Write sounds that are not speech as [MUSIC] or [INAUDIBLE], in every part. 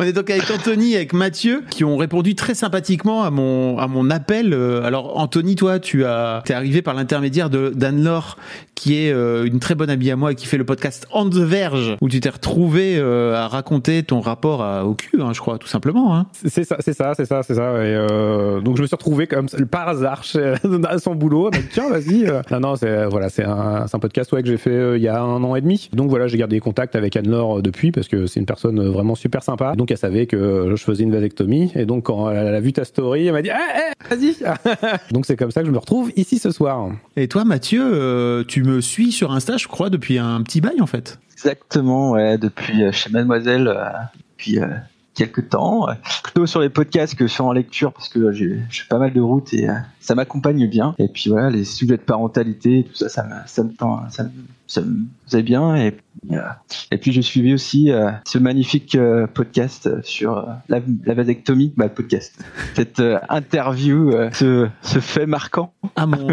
On est donc avec Anthony, avec Mathieu, qui ont répondu très sympathiquement à mon à mon appel. Euh, Alors Anthony, toi, tu as t'es arrivé par l'intermédiaire de d'Anne-Laure, qui est euh, une très bonne amie à moi et qui fait le podcast On the Verge, où tu t'es retrouvé euh, à raconter ton rapport à, au cul, hein, je crois, tout simplement. Hein. C'est ça, c'est ça, c'est ça, c'est ça. Et euh, donc je me suis retrouvé comme ça, par hasard à [LAUGHS] son boulot. Elle m'a dit, Tiens, vas-y. Non, non, c'est voilà, c'est un, un podcast ouais, que j'ai fait il y a un an et demi. Donc voilà, j'ai gardé contact avec Anne-Laure depuis parce que c'est une personne vraiment super sympa. Donc elle savait que je faisais une vasectomie et donc quand elle a vu ta story, elle m'a dit, eh, eh, vas-y. [LAUGHS] donc c'est comme ça que je me retrouve ici ce soir. Et toi, Mathieu, tu me suis sur Insta, je crois, depuis un petit bail en fait. Exactement, ouais, depuis euh, chez Mademoiselle, euh, depuis euh, quelques temps. Plutôt sur les podcasts que sur en lecture parce que j'ai pas mal de routes et ça m'accompagne bien. Et puis voilà, les sujets de parentalité, tout ça, ça me, ça me, tend- ça me, ça me faisait bien. Et, puis, euh, et puis j'ai suivi aussi euh, ce magnifique euh, podcast sur euh, la, la vasectomie, bah, podcast. [LAUGHS] Cette interview, ce, ce fait marquant. Ah mon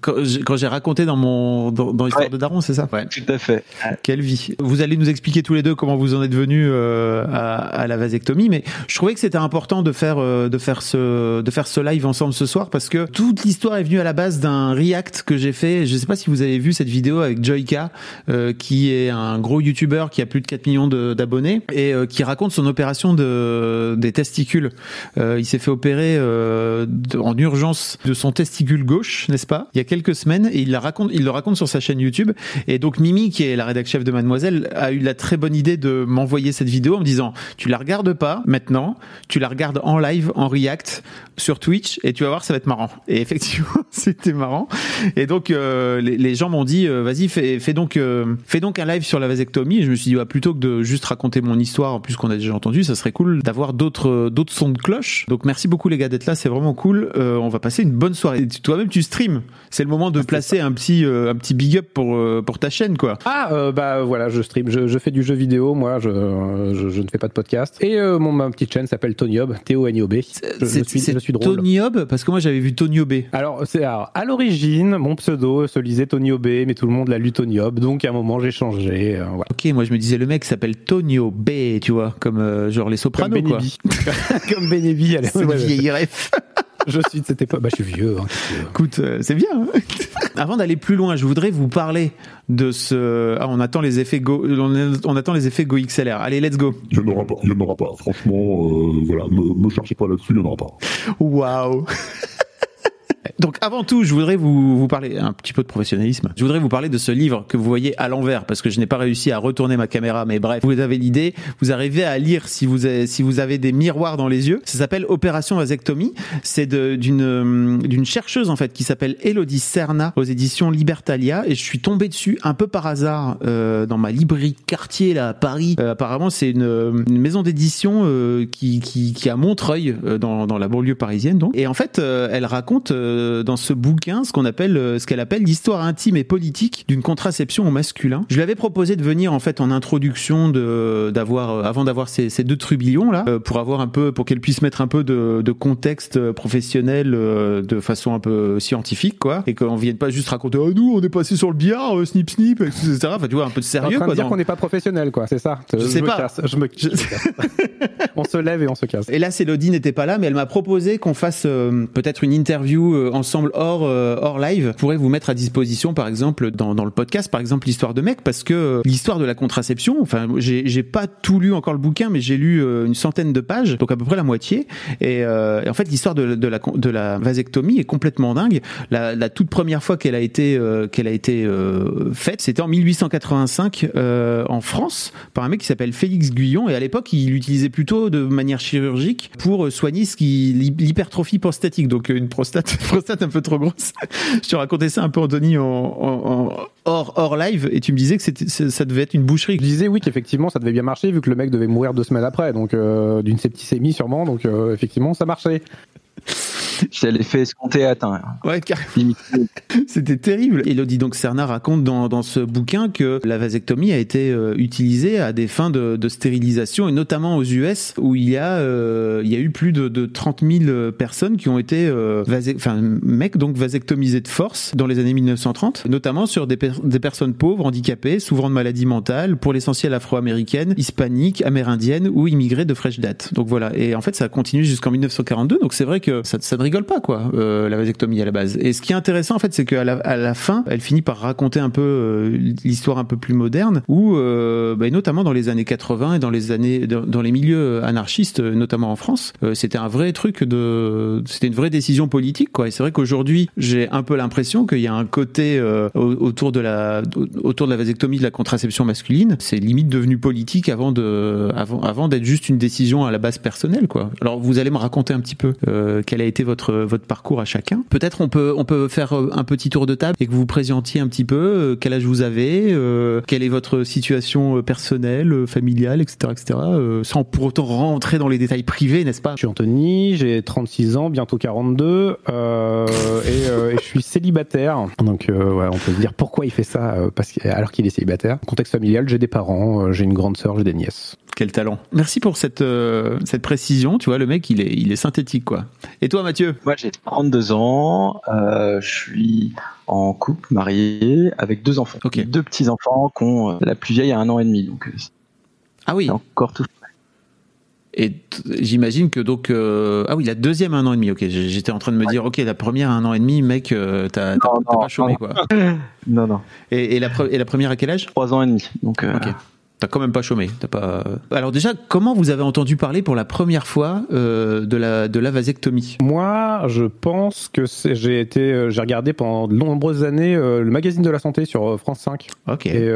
quand j'ai- raconté dans mon dans, dans l'histoire Ouais. de Daron, c'est ça? Ouais. Tout à fait. Quelle vie. Vous allez nous expliquer tous les deux comment vous en êtes venus à, à la vasectomie, mais je trouvais que c'était important de faire de faire ce de faire ce live ensemble ce soir parce que toute l'histoire est venue à la base d'un react que j'ai fait. Je sais pas si vous avez vu cette vidéo avec Joyka, euh, qui est un gros YouTuber qui a plus de 4 millions d'abonnés et euh, qui raconte son opération de des testicules. Euh, il s'est fait opérer euh, en urgence de son testicule gauche, n'est-ce pas Il y a quelques semaines et il la raconte il le raconte sur sa chaîne YouTube et donc Mimi, qui est la rédac chef de Mademoiselle, a eu la très bonne idée de m'envoyer cette vidéo en me disant tu la regardes pas maintenant, tu la regardes en live, en react sur Twitch et tu vas voir ça va être marrant. Et effectivement [LAUGHS] c'était marrant. Et donc euh, les, les gens m'ont dit euh, vas-y fais, fais donc euh, fais donc un live sur la vasectomie. Et je me suis dit ouais, plutôt que de juste raconter mon histoire en plus qu'on a déjà entendu, ça serait cool d'avoir d'autres d'autres sons de cloche. Donc merci beaucoup les gars d'être là, c'est vraiment cool. On va passer une bonne soirée. Toi-même tu stream. C'est le moment de placer un petit un petit big up pour pour ta chaîne quoi. Ah bah voilà, je stream, je, je fais du jeu vidéo, moi, je, je, je ne fais pas de podcast. Et mon ma petite chaîne s'appelle Tonyob, T O N O B. Je, suis, je suis drôle. Tony Hobb parce que moi j'avais vu Tony Obé. Alors, c'est alors, à l'origine, mon pseudo se lisait Tony B, mais tout le monde l'a lu Tony Hobb, donc à un moment j'ai changé. euh, voilà. Ok, moi je me disais le mec s'appelle Tonio B, tu vois, comme euh, genre les Comme sopranos quoi. Benny B. [LAUGHS] Comme Benny B, allez, [LAUGHS] C'est ouais, le ouais. vieil ref. Je suis de cette époque. Bah, je suis vieux. hein, Écoute, euh, c'est bien. hein. [LAUGHS] Avant d'aller plus loin, je voudrais vous parler de ce. Ah, on attend les effets Go. On, attend les effets Go XLR. Allez, let's go. Il n'y en aura pas, il y en aura pas. Franchement, euh, voilà, me, me cherchez pas là-dessus, il n'y en aura pas. Waouh. Donc avant tout, je voudrais vous, vous parler un petit peu de professionnalisme. Je voudrais vous parler de ce livre que vous voyez à l'envers parce que je n'ai pas réussi à retourner ma caméra, mais bref, vous avez l'idée. Vous arrivez à lire si vous avez, si vous avez des miroirs dans les yeux. Ça s'appelle Opération vasectomie. C'est d'une euh, chercheuse en fait qui s'appelle Elodie Serna aux éditions Libertalia et je suis tombé dessus un peu par hasard euh, dans ma librairie quartier là à Paris. Euh, apparemment, c'est une, une maison d'édition euh, qui, qui qui à Montreuil euh, dans dans la banlieue parisienne donc. Et en fait, euh, elle raconte euh, dans ce bouquin ce qu'on appelle euh, ce qu'elle appelle l'histoire intime et politique d'une contraception au masculin. Je lui avais proposé de venir en fait en introduction de d'avoir euh, avant d'avoir ces, ces deux trubillons là pour avoir un peu pour qu'elle puisse mettre un peu de, de contexte professionnel de façon un peu scientifique quoi et qu'on vienne pas juste raconter ah nous on est passé sur le billard snip snip etc enfin tu vois un peu de En sérieux train quoi de dire dans- qu'on n'est pas professionnel, quoi. C'est ça. Je sais me pas. casse, je me Je- je me casse. [LAUGHS] on se lève et on se casse. Et là, Célodie n'était pas là, mais elle m'a proposé qu'on fasse euh, peut-être une interview euh, ensemble hors euh, hors live. Je pourrais vous mettre à disposition, par exemple, dans, dans le podcast, par exemple, l'histoire de mec, parce que euh, l'histoire de la contraception. Enfin, j'ai pas tout lu encore le bouquin, mais j'ai lu une centaine de pages, donc à peu près la moitié. Et, euh, en fait, l'histoire de, de la de la vasectomie est complètement dingue. La, la toute première fois qu'elle a été euh, qu'elle a été euh, faite, c'était en 1885 euh, en France par un mec qui s'appelle Félix Guyon. Et à l'époque, il l'utilisait plutôt de manière chirurgique pour soigner ce qui l'hy- l'hypertrophie prostatique, donc une prostate [LAUGHS] prostate un peu trop grosse. [LAUGHS] Je te racontais ça un peu, Anthony, en, en, hors, hors live, et tu me disais que ça devait être une boucherie. Je disais oui qu'effectivement ça devait bien marcher vu que le mec devait mourir deux semaines après, donc euh, d'une septicémie sûrement, donc euh, effectivement ça marchait. [LAUGHS] C'est l'effet escompté atteint. Ouais, [LAUGHS] C'était terrible. Elodie donc Cerna raconte dans, dans ce bouquin que la vasectomie a été euh, utilisée à des fins de, de, stérilisation et notamment aux US où il y a euh, il y a eu plus de, de 30 000 personnes qui ont été euh, enfin mecs donc vasectomisés de force dans les années 1930, notamment sur des, des personnes pauvres, handicapées, souffrant de maladies mentales, pour l'essentiel afro-américaines, hispaniques, amérindiennes ou immigrées de fraîche date. Donc voilà. Et en fait ça a continué jusqu'en 1942. Donc c'est vrai que ça, ça ne rigole pas quoi, euh, la vasectomie à la base. Et ce qui est intéressant en fait, c'est qu'à la, fin, elle finit par raconter un peu euh, l'histoire un peu plus moderne, où euh, bah, notamment dans les années 80 et dans les années dans, les milieux anarchistes, notamment en France, c'était un vrai truc de, c'était une vraie décision politique quoi. Et c'est vrai qu'aujourd'hui, j'ai un peu l'impression qu'il y a un côté autour de la autour de la vasectomie, de la contraception masculine, c'est limite devenu politique avant de avant d'être juste une décision à la base personnelle quoi. Alors vous allez me raconter un petit peu quelle a été votre votre parcours à chacun. Peut-être on peut on peut faire euh, un petit tour de table et que vous vous présentiez un petit peu euh, quel âge vous avez, euh, quelle est votre situation personnelle, familiale, etc., etc. sans pour autant rentrer dans les détails privés, n'est-ce pas? Je suis Anthony, j'ai 36 ans, bientôt 42, euh, et, et, je suis célibataire. Donc ouais, on peut se dire pourquoi il fait ça parce alors qu'il est célibataire. Contexte familial, j'ai des parents, j'ai une grande sœur, j'ai des nièces. Quel talent. Merci pour cette cette précision. Tu vois, le mec, il est il est synthétique quoi. Et toi, Mathieu? Moi, j'ai 32 ans. Euh, je suis en couple, marié, avec deux enfants. Deux petits-enfants qui ont euh, la plus vieille à un an et demi. Donc, euh, ah oui. Encore tout et j'imagine que donc ah oui la deuxième un an et demi ok j'étais en train de me dire ok la première un an et demi mec t'as pas chômé quoi [LAUGHS] non non et, la, et la première à quel âge? Trois ans et demi donc ok T'as quand même pas chômé. T'as pas. Alors déjà, comment vous avez entendu parler pour la première fois euh, de la de la vasectomie? Moi, je pense que j'ai été, euh, j'ai regardé pendant de nombreuses années euh, le magazine de la santé sur France 5. Ok. Et,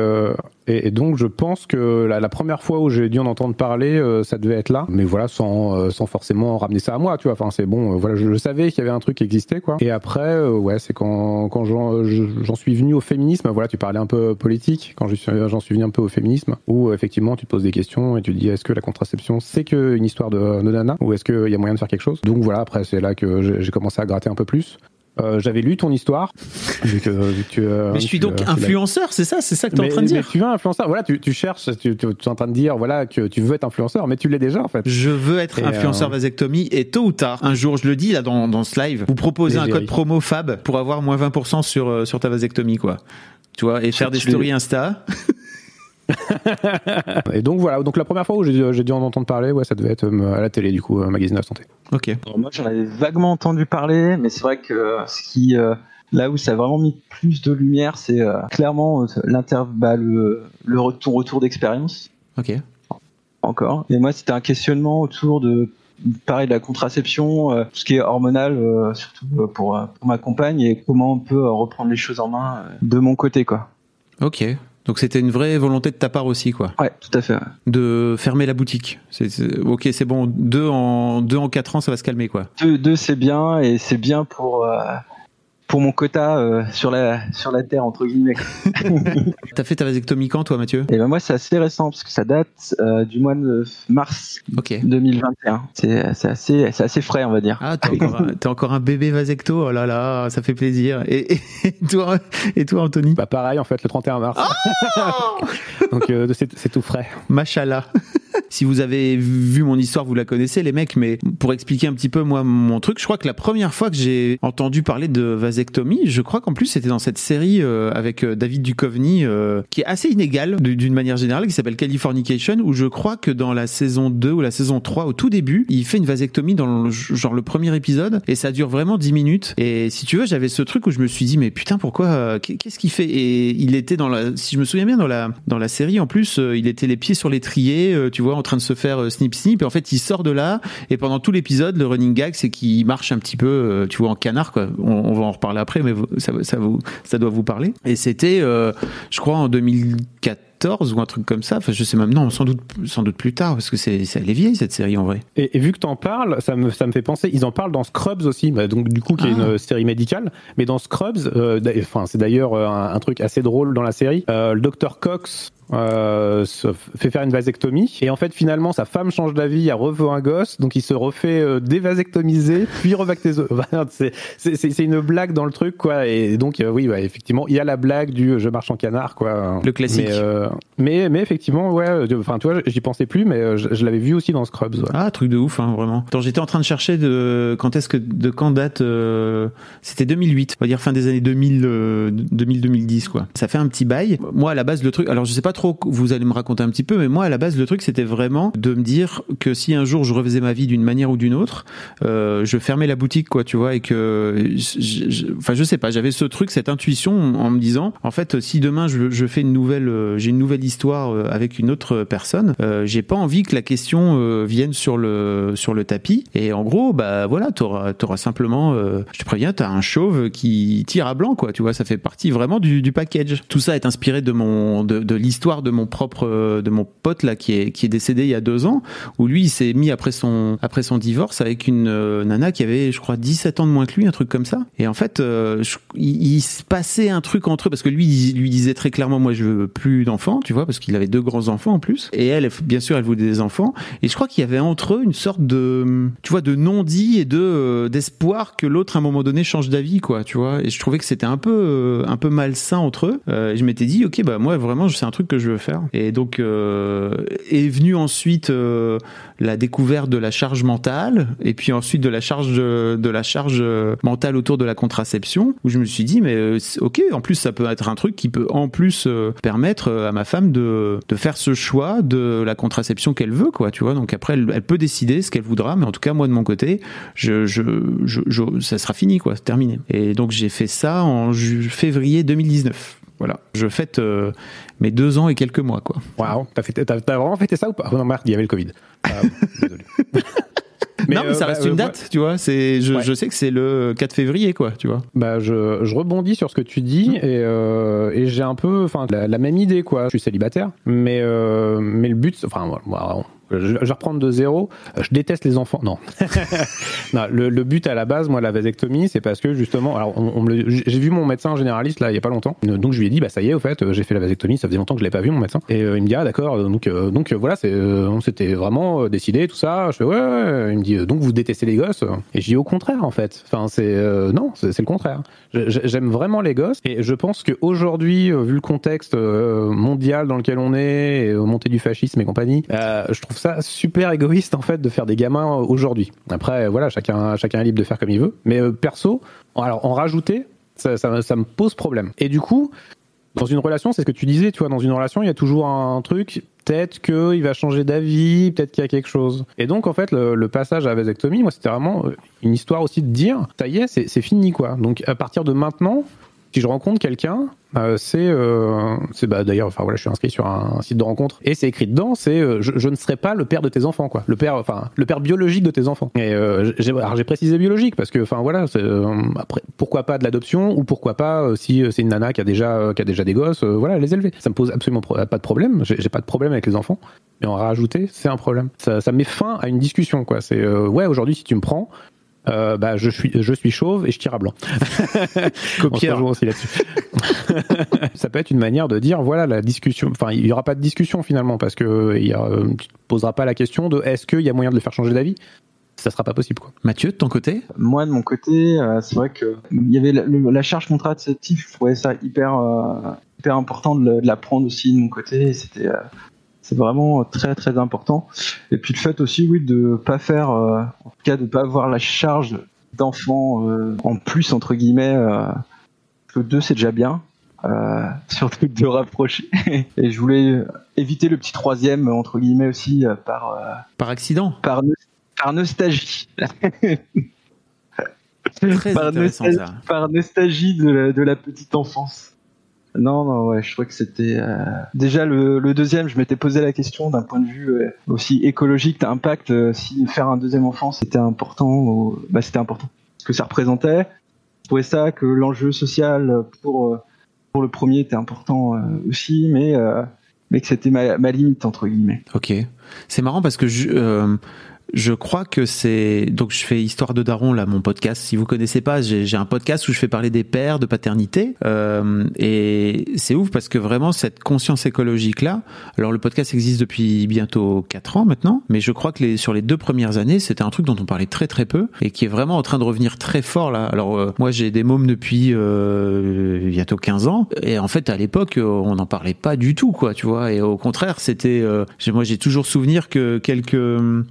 et, donc je pense que la, la première fois où j'ai dû en entendre parler, ça devait être là. Mais voilà, sans sans forcément ramener ça à moi, tu vois. Enfin, c'est bon. voilà, je, savais qu'il y avait un truc qui existait, quoi. Et après, ouais, c'est quand quand j'en suis venu au féminisme. Voilà, tu parlais un peu politique. Quand j'en suis venu un peu au féminisme où effectivement tu te poses des questions et tu te dis est-ce que la contraception c'est qu'une histoire de, de nana ou est-ce qu'il y a moyen de faire quelque chose? Donc voilà, après c'est là que j'ai commencé à gratter un peu plus. Euh, j'avais lu ton histoire. [LAUGHS] Vu que, tu, euh, mais je suis donc influenceur, c'est ça, c'est ça que tu es en train de dire? Tu veux influenceur, voilà, tu, tu cherches, tu, tu, es en train de dire voilà que tu veux être influenceur, mais tu l'es déjà en fait. Je veux être influenceur euh, vasectomie et tôt ou tard, un jour, je le dis là dans, dans ce live, vous proposez un code promo Fab pour avoir moins 20% sur sur ta vasectomie quoi. Tu vois et faire des stories Insta. [LAUGHS] et donc voilà, donc la première fois où j'ai dû en entendre parler, ouais, ça devait être euh, à la télé du coup, un magazine de la santé. Ok. moi j'en avais vaguement entendu parler, mais c'est vrai que ce qui euh, là où ça a vraiment mis plus de lumière, c'est euh, clairement bah, le, le retour, retour d'expérience. Ok. Encore. Et moi c'était un questionnement autour de pareil de la contraception, tout ce qui est hormonal, surtout pour, pour ma compagne, et comment on peut reprendre les choses en main de mon côté quoi. Ok. Donc c'était une vraie volonté de ta part aussi, quoi. Ouais, tout à fait. De fermer la boutique. Ok, c'est bon. Deux en deux en quatre ans, ça va se calmer, quoi. Deux, deux c'est bien et c'est bien pour euh, pour mon quota euh, sur la sur la terre entre guillemets. [LAUGHS] T'as fait ta vasectomie quand toi Mathieu? Et eh ben moi c'est assez récent parce que ça date euh, du mois de mars 2021. C'est c'est assez c'est assez frais on va dire. Ah t'es encore, un, encore un bébé vasecto oh là là ça fait plaisir. Et, et, toi et toi Anthony? Bah pareil en fait le 31 mars. Oh [LAUGHS] Donc euh, c'est tout frais. Machallah. Si vous avez vu mon histoire, vous la connaissez, les mecs, mais pour expliquer un petit peu, moi, mon truc, je crois que la première fois que j'ai entendu parler de vasectomie, je crois qu'en plus, c'était dans cette série euh, avec euh, David Duchovny, euh, qui est assez inégale d'une manière générale, qui s'appelle Californication, où je crois que dans la saison 2 ou la saison 3, au tout début, il fait une vasectomie dans le, genre le premier épisode, et ça dure vraiment 10 minutes. Et si tu veux, j'avais ce truc où je me suis dit, mais putain, pourquoi, qu'est-ce qu'il fait? Et il était dans la, si je me souviens bien, dans la, dans la série, en plus, il était les pieds sur l'étrier, tu vois, train de se faire euh, snip snip et en fait il sort de là et pendant tout l'épisode le running gag c'est qu'il marche un petit peu euh, tu vois en canard quoi. On, va en reparler après mais ça, ça vous ça doit vous parler. Et c'était euh, je crois en 2004 2014 ou un truc comme ça. Enfin, je sais même non, sans doute, sans doute plus tard parce que c'est, elle est vieille cette série en vrai. Et, et vu que t'en parles, ça me, ça me fait penser. Ils en parlent dans Scrubs aussi, donc du coup qui est Ah. une série médicale. Mais dans Scrubs, euh, c'est d'ailleurs euh, un, un truc assez drôle dans la série. Euh, le docteur Cox euh, se fait faire une vasectomie et en fait finalement sa femme change d'avis, elle reveut un gosse, donc il se refait euh, dévasectomiser puis revactiser. [LAUGHS] c'est, une blague dans le truc quoi. Et donc euh, oui, bah, effectivement, il y a la blague du je marche en canard quoi. Le classique. Mais, mais, mais effectivement, ouais. euh, Enfin, tu vois, j'y pensais plus, mais euh, je, l'avais vu aussi dans Scrubs. Ah, truc de ouf, hein, vraiment. Attends, j'étais en train de chercher de quand est-ce que de quand date. euh, C'était 2008, on va dire fin des années 2000, euh, 2000-2010 quoi. Ça fait un petit bail. Moi à la base le truc, alors je sais pas trop, vous allez me raconter un petit peu, mais moi à la base le truc c'était vraiment de me dire que si un jour je refaisais ma vie d'une manière ou d'une autre, euh, je fermais la boutique quoi, tu vois, et que, enfin je sais pas, j'avais ce truc, cette intuition en me disant, en fait si demain je, je fais une nouvelle, euh, j'ai une nouvelle histoire euh, avec une autre personne, euh, j'ai pas envie que la question euh, vienne sur le sur le tapis. Et en gros, bah voilà, t'auras t'auras simplement, je te préviens, t'as un chauve qui tire à blanc quoi, tu vois, ça fait partie vraiment du, package. Tout ça est inspiré de mon de, l'histoire de mon propre de mon pote là qui est qui est décédé il y a deux ans, où lui il s'est mis après son après son divorce avec une nana qui avait je crois 17 ans de moins que lui, un truc comme ça. Et en fait, je- il se passait un truc entre eux parce que lui il lui disait très clairement moi je veux plus d'enfants, tu vois, parce qu'il avait deux grands enfants en plus. Et elle, bien sûr, elle voulait des enfants. Et je crois qu'il y avait entre eux une sorte de, tu vois, de non-dit et de euh, d'espoir que l'autre à un moment donné change d'avis, quoi, tu vois. Et je trouvais que c'était un peu euh, un peu malsain entre eux. Euh, et je m'étais dit, ok, bah moi vraiment, c'est un truc que je veux faire. Et donc est venu ensuite la découverte de la charge mentale et puis ensuite de la charge de, la charge mentale autour de la contraception où je me suis dit mais ok en plus ça peut être un truc qui peut en plus permettre à ma femme de, de faire ce choix de la contraception qu'elle veut quoi tu vois. Donc après elle, peut décider ce qu'elle voudra mais en tout cas moi de mon côté je, je, ça sera fini quoi c'est terminé. Et donc j'ai fait ça en février 2019 voilà. Je fête euh, mes deux ans et quelques mois quoi. Waouh, t'as, vraiment fêté ça ou pas? Oh Non, merde, il y avait le Covid. [LAUGHS] Désolé. Non, mais ça euh, reste bah, une euh, date, tu vois. C'est, je, Ouais. je sais que c'est le 4 février, quoi, tu vois. Bah, je, je rebondis sur ce que tu dis et, euh, et j'ai un peu, enfin, la, la même idée quoi. Je suis célibataire, mais euh, mais le but, enfin, voilà, je, je vais reprendre de zéro. Je déteste les enfants. Non, [LAUGHS] non le, but à la base, moi, la vasectomie, c'est parce que justement, alors, j'ai vu mon médecin généraliste là il y a pas longtemps, donc je lui ai dit, bah ça y est, au fait, euh, j'ai fait la vasectomie. Ça faisait longtemps que je l'avais pas vu mon médecin, et euh, il me dit, ah d'accord, donc euh, donc euh, voilà, c'est, euh, on s'était vraiment euh, décidé tout ça. Je fais ouais. Il me dit, euh, donc vous détestez les gosses? Et je dis au contraire en fait. Enfin, c'est euh, non, c'est le contraire. J'aime vraiment les gosses et je pense qu'aujourd'hui, euh, vu le contexte euh, mondial dans lequel on est, et euh, montée du fascisme et compagnie, euh, je trouve ça super égoïste en fait de faire des gamins aujourd'hui. Après, voilà, chacun chacun est libre de faire comme il veut. Mais euh, perso, alors en rajouter, ça, ça, me pose problème. Et du coup, dans une relation, c'est ce que tu disais, tu vois, dans une relation, il y a toujours un truc, peut-être qu'il va changer d'avis, peut-être qu'il y a quelque chose. Et donc, en fait, le, le passage à la vasectomie, moi, c'était vraiment une histoire aussi de dire, ça y est, c'est fini, quoi. Donc, à partir de maintenant, si je rencontre quelqu'un, c'est, euh, c'est bah d'ailleurs, enfin voilà, je suis inscrit sur un, site de rencontre et c'est écrit dedans, c'est euh, je, ne serai pas le père de tes enfants, quoi, le père, enfin le père biologique de tes enfants. Et euh, j'ai, alors j'ai précisé biologique parce que, enfin voilà, après pourquoi pas de l'adoption ou pourquoi pas si c'est une nana qui a déjà qui a déjà des gosses, voilà, les élever. Ça me pose absolument pas de problème. J'ai, pas de problème avec les enfants, mais en rajouter, c'est un problème. Ça, ça met fin à une discussion, quoi. C'est ouais, aujourd'hui, si tu me prends. Euh, bah, je suis, je suis chauve et je tire à blanc. [LAUGHS] Rejoint aussi là-dessus. [LAUGHS] ça peut être une manière de dire voilà la discussion. Enfin, il y aura pas de discussion finalement parce que il y a, euh, tu te poseras pas la question de est-ce qu'il y a moyen de le faire changer d'avis? Ça sera pas possible quoi. Mathieu, de ton côté? Moi, de mon côté, euh, c'est vrai que il y avait la, le- la charge contraceptive. Je trouvais ça hyper, euh, hyper important de, la prendre aussi de mon côté. C'était, euh, c'est vraiment très très important. Et puis le fait aussi, oui, de pas faire, euh, en tout cas, de pas avoir la charge d'enfant euh, en plus entre guillemets. Euh, que deux, c'est déjà bien. Euh, surtout de rapprocher. [LAUGHS] Et je voulais éviter le petit troisième entre guillemets aussi par Par accident par, no- par nostalgie. Très [LAUGHS] par, ça. nostalgie de la, de la petite enfance. Non, non, ouais, je crois que c'était euh, déjà le, deuxième. Je m'étais posé la question d'un point de vue euh, aussi écologique, d'impact. euh, si faire un deuxième enfant, c'était important, ou- bah, c'était important. Ce que ça représentait. Je trouvais ça que l'enjeu social pour pour le premier était important aussi, mais mais que c'était ma, ma limite entre guillemets. Ok, c'est marrant parce que je, je crois que c'est donc je fais Histoire de Daron là mon podcast. Si vous connaissez pas, j'ai un podcast où je fais parler des pères, de paternité euh, et c'est ouf parce que vraiment cette conscience écologique là. Alors le podcast existe depuis bientôt 4 ans maintenant, mais je crois que les, sur les deux premières années c'était un truc dont on parlait très très peu et qui est vraiment en train de revenir très fort là. Alors euh, moi j'ai des mômes depuis euh, bientôt 15 ans et en fait à l'époque on n'en parlait pas du tout quoi, tu vois. Et au contraire c'était euh, moi j'ai toujours souvenir que quelques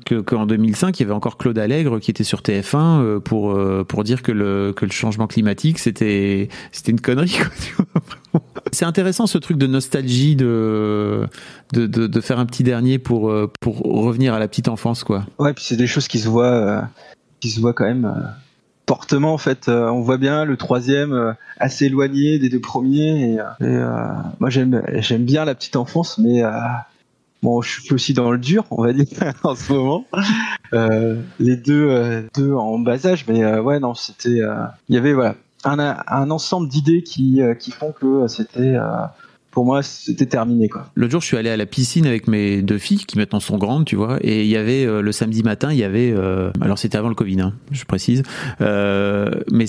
que qu'en 2005, il y avait encore Claude Allègre qui était sur TF1 euh, pour euh, pour dire que le que le changement climatique c'était c'était une connerie. [LAUGHS] C'est intéressant ce truc de nostalgie de, de, de, faire un petit dernier pour, euh, pour revenir à la petite enfance quoi. Ouais, puis c'est des choses qui se voient qui se voient quand même fortement en fait. on voit bien le troisième assez éloigné des deux premiers et moi j'aime j'aime bien la petite enfance mais Bon, je suis aussi dans le dur, on va dire, [LAUGHS] en ce moment. Euh, les deux, euh, deux en bas âge, mais euh, ouais, non, c'était. euh, Il y avait voilà un, un ensemble d'idées qui, euh, qui font que c'était pour moi, c'était terminé, quoi. L'autre jour, je suis allé à la piscine avec mes deux filles, qui maintenant sont grandes, tu vois, et il y avait, euh, le samedi matin, il y avait, euh, alors c'était avant le Covid, hein, je précise, euh, mais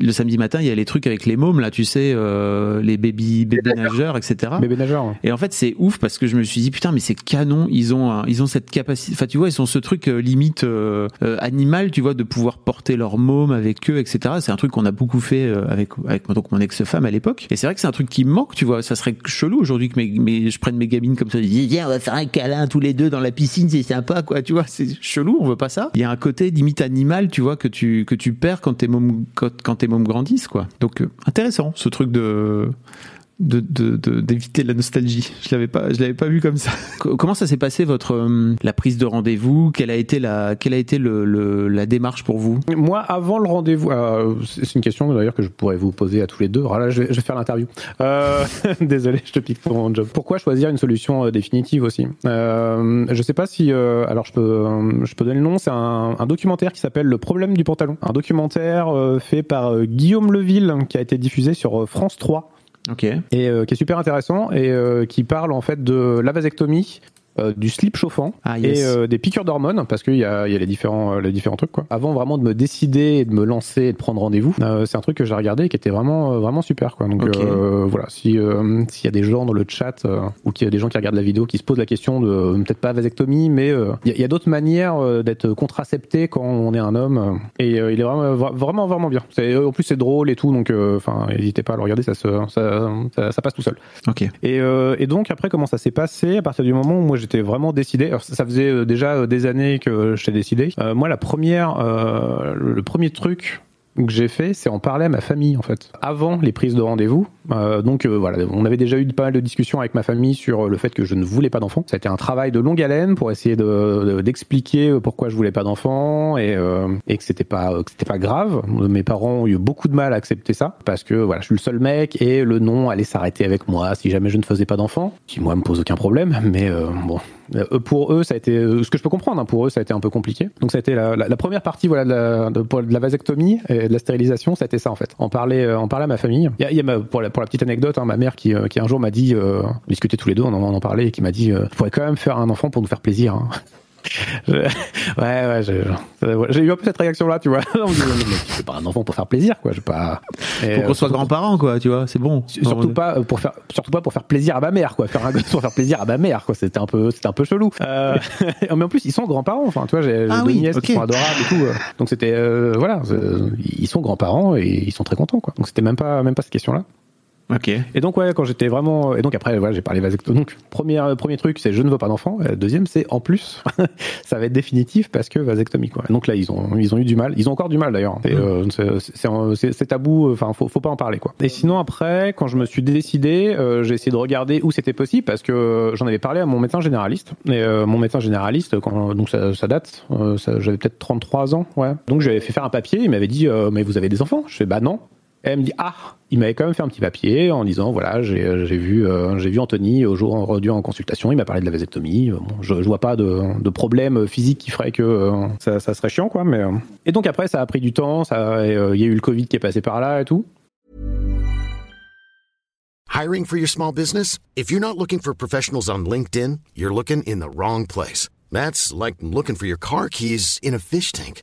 le samedi matin, il y a les trucs avec les mômes, là, tu sais, euh, les baby, bébés nageurs, etc. Bébés nageurs. Ouais. Et en fait, c'est ouf parce que je me suis dit, putain, mais c'est canon, ils ont, un, ils ont cette capacité, enfin, tu vois, ils ont ce truc euh, limite euh, animal, tu vois, de pouvoir porter leur môme avec eux, etc. C'est un truc qu'on a beaucoup fait avec, avec donc, mon ex-femme à l'époque. Et c'est vrai que c'est un truc qui me manque, tu vois, ça serait chelou aujourd'hui que je prenne mes gamines comme ça, dis on va faire un câlin tous les deux dans la piscine, c'est sympa quoi, tu vois, c'est chelou, on veut pas ça. Il y a un côté limite animal, tu vois, que tu que tu perds quand tes mômes quand, quand tes mômes grandissent quoi. Donc euh, intéressant ce truc de de d'éviter de, la nostalgie. Je l'avais pas je l'avais pas vu comme ça. Comment ça s'est passé votre euh, la prise de rendez-vous? Quelle a été la quelle a été le, le, la démarche pour vous? Moi, avant le rendez-vous, euh, c'est une question d'ailleurs que je pourrais vous poser à tous les deux. Alors là, je vais, je vais faire l'interview. Euh, [LAUGHS] désolé, je te pique ton job. Pourquoi choisir une solution euh, définitive aussi? Euh, Je sais pas si euh, alors je peux je peux donner le nom. C'est un, un, documentaire qui s'appelle Le problème du pantalon. Un documentaire fait par Guillaume Leville qui a été diffusé sur France 3 Okay. Et euh, qui est super intéressant et euh, qui parle en fait de la vasectomie, euh, du slip chauffant ah, yes. et euh, des piqûres d'hormones parce qu'il y a, y a les différents euh, les différents trucs quoi. Avant vraiment de me décider et de me lancer et de prendre rendez-vous, c'est un truc que j'ai regardé et qui était vraiment vraiment super quoi. Donc okay. voilà, si s'il y a des gens dans le chat ou qu'il y a des gens qui regardent la vidéo qui se posent la question de peut-être pas vasectomie mais il y a, a d'autres manières d'être contracepté quand on est un homme et il est vraiment vraiment vraiment bien. En plus c'est drôle et tout donc enfin n'hésitez pas à le regarder ça, se, ça, ça, ça passe tout seul. OK. Et, et donc après comment ça s'est passé? À partir du moment où moi j'étais vraiment décidé. Alors, ça faisait déjà des années que j'étais décidé. Euh, moi, la première, euh, le premier truc que j'ai fait, c'est en parler à ma famille en fait. Avant les prises de rendez-vous, euh, donc euh, voilà, on avait déjà eu pas mal de discussions avec ma famille sur le fait que je ne voulais pas d'enfants. Ça a été un travail de longue haleine pour essayer de, d'expliquer de, pourquoi je voulais pas d'enfants et, euh, et que c'était pas que c'était pas grave. Mes parents ont eu beaucoup de mal à accepter ça parce que voilà, je suis le seul mec et le nom allait s'arrêter avec moi si jamais je ne faisais pas d'enfants. Qui moi me pose aucun problème, mais bon, pour eux ça a été ce que je peux comprendre. Hein, pour eux ça a été un peu compliqué. Donc ça a été la, première partie voilà de la, de, la vasectomie et de la stérilisation, ça a été ça en fait. En parler, en à ma famille. Il y a, pour, la, petite anecdote, hein, ma mère qui, euh, qui un jour m'a dit, euh, tous les deux, on en, parlait, et qui m'a dit, euh, je quand même faire un enfant pour nous faire plaisir. Hein. Je... [LAUGHS] ouais, ouais, j'ai eu un peu cette réaction-là, tu vois. On me dit, mais tu fais pas un enfant pour faire plaisir, quoi. Je pas. Et Faut qu'on soit grands-parents, quoi, tu vois. C'est bon. Surtout pas pour faire, surtout pas pour faire plaisir à ma mère, quoi. Faire un gosse pour faire plaisir à ma mère, quoi. C'était un peu, c'était un peu chelou. Euh... [LAUGHS] mais en plus, ils sont grands-parents. Enfin, tu vois, j'ai ah, deux oui, nièces okay. qui sont adorables et tout. Donc c'était, euh, voilà, ils sont grands-parents et ils sont très contents, quoi. Donc c'était même pas, même pas cette question-là. Ok. Et donc ouais, quand j'étais vraiment, et donc après voilà, j'ai parlé vasectomie. Donc premier premier truc, c'est je ne veux pas d'enfant. Deuxième, c'est en plus, [LAUGHS] ça va être définitif parce que vasectomie quoi. Et donc là, ils ont ils ont eu du mal. Ils ont encore du mal d'ailleurs. Mmh. Euh, c'est tabou. Enfin, faut faut pas en parler quoi. Et sinon après, quand je me suis décidé, euh, j'ai essayé de regarder où c'était possible parce que j'en avais parlé à mon médecin généraliste. Et euh, mon médecin généraliste, quand, donc ça, ça date, j'avais peut-être 33 ans, ouais. Donc j'avais fait faire un papier. Il m'avait dit, mais vous avez des enfants? Je fais bah non. Elle me dit ah, il m'avait quand même fait un petit papier en disant voilà j'ai vu euh, j'ai vu Anthony au jour aujourd'hui en consultation, il m'a parlé de la vasectomie. Bon, je, je vois pas de, de problème physique qui ferait que euh, ça, ça, serait chiant quoi. Mais euh... et donc après ça a pris du temps, ça il y a eu le Covid qui est passé par là et tout. Hiring for your small business? If you're not looking for professionals on LinkedIn, you're looking in the wrong place. That's like looking for your car keys in a fish tank.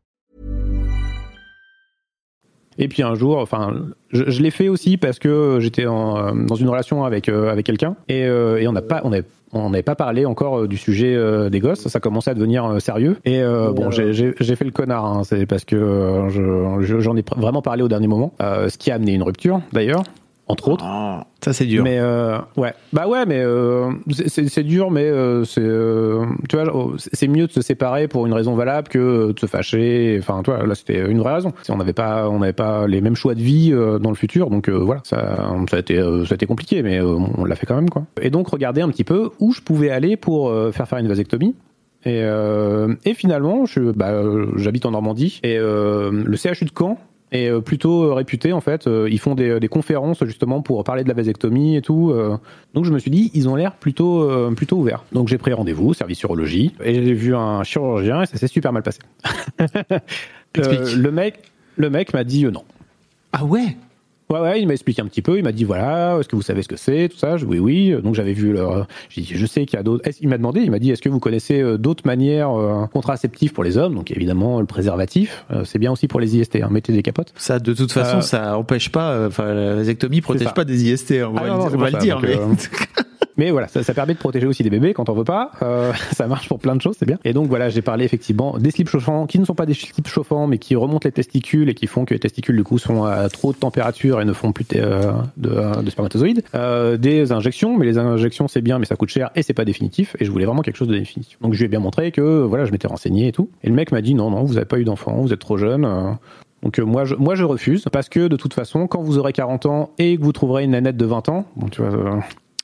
Et puis un jour, enfin, je, je l'ai fait aussi parce que j'étais euh, dans une relation avec euh, avec quelqu'un. Et, euh, et on n'a pas, on avait on n'avait pas parlé encore du sujet euh, des gosses, ça commençait à devenir euh, sérieux. Et euh, bon, j'ai- j'ai j'ai fait le connard, hein, c'est parce que euh, je- j'en ai vraiment parlé au dernier moment, euh, ce qui a amené une rupture d'ailleurs, entre autres. Ah, ça c'est dur. Mais euh, ouais, bah ouais, mais euh, c'est- c'est c'est dur, mais euh, c'est euh, tu vois, c'est mieux de se séparer pour une raison valable que de se fâcher. Enfin, toi, là, c'était une vraie raison. On n'avait pas, on n'avait pas les mêmes choix de vie euh, dans le futur, donc euh, voilà, ça, ça a été, ça a été compliqué, mais euh, on l'a fait quand même, quoi. Et donc, regarder un petit peu où je pouvais aller pour euh, faire faire une vasectomie. Et, euh, et finalement, je, bah, j'habite en Normandie et euh, le CHU de Caen est euh, plutôt euh, réputé en fait. Euh, Ils font des, des conférences justement pour parler de la vasectomie et tout. Donc je me suis dit, ils ont l'air plutôt plutôt ouverts. Donc j'ai pris rendez-vous, service urologie, et j'ai vu un chirurgien et ça s'est super mal passé. [LAUGHS] Le mec, le mec m'a dit non. Ah ouais? Ouais, ouais, il m'a expliqué un petit peu. Il m'a dit voilà, est-ce que vous savez ce que c'est, tout ça? Je, oui, oui. Donc j'avais vu leur. J'ai dit je sais qu'il y a d'autres. Il m'a demandé, il m'a dit est-ce que vous connaissez euh, d'autres manières euh, contraceptives pour les hommes? Donc évidemment le préservatif, euh, c'est bien aussi pour les IST. Hein, mettez des capotes. Ça, de toute façon, Euh, ça empêche pas. Enfin, la vasectomie protège pas des IST. hein, on Ah va, non, non, le, c'est on va le dire. donc, mais... [LAUGHS] euh, Mais voilà, ça, permet de protéger aussi des bébés quand on veut pas. Euh, [LAUGHS] ça marche pour plein de choses, c'est bien. Et donc voilà, j'ai parlé effectivement des slips chauffants qui ne sont pas des slips chauffants, mais qui remontent les testicules et qui font que les testicules du coup sont à trop de température et ne font plus de, euh, de spermatozoïdes. Euh, des injections, mais les injections c'est bien, mais ça coûte cher et c'est pas définitif. Et je voulais vraiment quelque chose de définitif. Donc je lui ai bien montré que voilà, je m'étais renseigné et tout. Et le mec m'a dit non, non, vous avez pas eu d'enfant, vous êtes trop jeune. euh, donc euh, moi je, moi je refuse parce que de toute façon quand vous aurez 40 ans et que vous trouverez une nanette de 20 ans, bon tu vois, euh,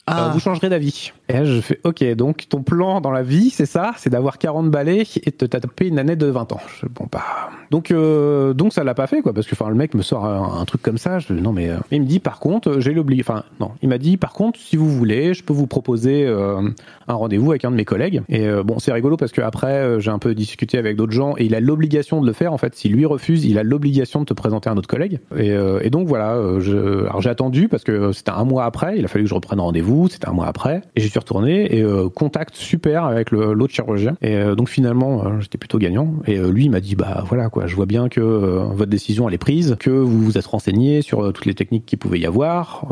Ah. euh, vous changerez d'avis. Et là, je fais, ok, donc ton plan dans la vie, c'est ça, c'est d'avoir 40 balais et de taper une année de 20 ans. Bon, bah. Donc, euh, donc ça l'a pas fait, quoi, parce que, enfin, le mec me sort un, truc comme ça. Je, non, mais, euh, il me dit, par contre, j'ai l'obligation, enfin, non, il m'a dit, par contre, si vous voulez, je peux vous proposer euh, un rendez-vous avec un de mes collègues. Et euh, bon, c'est rigolo parce que après, j'ai un peu discuté avec d'autres gens et il a l'obligation de le faire. En fait, si lui refuse, il a l'obligation de te présenter un autre collègue. Et, et donc voilà, alors j'ai attendu parce que c'était un mois après. Il a fallu que je reprenne rendez-vous. C'était un mois après suis retourné et euh, contact super avec l'autre chirurgien. Et euh, donc finalement, euh, j'étais plutôt gagnant. Et lui, il m'a dit bah voilà quoi, je vois bien que votre décision elle est prise, que vous vous êtes renseigné sur toutes les techniques qu'il pouvait y avoir.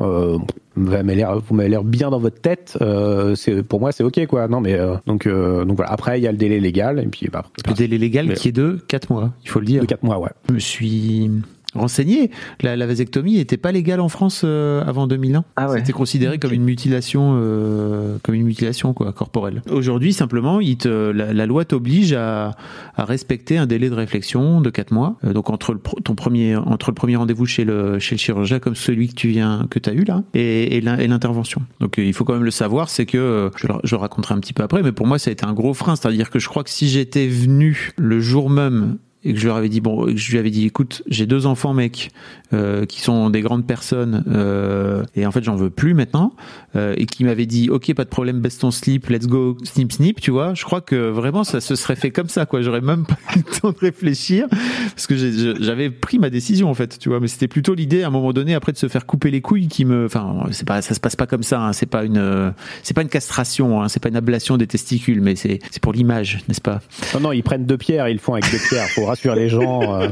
Vous m'avez l'air, vous m'avez l'air bien dans votre tête. Euh, c'est pour moi c'est ok quoi. Non mais euh, donc euh, donc voilà. Après il y a le délai légal et puis bah, Le délai légal Mais- qui est de 4 mois, il faut le dire. de 4 mois ouais. Je me suis renseigné. La, la vasectomie n'était pas légale en France euh, avant 2001. Ah ouais. C'était considéré comme une mutilation, euh, comme une mutilation quoi, corporelle. Aujourd'hui, simplement, il te, la, la loi t'oblige à, à respecter un délai de réflexion de 4 mois. Euh, donc entre le ton premier, entre le premier rendez-vous chez le chez le chirurgien comme celui que tu viens, que as eu là, et, et l'in- et l'intervention. Donc euh, il faut quand même le savoir, c'est que euh, je, je le raconterai un petit peu après, mais pour moi ça a été un gros frein, c'est-à-dire que je crois que si j'étais venu le jour même et que je leur avais dit bon, je lui avais dit écoute, j'ai deux enfants mec euh, qui sont des grandes personnes euh, et en fait j'en veux plus maintenant euh, et qui m'avait dit ok pas de problème baisse ton slip let's go snip snip tu vois. Je crois que vraiment ça se serait fait comme ça quoi. J'aurais même [LAUGHS] pas eu le temps de réfléchir parce que j'avais pris ma décision en fait tu vois. Mais c'était plutôt l'idée à un moment donné après de se faire couper les couilles qui me enfin c'est pas ça se passe pas comme ça hein, c'est pas une c'est pas une castration hein, c'est pas une ablation des testicules mais c'est c'est pour l'image n'est-ce pas? Non non ils prennent deux pierres, ils le font avec deux pierres. Faut [LAUGHS] rassurer les gens. euh,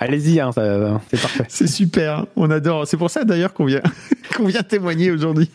Allez-y hein, c'est parfait. C'est super, on adore. C'est pour ça d'ailleurs qu'on vient, [LAUGHS] qu'on vient témoigner aujourd'hui.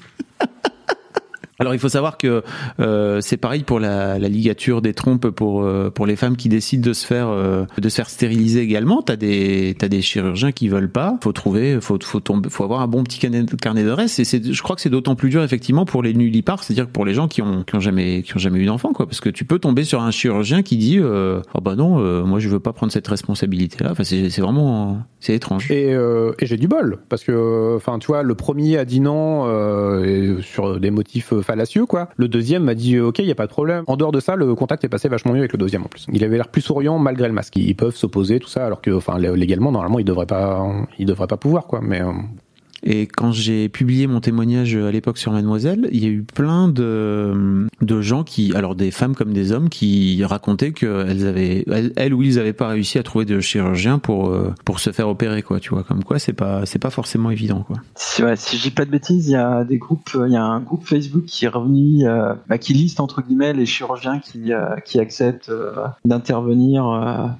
Alors il faut savoir que euh, c'est pareil pour la, la ligature des trompes pour euh, pour les femmes qui décident de se faire euh, de se faire stériliser également. T'as des t'as des chirurgiens qui veulent pas. Faut trouver faut faut tomber faut avoir un bon petit carnet, carnet d'adresse. Et c'est je crois que c'est d'autant plus dur effectivement pour les nullipares, c'est-à-dire pour les gens qui ont qui ont jamais qui ont jamais eu d'enfant quoi, parce que tu peux tomber sur un chirurgien qui dit euh, oh bah non euh, moi je veux pas prendre cette responsabilité là. Enfin c'est c'est vraiment c'est étrange. Et, euh, et j'ai du bol parce que, enfin, tu vois, le premier a dit non sur des motifs fallacieux, quoi. Le deuxième m'a dit, ok, il y a pas de problème. En dehors de ça, le contact est passé vachement mieux avec le deuxième en plus. Il avait l'air plus souriant malgré le masque. Ils peuvent s'opposer, tout ça, alors que, enfin, légalement, normalement, ils devraient pas, ils devraient pas pouvoir, quoi. Mais et quand j'ai publié mon témoignage à l'époque sur Mademoiselle, il y a eu plein de, de gens qui, alors des femmes comme des hommes, qui racontaient qu'elles avaient, elles, ou ils n'avaient pas réussi à trouver de chirurgien pour, euh, pour se faire opérer, quoi, tu vois. Comme quoi, c'est pas, c'est pas forcément évident, quoi. Si, ouais, si dis pas de bêtises, il y a des groupes, il y a un groupe Facebook qui est revenu, euh, bah, qui liste entre guillemets les chirurgiens qui, euh, qui acceptent d'intervenir.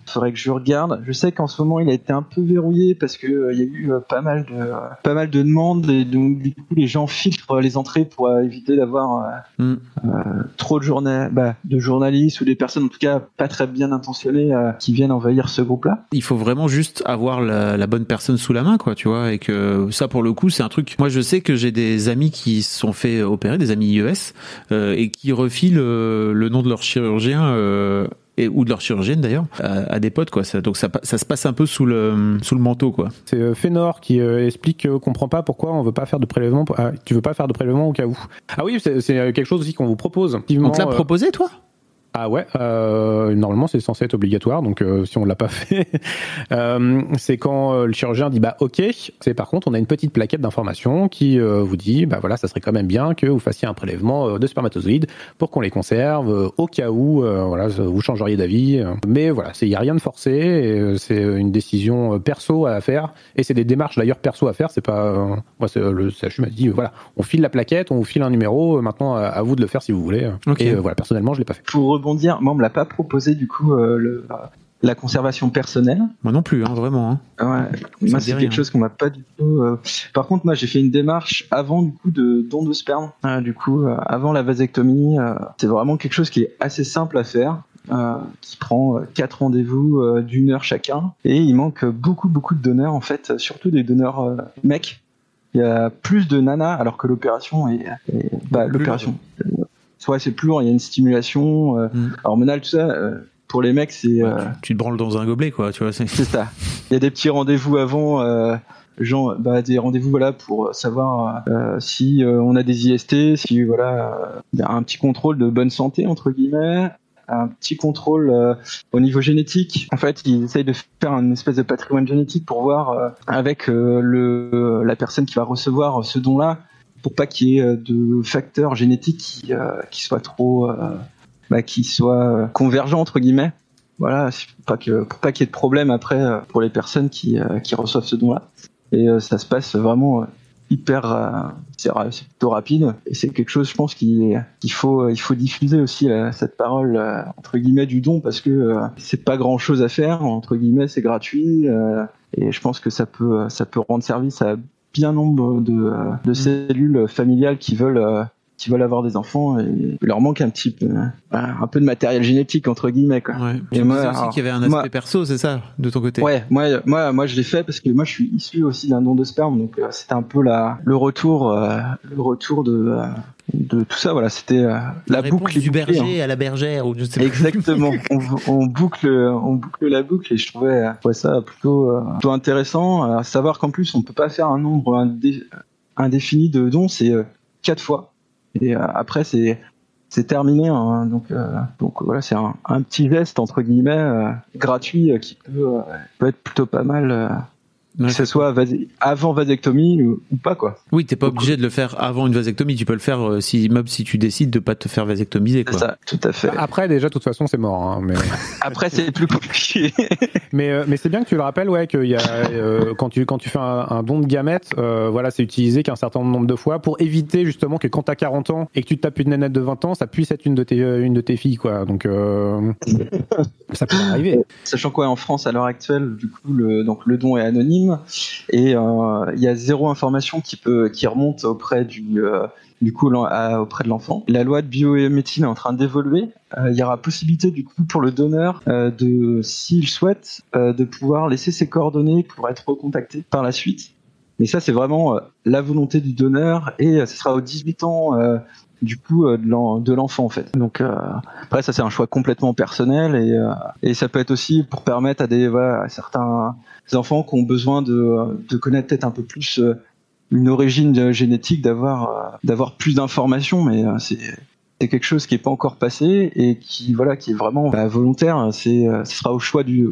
Il faudrait que je regarde. Je sais qu'en ce moment, il a été un peu verrouillé parce que il y a eu pas mal de, pas mal de de demandes et donc du coup les gens filtrent les entrées pour euh, éviter d'avoir euh, mm. euh, trop de, bah, de journalistes ou des personnes en tout cas pas très bien intentionnées qui viennent envahir ce groupe-là. Il faut vraiment juste avoir la, bonne personne sous la main, quoi, tu vois, et que ça pour le coup c'est un truc. Moi je sais que j'ai des amis qui se sont fait opérer, des amis IES, et qui refilent le nom de leur chirurgien et ou de leur chirurgienne d'ailleurs à, des potes quoi. Ça, donc ça, ça se passe un peu sous le sous le manteau quoi. C'est euh, Fénor qui euh, explique qu'on comprend pas pourquoi on veut pas faire de prélèvement ah, tu veux pas faire de prélèvement au cas où. Ah oui c'est quelque chose aussi qu'on vous propose. On te l'a euh, proposé toi? Ah ouais, euh, normalement c'est censé être obligatoire, donc euh, si on l'a pas [LAUGHS] fait, euh, c'est quand euh, le chirurgien dit bah ok, c'est par contre on a une petite plaquette d'information qui euh, vous dit bah voilà ça serait quand même bien que vous fassiez un prélèvement de spermatozoïdes pour qu'on les conserve au cas où voilà vous changeriez d'avis, mais voilà c'est y a rien de forcé, c'est une décision perso à faire et c'est des démarches d'ailleurs perso à faire, c'est pas moi le CHU m'a dit voilà on file la plaquette, on vous file un numéro, maintenant à, vous de le faire si vous voulez. Et voilà personnellement je l'ai pas fait dire, moi on me l'a pas proposé du coup euh, le, la conservation personnelle. Moi non plus, hein, vraiment. Hein. Ouais, moi c'est quelque chose qu'on m'a pas du tout. Euh, par contre, moi j'ai fait une démarche avant du coup de don de sperme. Hein, du coup, euh, avant la vasectomie, c'est vraiment quelque chose qui est assez simple à faire. qui prend quatre rendez-vous d'une heure chacun et il manque beaucoup beaucoup de donneurs en fait surtout des donneurs mecs il y a plus de nanas alors que l'opération est, bah, l'opération soit c'est plus lourd, il y a une stimulation euh, mm. hormonale, tout ça. Euh, pour les mecs, c'est. Euh, tu, te branles dans un gobelet, quoi, tu vois. C'est ça. Il y a des petits rendez-vous avant. Genre, bah, des rendez-vous voilà pour savoir si on a des IST, si voilà un petit contrôle de bonne santé entre guillemets, un petit contrôle au niveau génétique. En fait, ils essayent de faire une espèce de patrimoine génétique pour voir avec le la personne qui va recevoir ce don-là pour pas qu'il y ait euh, de facteurs génétiques qui, euh, qui soient trop, euh, bah, qui soient convergents entre guillemets. Voilà, pour pas que pour pas qu'il y ait de problème après pour les personnes qui, qui reçoivent ce don-là. Et ça se passe vraiment hyper c'est plutôt rapide et c'est quelque chose je pense qu'il qu'il faut il faut diffuser aussi cette parole entre guillemets du don parce que c'est pas grand chose à faire entre guillemets c'est gratuit et je pense que ça peut ça peut rendre service à bien nombre de, de mm. cellules familiales qui veulent euh, qui veulent avoir des enfants et il leur manque un petit peu un peu de matériel génétique entre guillemets quoi. Ouais. Et moi aussi qu'il y avait un aspect perso, c'est ça de ton côté? Ouais, moi moi moi je l'ai fait parce que moi je suis issu aussi d'un don de sperme donc euh, c'était un peu la le retour le retour de de tout ça voilà c'était la, la, boucle du berger à la bergère ou je sais exactement [LAUGHS] on, on, boucle on boucle la boucle et je trouvais ouais, ça plutôt plutôt intéressant à savoir qu'en plus on peut pas faire un nombre indéfini de dons c'est quatre fois et euh, après, c'est c'est terminé. Hein. donc, euh, donc voilà, c'est un, un, petit geste entre guillemets euh, gratuit qui peut, peut être plutôt pas mal que ce soit avant vasectomie ou, pas quoi. Oui, t'es pas obligé de le faire avant une vasectomie. Tu peux le faire euh, si même si tu décides de pas te faire vasectomiser. Quoi. Ça, tout à fait. Après, déjà, de toute façon, c'est mort. Hein, mais [LAUGHS] après, c'est plus compliqué. [LAUGHS] mais euh, mais c'est bien que tu le rappelles, ouais, qu'il y a euh, quand tu quand tu fais un, don de gamètes, voilà, c'est utilisé qu'un certain nombre de fois pour éviter justement que quand t'as 40 ans et que tu te tapes une nénette de 20 ans, ça puisse être une de tes une de tes filles, quoi. Donc [LAUGHS] ça peut arriver. Sachant quoi, en France à l'heure actuelle, du coup, le donc le don est anonyme et euh, il y a zéro information qui peut qui remonte auprès du euh, du coup auprès de l'enfant. La loi de biomédecine est en train d'évoluer. Euh, il y aura possibilité du coup pour le donneur de, s'il souhaite, de pouvoir laisser ses coordonnées pour être recontacté par la suite. Mais ça c'est vraiment la volonté du donneur et ce sera aux 18 ans du coup de l'enfant en fait. Donc après ça c'est un choix complètement personnel et, et ça peut être aussi pour permettre à des à certains enfants qui ont besoin de, de connaître peut-être un peu plus euh, une origine euh, génétique d'avoir euh, d'avoir plus d'informations, mais euh, c'est c'est quelque chose qui est pas encore passé et qui voilà qui est vraiment bah, volontaire. C'est euh, ce sera au choix du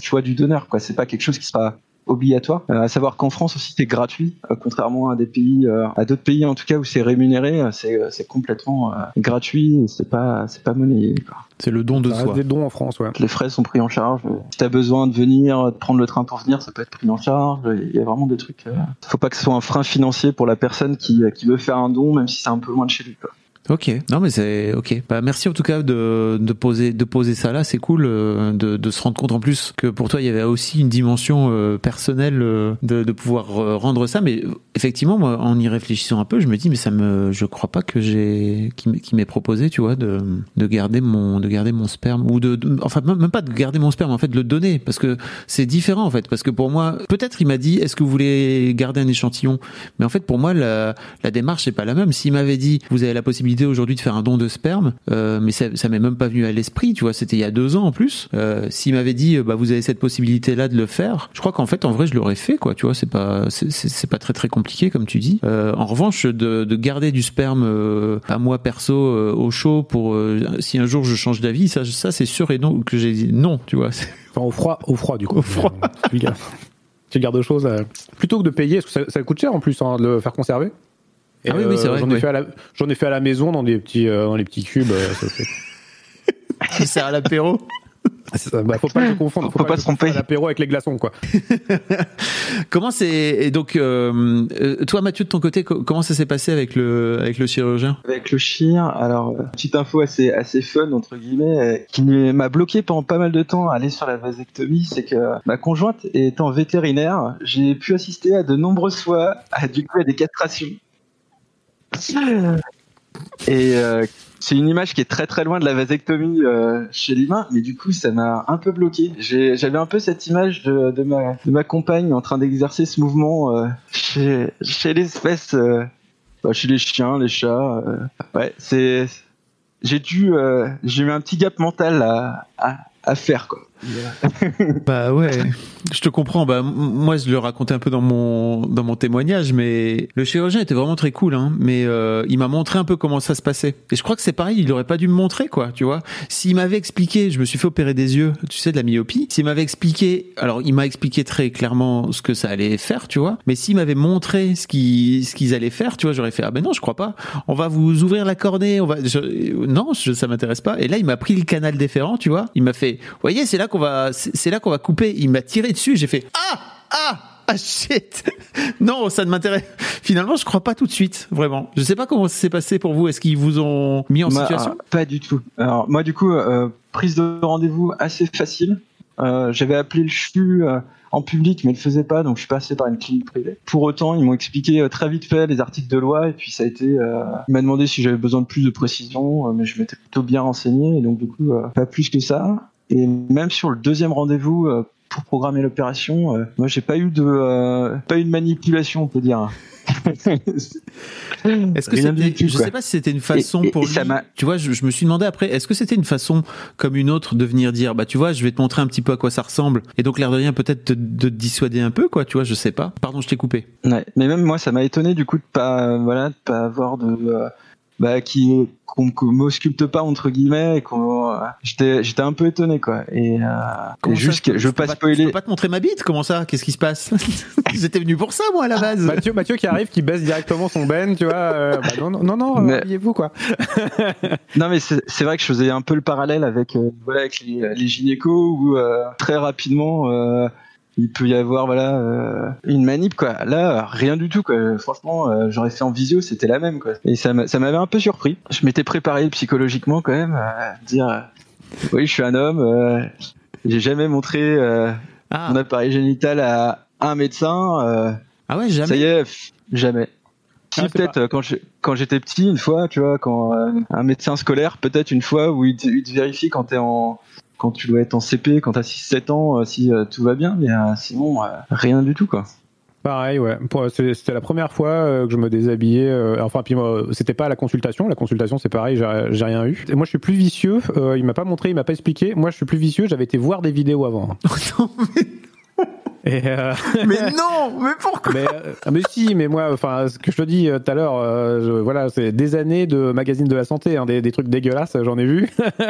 choix du donneur quoi. C'est pas quelque chose qui sera obligatoire. Euh, à savoir qu'en France aussi c'est gratuit, euh, contrairement à des pays, euh, à d'autres pays en tout cas où c'est rémunéré, c'est euh, complètement euh, gratuit. C'est pas c'est pas monnayé. C'est le don de Ça soi. des dons en France, ouais. Les frais sont pris en charge. Si t'as besoin de venir, de prendre le train pour venir, ça peut être pris en charge. Il y a vraiment des trucs. euh, Faut pas que ce soit un frein financier pour la personne qui, qui veut faire un don, même si c'est un peu loin de chez lui. Quoi. Ok, non mais c'est ok. Bah merci en tout cas de, de poser de poser ça là, c'est cool euh, de, de se rendre compte en plus que pour toi il y avait aussi une dimension euh, personnelle euh, de, de pouvoir rendre ça. Mais effectivement, moi, en y réfléchissant un peu, je me dis mais ça me, je crois pas que j'ai qui, m'est- proposé, tu vois, de, de garder mon de garder mon sperme ou de, enfin même pas de garder mon sperme, en fait de le donner parce que c'est différent en fait parce que pour moi peut-être il m'a dit est-ce que vous voulez garder un échantillon, mais en fait pour moi la, la démarche n'est pas la même. S'il m'avait dit vous avez la possibilité aujourd'hui de faire un don de sperme, euh, mais ça, ça m'est même pas venu à l'esprit, tu vois, c'était il y a deux ans en plus. Euh, S'il m'avait dit euh, bah vous avez cette possibilité là de le faire, je crois qu'en fait en vrai je l'aurais fait quoi, tu vois, c'est pas c'est- pas très très compliqué comme tu dis. Euh, en revanche de, de garder du sperme à moi perso au chaud pour si un jour je change d'avis, ça ça c'est sûr et non que j'ai dit non, tu vois. [LAUGHS] Enfin, au froid, au froid du coup. Au froid. Tu le gardes. Aux choses. Plutôt que de payer, parce que ça, ça coûte cher en plus hein, de le faire conserver. Et, Ah oui, oui, c'est vrai, J'en ai, oui. fait à la- j'en ai fait à la maison dans des petits, euh, dans les petits cubes. euh, ça [LAUGHS] sert à l'apéro. c'est ça. Bah, faut pas le confondre. Faut pas le se tromper. L'apéro avec les glaçons, quoi. [LAUGHS] Comment c'est et donc euh, euh, toi Mathieu de ton côté co- comment ça s'est passé avec le avec le chirurgien? Avec le chien, alors euh, petite info assez assez fun entre guillemets, euh, qui m'a bloqué pendant pas mal de temps à aller sur la vasectomie, c'est que ma conjointe étant vétérinaire, j'ai pu assister à de nombreuses fois à du coup à des castrations. Et euh, c'est une image qui est très très loin de la vasectomie euh, chez l'humain, mais du coup ça m'a un peu bloqué. J'avais un peu cette image de, de, ma, de ma compagne en train d'exercer ce mouvement euh, chez, chez l'espèce, euh, bah, chez les chiens, les chats. euh. ouais, c'est j'ai dû euh, j'ai eu un petit gap mental à, à, à faire quoi. [LAUGHS] Bah ouais, je te comprends. Bah moi je le racontais un peu dans mon dans mon témoignage, mais le chirurgien était vraiment très cool. Hein, mais euh, il m'a montré un peu comment ça se passait. Et je crois que c'est pareil, il aurait pas dû me montrer quoi, tu vois. S'il m'avait expliqué, je me suis fait opérer des yeux, tu sais de la myopie. S'il m'avait expliqué, alors il m'a expliqué très clairement ce que ça allait faire, tu vois. Mais s'il m'avait montré ce qu'ils ce qu'ils allaient faire, tu vois, j'aurais fait ah ben non, je crois pas. On va vous ouvrir la cornée, on va je- non, je- ça m'intéresse pas. Et là il m'a pris le canal déférent, tu vois. Il m'a fait, vous voyez, c'est là qu'on va c'est là qu'on va couper. Il m'a tiré dessus, j'ai fait ah ah ah shit [LAUGHS] non ça ne m'intéresse finalement je crois pas tout de suite vraiment je sais pas comment ça s'est passé pour vous est-ce qu'ils vous ont mis en Moi, situation? euh, Pas du tout. Alors moi du coup euh, prise de rendez-vous assez facile. Euh, J'avais appelé le CHU euh, en public mais il le faisait pas donc je suis passé par une clinique privée. Pour autant ils m'ont expliqué très vite fait les articles de loi et puis ça a été. Euh, il m'a demandé si j'avais besoin de plus de précision mais je m'étais plutôt bien renseigné et donc du coup euh, pas plus que ça. Et même sur le deuxième rendez-vous euh, pour programmer l'opération, euh, moi j'ai pas eu de euh, pas eu de manipulation on peut dire. [LAUGHS] Est-ce que c'était, je sais pas si c'était une façon Et- et- pour lui. Tu vois, je, je me suis demandé après, est-ce que c'était une façon comme une autre de venir dire, bah tu vois, je vais te montrer un petit peu à quoi ça ressemble, et donc l'air de rien peut-être te- de te dissuader un peu, quoi. Tu vois, je sais pas. Pardon, je t'ai coupé. Ouais, mais même moi, ça m'a étonné du coup de pas, euh, voilà, de pas avoir de, euh, bah, qui, qu'on qu'on m'ausculte pas entre guillemets, et qu'on, j'étais, j'étais un peu étonné quoi. Et, euh, et juste, que, je veux pas Je spoiler. peux pas te montrer ma bite. Comment ça? Qu'est-ce qui se passe? [LAUGHS] J'étais venu pour ça, moi, à la base. Mathieu, Mathieu qui arrive, qui baisse directement son ben, tu vois. euh, bah non, non, non, non Mais- euh, habillez-vous, quoi. Non mais c'est, c'est vrai que je faisais un peu le parallèle avec, euh, voilà, avec les, les gynécos où euh, très rapidement. Il peut y avoir voilà euh, une manip quoi. Là rien du tout quoi. Franchement euh, j'aurais fait en visio c'était la même quoi. Et ça m'a- ça m'avait un peu surpris. Je m'étais préparé psychologiquement quand même à dire euh, oui je suis un homme. j'ai jamais montré Ah, mon appareil génital à un médecin. ah ouais, jamais. ça y est jamais. Si Ah, c'est peut-être quand je- quand j'étais petit une fois tu vois quand euh, un médecin scolaire peut-être une fois où il te, il te vérifie quand t'es en quand tu dois être en CP, quand t'as 6-7 ans, euh, si euh, tout va bien, mais euh, sinon, euh, rien du tout, quoi. Pareil, ouais. C'était la première fois que je me déshabillais. enfin, puis moi, c'était pas à la consultation. La consultation, c'est pareil, j'ai rien eu. Et moi, je suis plus vicieux. il m'a pas montré, il m'a pas expliqué. Moi, je suis plus vicieux. J'avais été voir des vidéos avant. [LAUGHS] Non, mais- Et, euh, Mais non, mais pourquoi mais, euh, ah, mais si, mais moi, enfin, ce que je te dis euh, tout à l'heure, voilà, c'est des années de magazine de la santé, hein, des, des trucs dégueulasses, j'en ai vu.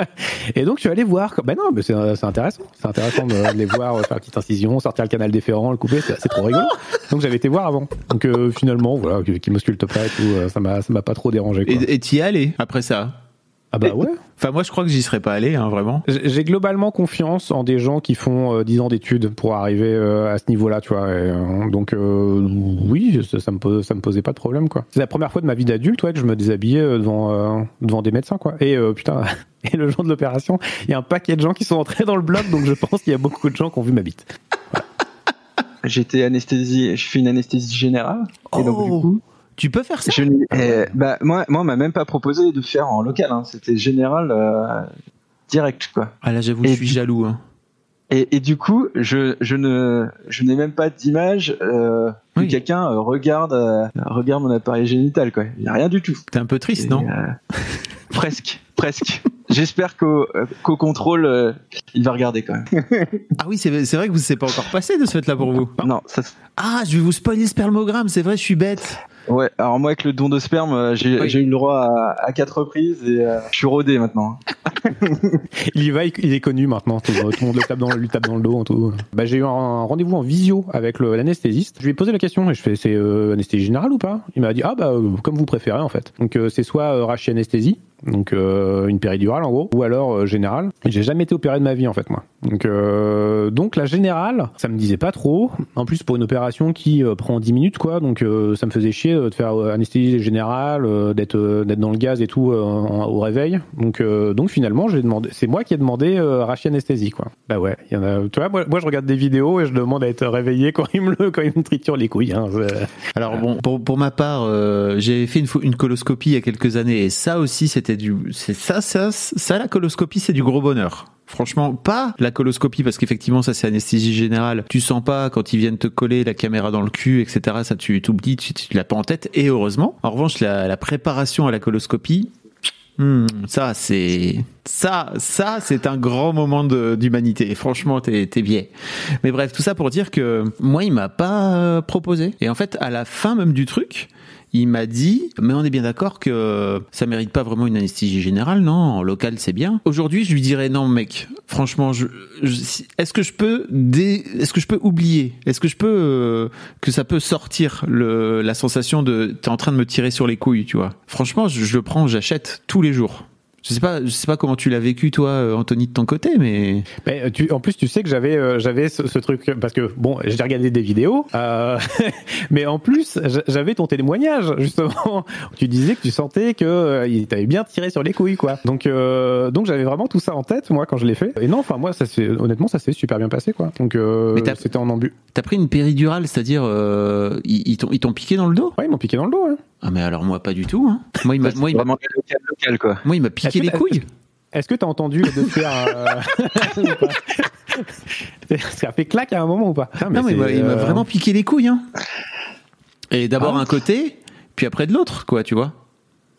[LAUGHS] et donc, je suis allé voir. Ben non, mais c'est intéressant. C'est intéressant de les voir faire une petite incision, sortir le canal déférent, le couper, c'est trop rigolo. Donc, j'avais été voir avant. Donc, euh, finalement, voilà, qui me sculpte pas et tout, ça m'a ça m'a pas trop dérangé. Quoi. Et et t'y es allé après ça? Ah bah ouais. Enfin, moi, je crois que j'y serais pas allé, hein, vraiment. J'ai globalement confiance en des gens qui font euh, 10 ans d'études pour arriver euh, à ce niveau-là, tu vois. Et, euh, donc euh, oui, ça, ça me pose, ça me posait pas de problème, quoi. C'est la première fois de ma vie d'adulte, ouais, que je me déshabillais devant euh, devant des médecins, quoi. Et euh, putain, [LAUGHS] et le jour de l'opération, il y a un paquet de gens qui sont entrés dans le bloc, donc je pense qu'il y a beaucoup de gens qui ont vu ma bite. J'étais anesthésie, je fais une anesthésie générale. Et donc, du Oh. coup, Tu peux faire ça je n'ai- euh, bah, moi, moi, on m'a même pas proposé de faire en local. hein. C'était général euh, direct, quoi. Ah là, j'avoue, je suis jaloux. hein. Et, et du coup, je, je ne, je n'ai même pas d'image euh, que quelqu'un euh, regarde, euh, regarde mon appareil génital, quoi. Il y a rien du tout. T'es un peu triste, Et, non euh, [LAUGHS] Presque, presque. J'espère qu'au qu'au contrôle, euh, il va regarder quand même. Ah oui, c'est c'est vrai que vous c'est pas encore passé de ce fait-là pour vous. Non, ça, Ah, je vais vous spoiler le spermogramme, c'est vrai, je suis bête. Ouais. Alors moi, avec le don de sperme, euh, j'ai Oui. eu le droit à, à quatre reprises et euh, je suis rodé maintenant. [LAUGHS] Il y va, il est connu maintenant. Tout, tout le monde le tape dans, lui tape dans le dos. en Tout. Bah, j'ai eu un rendez-vous en visio avec l'anesthésiste. Je lui ai posé la question et je fais c'est euh, anesthésie générale ou pas? Il m'a dit ah bah euh, comme vous préférez en fait. Donc euh, c'est soit euh, rachianesthésie, donc euh, une péridurale en gros, ou alors euh, générale. J'ai jamais été opéré de ma vie en fait moi. Donc euh, donc la générale, ça me disait pas trop. En plus pour une opération qui euh, prend 10 minutes quoi, donc euh, ça me faisait chier de faire anesthésie générale, euh, d'être euh, d'être dans le gaz et tout euh, en- au réveil. Donc euh, donc finalement j'ai demandé, c'est moi qui ai demandé euh, rachianesthésie quoi. Bah ouais, il y en a. Tu vois moi, moi je regarde des vidéos et je demande à être réveillé quand il me le quand il me triture les couilles. Hein, Alors bon, pour, pour ma part, euh, j'ai fait une, une coloscopie il y a quelques années et ça aussi c'était du, c'est ça, ça, ça la coloscopie c'est du gros bonheur. Franchement, pas la coloscopie parce qu'effectivement ça c'est anesthésie générale. Tu sens pas quand ils viennent te coller la caméra dans le cul, etc. Ça tu t'oublies, tu, tu l'as pas en tête et heureusement. En revanche, la, préparation à la coloscopie, hmm, ça c'est ça, ça c'est un grand moment d'humanité. Franchement, t'es t'es vieille. Mais bref, tout ça pour dire que moi, il m'a pas euh, proposé. Et en fait, à la fin même du truc, il m'a dit, mais on est bien d'accord que ça mérite pas vraiment une anesthésie générale, non? En local, c'est bien. Aujourd'hui, je lui dirais non, mec. Franchement, je, je- est-ce que je peux, dé- est-ce que je peux oublier? Est-ce que je peux euh, que ça peut sortir le, la sensation de t'es en train de me tirer sur les couilles, tu vois? Franchement, je, je le prends, j'achète tous les jours. Je sais pas, je sais pas comment tu l'as vécu toi, euh, Anthony, de ton côté, mais Mais euh, tu, en plus, tu sais que j'avais euh, j'avais ce, ce truc parce que bon, j'ai regardé des vidéos, euh, [LAUGHS] mais en plus j'a- j'avais ton témoignage justement. [LAUGHS] Tu disais que tu sentais que euh, il t'avait bien tiré sur les couilles, quoi. Donc donc j'avais vraiment tout ça en tête moi quand je l'ai fait. Et non, enfin moi ça s'est honnêtement ça s'est super bien passé, quoi. Donc c'était en ambu. T'as pris une péridurale, c'est-à-dire ils, ils t'ont piqué dans le dos? Ouais, ils m'ont piqué dans le dos. Hein. Ah mais alors moi pas du tout. Hein. Moi il m'a [LAUGHS] moi il m'a Vraiment local, local, quoi. moi il m'a piqué les couilles. Est-ce que t'as entendu les deux faire euh... [LAUGHS] Ça a fait claque à un moment ou pas? Putain, non mais c'est, il m'a- il m'a euh, vraiment piqué les couilles. Hein. Et d'abord Ah. un côté, puis après de l'autre, quoi, tu vois.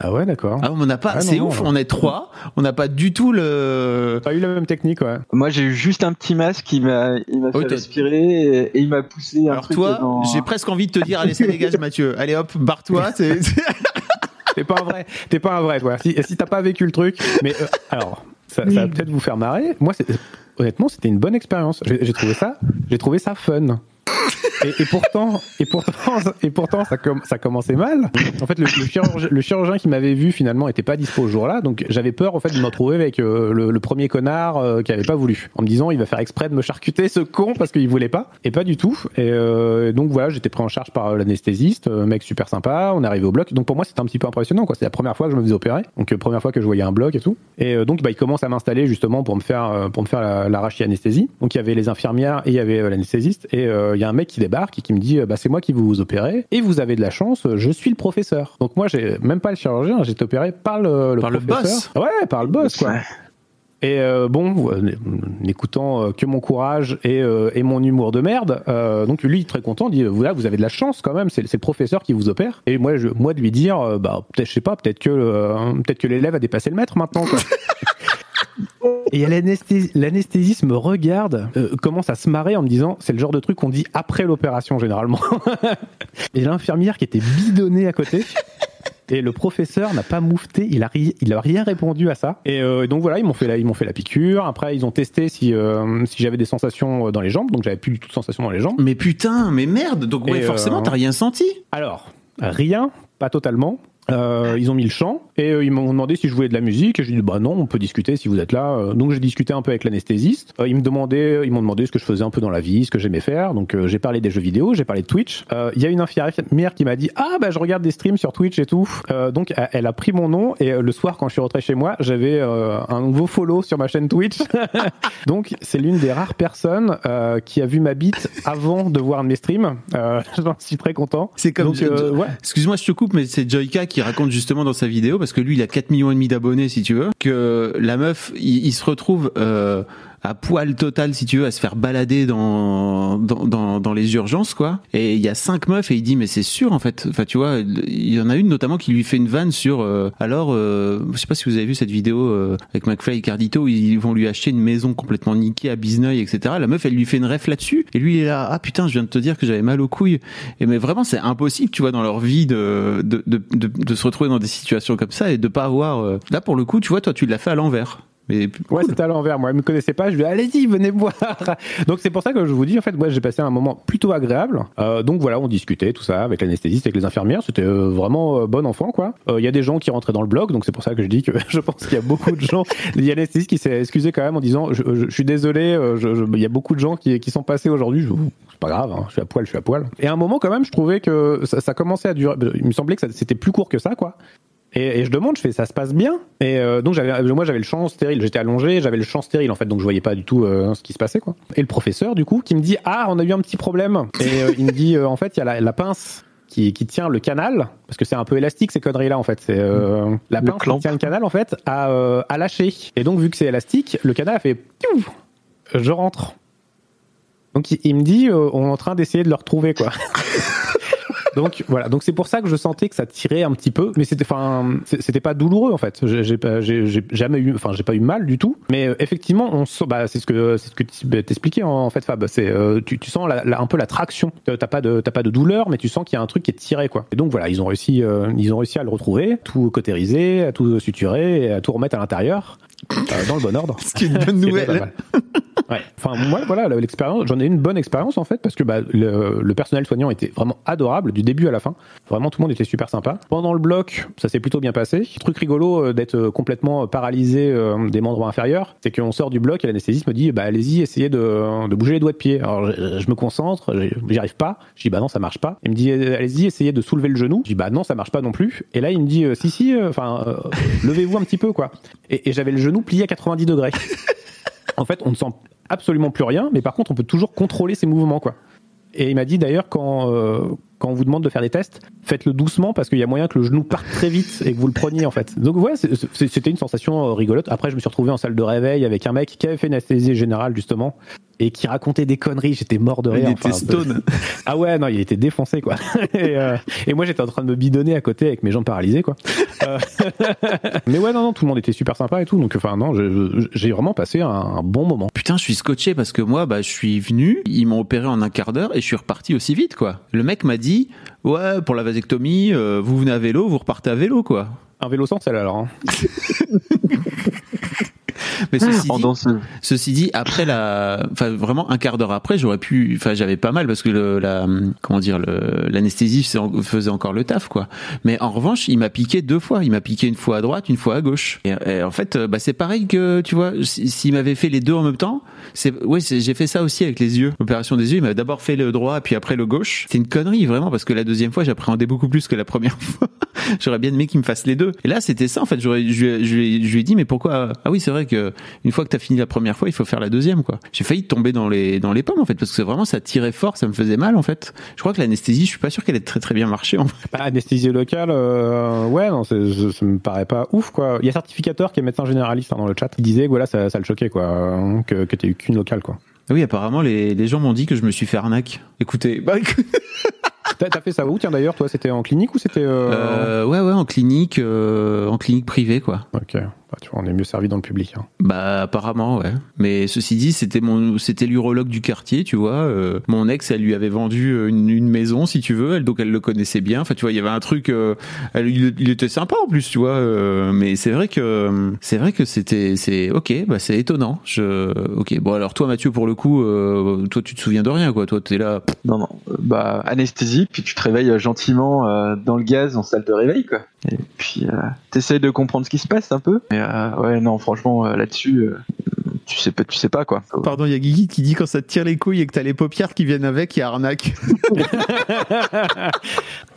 Ah ouais, d'accord. Ah on n'a pas, Ah, c'est ouf, non. on est trois, on n'a pas du tout le. Pas eu la même technique, ouais. Moi, j'ai eu juste un petit masque qui m'a, il m'a Oui, fait respirer et, et il m'a poussé un Alors truc toi, dans- j'ai presque envie de te dire allez ça dégage [LAUGHS] Mathieu, allez hop barre-toi. c'est- c'est- [LAUGHS] T'es pas un vrai, t'es pas un vrai, toi. Si, si t'as pas vécu le truc, mais euh, alors, ça, ça va peut-être vous faire marrer. Moi, c'est- honnêtement, c'était une bonne expérience. J'ai j'ai trouvé ça, j'ai trouvé ça fun. Et, pourtant, et pourtant, et pourtant, ça, com- ça commençait mal. En fait, le, chirurgien, qui m'avait vu finalement était pas dispo ce jour-là, donc j'avais peur en fait de me retrouver avec euh, le, premier connard euh, qui avait pas voulu, en me disant il va faire exprès de me charcuter ce con parce qu'il voulait pas, et pas du tout. Et euh, donc voilà, j'étais pris en charge par l'anesthésiste, mec super sympa. On est arrivé au bloc, donc pour moi c'était un petit peu impressionnant, quoi. C'est la première fois que je me faisais opérer, donc première fois que je voyais un bloc et tout. Et donc bah il commence à m'installer justement pour me faire pour me faire la, la rachianesthésie. Donc il y avait les infirmières et il y avait l'anesthésiste et il y a un mec qui débarque et qui me dit euh, bah c'est moi qui vous opérez et vous avez de la chance, euh, je suis le professeur. Donc moi j'ai même pas le chirurgien, j'ai été opéré par le, le Par le professeur. Ouais, par le boss quoi. Et euh, bon, n'écoutant que mon courage et, euh, et mon humour de merde, euh, donc lui très content dit voilà vous avez de la chance quand même, c'est le professeur qui vous opère. Et moi je, moi de lui dire bah peut-être je sais pas, peut-être que euh, peut-être que l'élève a dépassé le maître maintenant. Quoi. [LAUGHS] Et l'anesthési- l'anesthésiste me regarde, euh, commence à se marrer en me disant c'est le genre de truc qu'on dit après l'opération généralement. [LAUGHS] et l'infirmière qui était bidonnée à côté. Et le professeur n'a pas moufté, il a, ri- il a rien répondu à ça. Et euh, donc voilà, ils m'ont fait la, ils m'ont fait la piqûre. Après, ils ont testé si, euh, si j'avais des sensations dans les jambes. Donc j'avais plus du tout de sensations dans les jambes. Mais putain, mais merde. Donc ouais, Et, forcément, t'as rien senti. Alors, rien, pas totalement. Euh, ils ont mis le chant et euh, ils m'ont demandé si je voulais de la musique et j'ai dit bah non on peut discuter si vous êtes là. Euh, donc j'ai discuté un peu avec l'anesthésiste. Euh, ils me demandaient ils m'ont demandé ce que je faisais un peu dans la vie ce que j'aimais faire. Donc euh, j'ai parlé des jeux vidéo j'ai parlé de Twitch. Euh, il y a une infirmière qui m'a dit ah bah je regarde des streams sur Twitch et tout. Euh, donc elle- a pris mon nom et le soir quand je suis rentré chez moi j'avais euh, un nouveau follow sur ma chaîne Twitch. [LAUGHS] Donc c'est l'une des rares personnes euh, qui a vu ma bite avant de voir mes streams. Euh, [LAUGHS] j'en suis très content. C'est comme ouais. Excuse-moi, je te coupe, mais c'est Joyka qui raconte justement dans sa vidéo, parce que lui, il a 4 millions et demi d'abonnés, si tu veux, que la meuf, il, il se retrouve euh, à poil total, si tu veux, à se faire balader dans dans, dans, dans les urgences, quoi. Et il y a cinq meufs et il dit, mais c'est sûr, en fait. Enfin, tu vois, il y en a une notamment qui lui fait une vanne sur. euh, alors, euh, je sais pas si vous avez vu cette vidéo euh, avec McFly et Cardito, où ils vont lui acheter une maison complètement niquée à Bizneuil, etc. La meuf, elle lui fait une ref là-dessus, et lui, il est là, ah putain, je viens de te dire que j'avais mal aux couilles. Et mais vraiment, c'est impossible, tu vois, dans leur vie de, de, de, de, de se retrouver dans des situations comme ça et de pas avoir. euh, Là, pour le coup, tu vois, toi, tu l'as fait à l'envers. Mais Ouais, c'était à l'envers. Moi, elle me connaissait pas. Je lui ai dit, allez-y, venez voir. [LAUGHS] Donc, c'est pour ça que je vous dis, en fait, moi, j'ai passé un moment plutôt agréable. Euh, donc, voilà, on discutait, tout ça, avec l'anesthésiste, avec les infirmières. C'était euh, vraiment euh, bon enfant, quoi. Il y a des gens qui rentraient dans le blog, donc c'est pour ça que je dis que [LAUGHS] je pense qu'il y a beaucoup de gens. Il y a l'anesthésiste qui s'est excusé quand même en disant, je, suis désolé, il y a beaucoup de gens qui, qui sont passés aujourd'hui. C'est pas grave, hein, je suis à poil, je suis à poil. Et à un moment, quand même, je trouvais que ça, ça commençait à durer. Il me semblait que c'était plus court que ça, quoi. Et, et je demande, je fais, ça se passe bien Et euh, donc j'avais, moi j'avais le champ stérile, j'étais allongé, j'avais le champ stérile en fait, donc je voyais pas du tout euh, ce qui se passait quoi. Et le professeur du coup qui me dit, ah on a eu un petit problème. Et euh, il me dit, euh, en fait il y a la, la pince qui, qui tient le canal, parce que c'est un peu élastique ces conneries là en fait. C'est euh, la pince qui tient le canal en fait à, euh, à lâcher. Et donc vu que c'est élastique, le canal a fait, je rentre. Donc il, il me dit, euh, on est en train d'essayer de le retrouver quoi. [LAUGHS] Donc voilà, donc c'est pour ça que je sentais que ça tirait un petit peu, mais c'était enfin c'était pas douloureux en fait. J'ai jamais eu, enfin j'ai pas eu mal du tout, mais euh, effectivement on bah c'est ce que c'est ce que bah, t'expliquais en, fait Fab, c'est euh, tu, tu sens la- la- un peu la traction. Euh, T'as pas de t'as pas de douleur, mais tu sens qu'il y a un truc qui est tiré quoi. Et donc voilà, ils ont réussi euh, ils ont réussi à le retrouver, tout cautérisé, à tout suturer, à tout remettre à l'intérieur euh, dans le bon ordre. [LAUGHS] Ce qui est une bonne nouvelle. Ouais. Enfin, moi, voilà, l'expérience, j'en ai une bonne expérience en fait, parce que bah, le, le personnel soignant était vraiment adorable du début à la fin. Vraiment, tout le monde était super sympa. Pendant le bloc, ça s'est plutôt bien passé. Truc rigolo euh, d'être euh, complètement paralysé euh, des membres inférieurs, c'est qu'on sort du bloc et l'anesthésiste me dit, bah allez-y, essayez de, de bouger les doigts de pied. Alors, je, je me concentre, j'y- arrive pas. Je dis, bah non, ça marche pas. Il me dit, allez-y, essayez de soulever le genou. Je dis, bah non, ça marche pas non plus. Et là, il me dit, si, si, euh, enfin, euh, levez-vous un petit peu, quoi. Et, et j'avais le genou plié à 90 degrés. [LAUGHS] En fait, on ne sent absolument plus rien, mais par contre, on peut toujours contrôler ses mouvements, quoi. Et il m'a dit d'ailleurs, quand, euh, quand on vous demande de faire des tests, faites-le doucement parce qu'il y a moyen que le genou parte très vite et que vous le preniez, en fait. Donc, ouais, c'est- c'est- c'était une sensation euh, rigolote. Après, je me suis retrouvé en salle de réveil avec un mec qui avait fait une anesthésie générale, justement, et qui racontait des conneries. J'étais mort de Il rire. était Enfin, stone. [LAUGHS] ah ouais, non, il était défoncé, quoi. [LAUGHS] et, euh, et moi, j'étais en train de me bidonner à côté avec mes jambes paralysées, quoi. Euh, [LAUGHS] Mais ouais, non, non, tout le monde était super sympa et tout. Donc, enfin, non, j'ai vraiment passé un, un bon moment. Putain, je suis scotché parce que moi, bah, je suis venu, ils m'ont opéré en un quart d'heure et je suis reparti aussi vite, quoi. Le mec m'a dit, ouais, pour la vasectomie, euh, vous venez à vélo, vous repartez à vélo, quoi. Un vélo sans selle, alors. hein. Mais ceci En dit, danseuse. ceci dit, après la, enfin vraiment un quart d'heure après, j'aurais pu, enfin j'avais pas mal parce que le, la, comment dire, le- l'anesthésie faisait en- faisait encore le taf, quoi. Mais en revanche, il m'a piqué deux fois. Il m'a piqué une fois à droite, une fois à gauche. Et, et en fait, euh, bah c'est pareil que, tu vois, si- s'il m'avait fait les deux en même temps, c'est, c'est- j'ai fait ça aussi avec les yeux. L'opération des yeux, il m'a d'abord fait le droit, puis après le gauche. C'est une connerie vraiment parce que la deuxième fois, j'appréhendais beaucoup plus que la première [LAUGHS] fois. J'aurais bien aimé qu'il me fasse les deux. Et là, c'était ça en fait. J'aurais, je, je, je lui ai dit, mais pourquoi? Ah oui, c'est vrai que une fois que t'as fini la première fois, il faut faire la deuxième, quoi. J'ai failli tomber dans les dans les pommes en fait parce que vraiment ça tirait fort, ça me faisait mal en fait. Je crois que l'anesthésie, je suis pas sûr qu'elle ait très très bien marché en. Bah, anesthésie locale, euh, ouais, non, ça, me paraît pas ouf, quoi. Il y a certificateur qui est médecin généraliste hein, dans le chat. Il disait voilà, ça, ça le choquait, quoi, euh, que, que eu qu'une locale, quoi. Ah Oui, apparemment les, les gens m'ont dit que je me suis fait arnaque. Écoutez, bah, écoute- [LAUGHS] t'as fait ça où, tiens, d'ailleurs, toi, c'était en clinique ou c'était. Euh... euh, ouais ouais en clinique, euh, en clinique privée quoi. Ok. Bah, tu vois, on est mieux servi dans le public. Hein. Bah apparemment ouais. Mais ceci dit, c'était mon c'était l'urologue du quartier, tu vois. Euh, mon ex, elle lui avait vendu euh, une, une maison si tu veux, elle donc elle le connaissait bien. Enfin tu vois, il y avait un truc euh, elle, il, il était sympa en plus, tu vois. euh, mais c'est vrai que c'est vrai que c'était c'est OK, bah c'est étonnant. Je OK. Bon alors toi Mathieu pour le coup euh, toi tu te souviens de rien quoi. Toi tu es là Non, non, bah anesthésie, puis tu te réveilles gentiment euh, dans le gaz en salle de réveil, quoi. Et puis euh, t'essayes de comprendre ce qui se passe un peu. Mais euh, ouais, non, franchement, euh, là-dessus, euh, tu sais pas, tu sais pas quoi. Pardon, il y a Guigui qui dit quand ça te tire les couilles et que t'as les paupières qui viennent avec, il y a arnaque. [LAUGHS]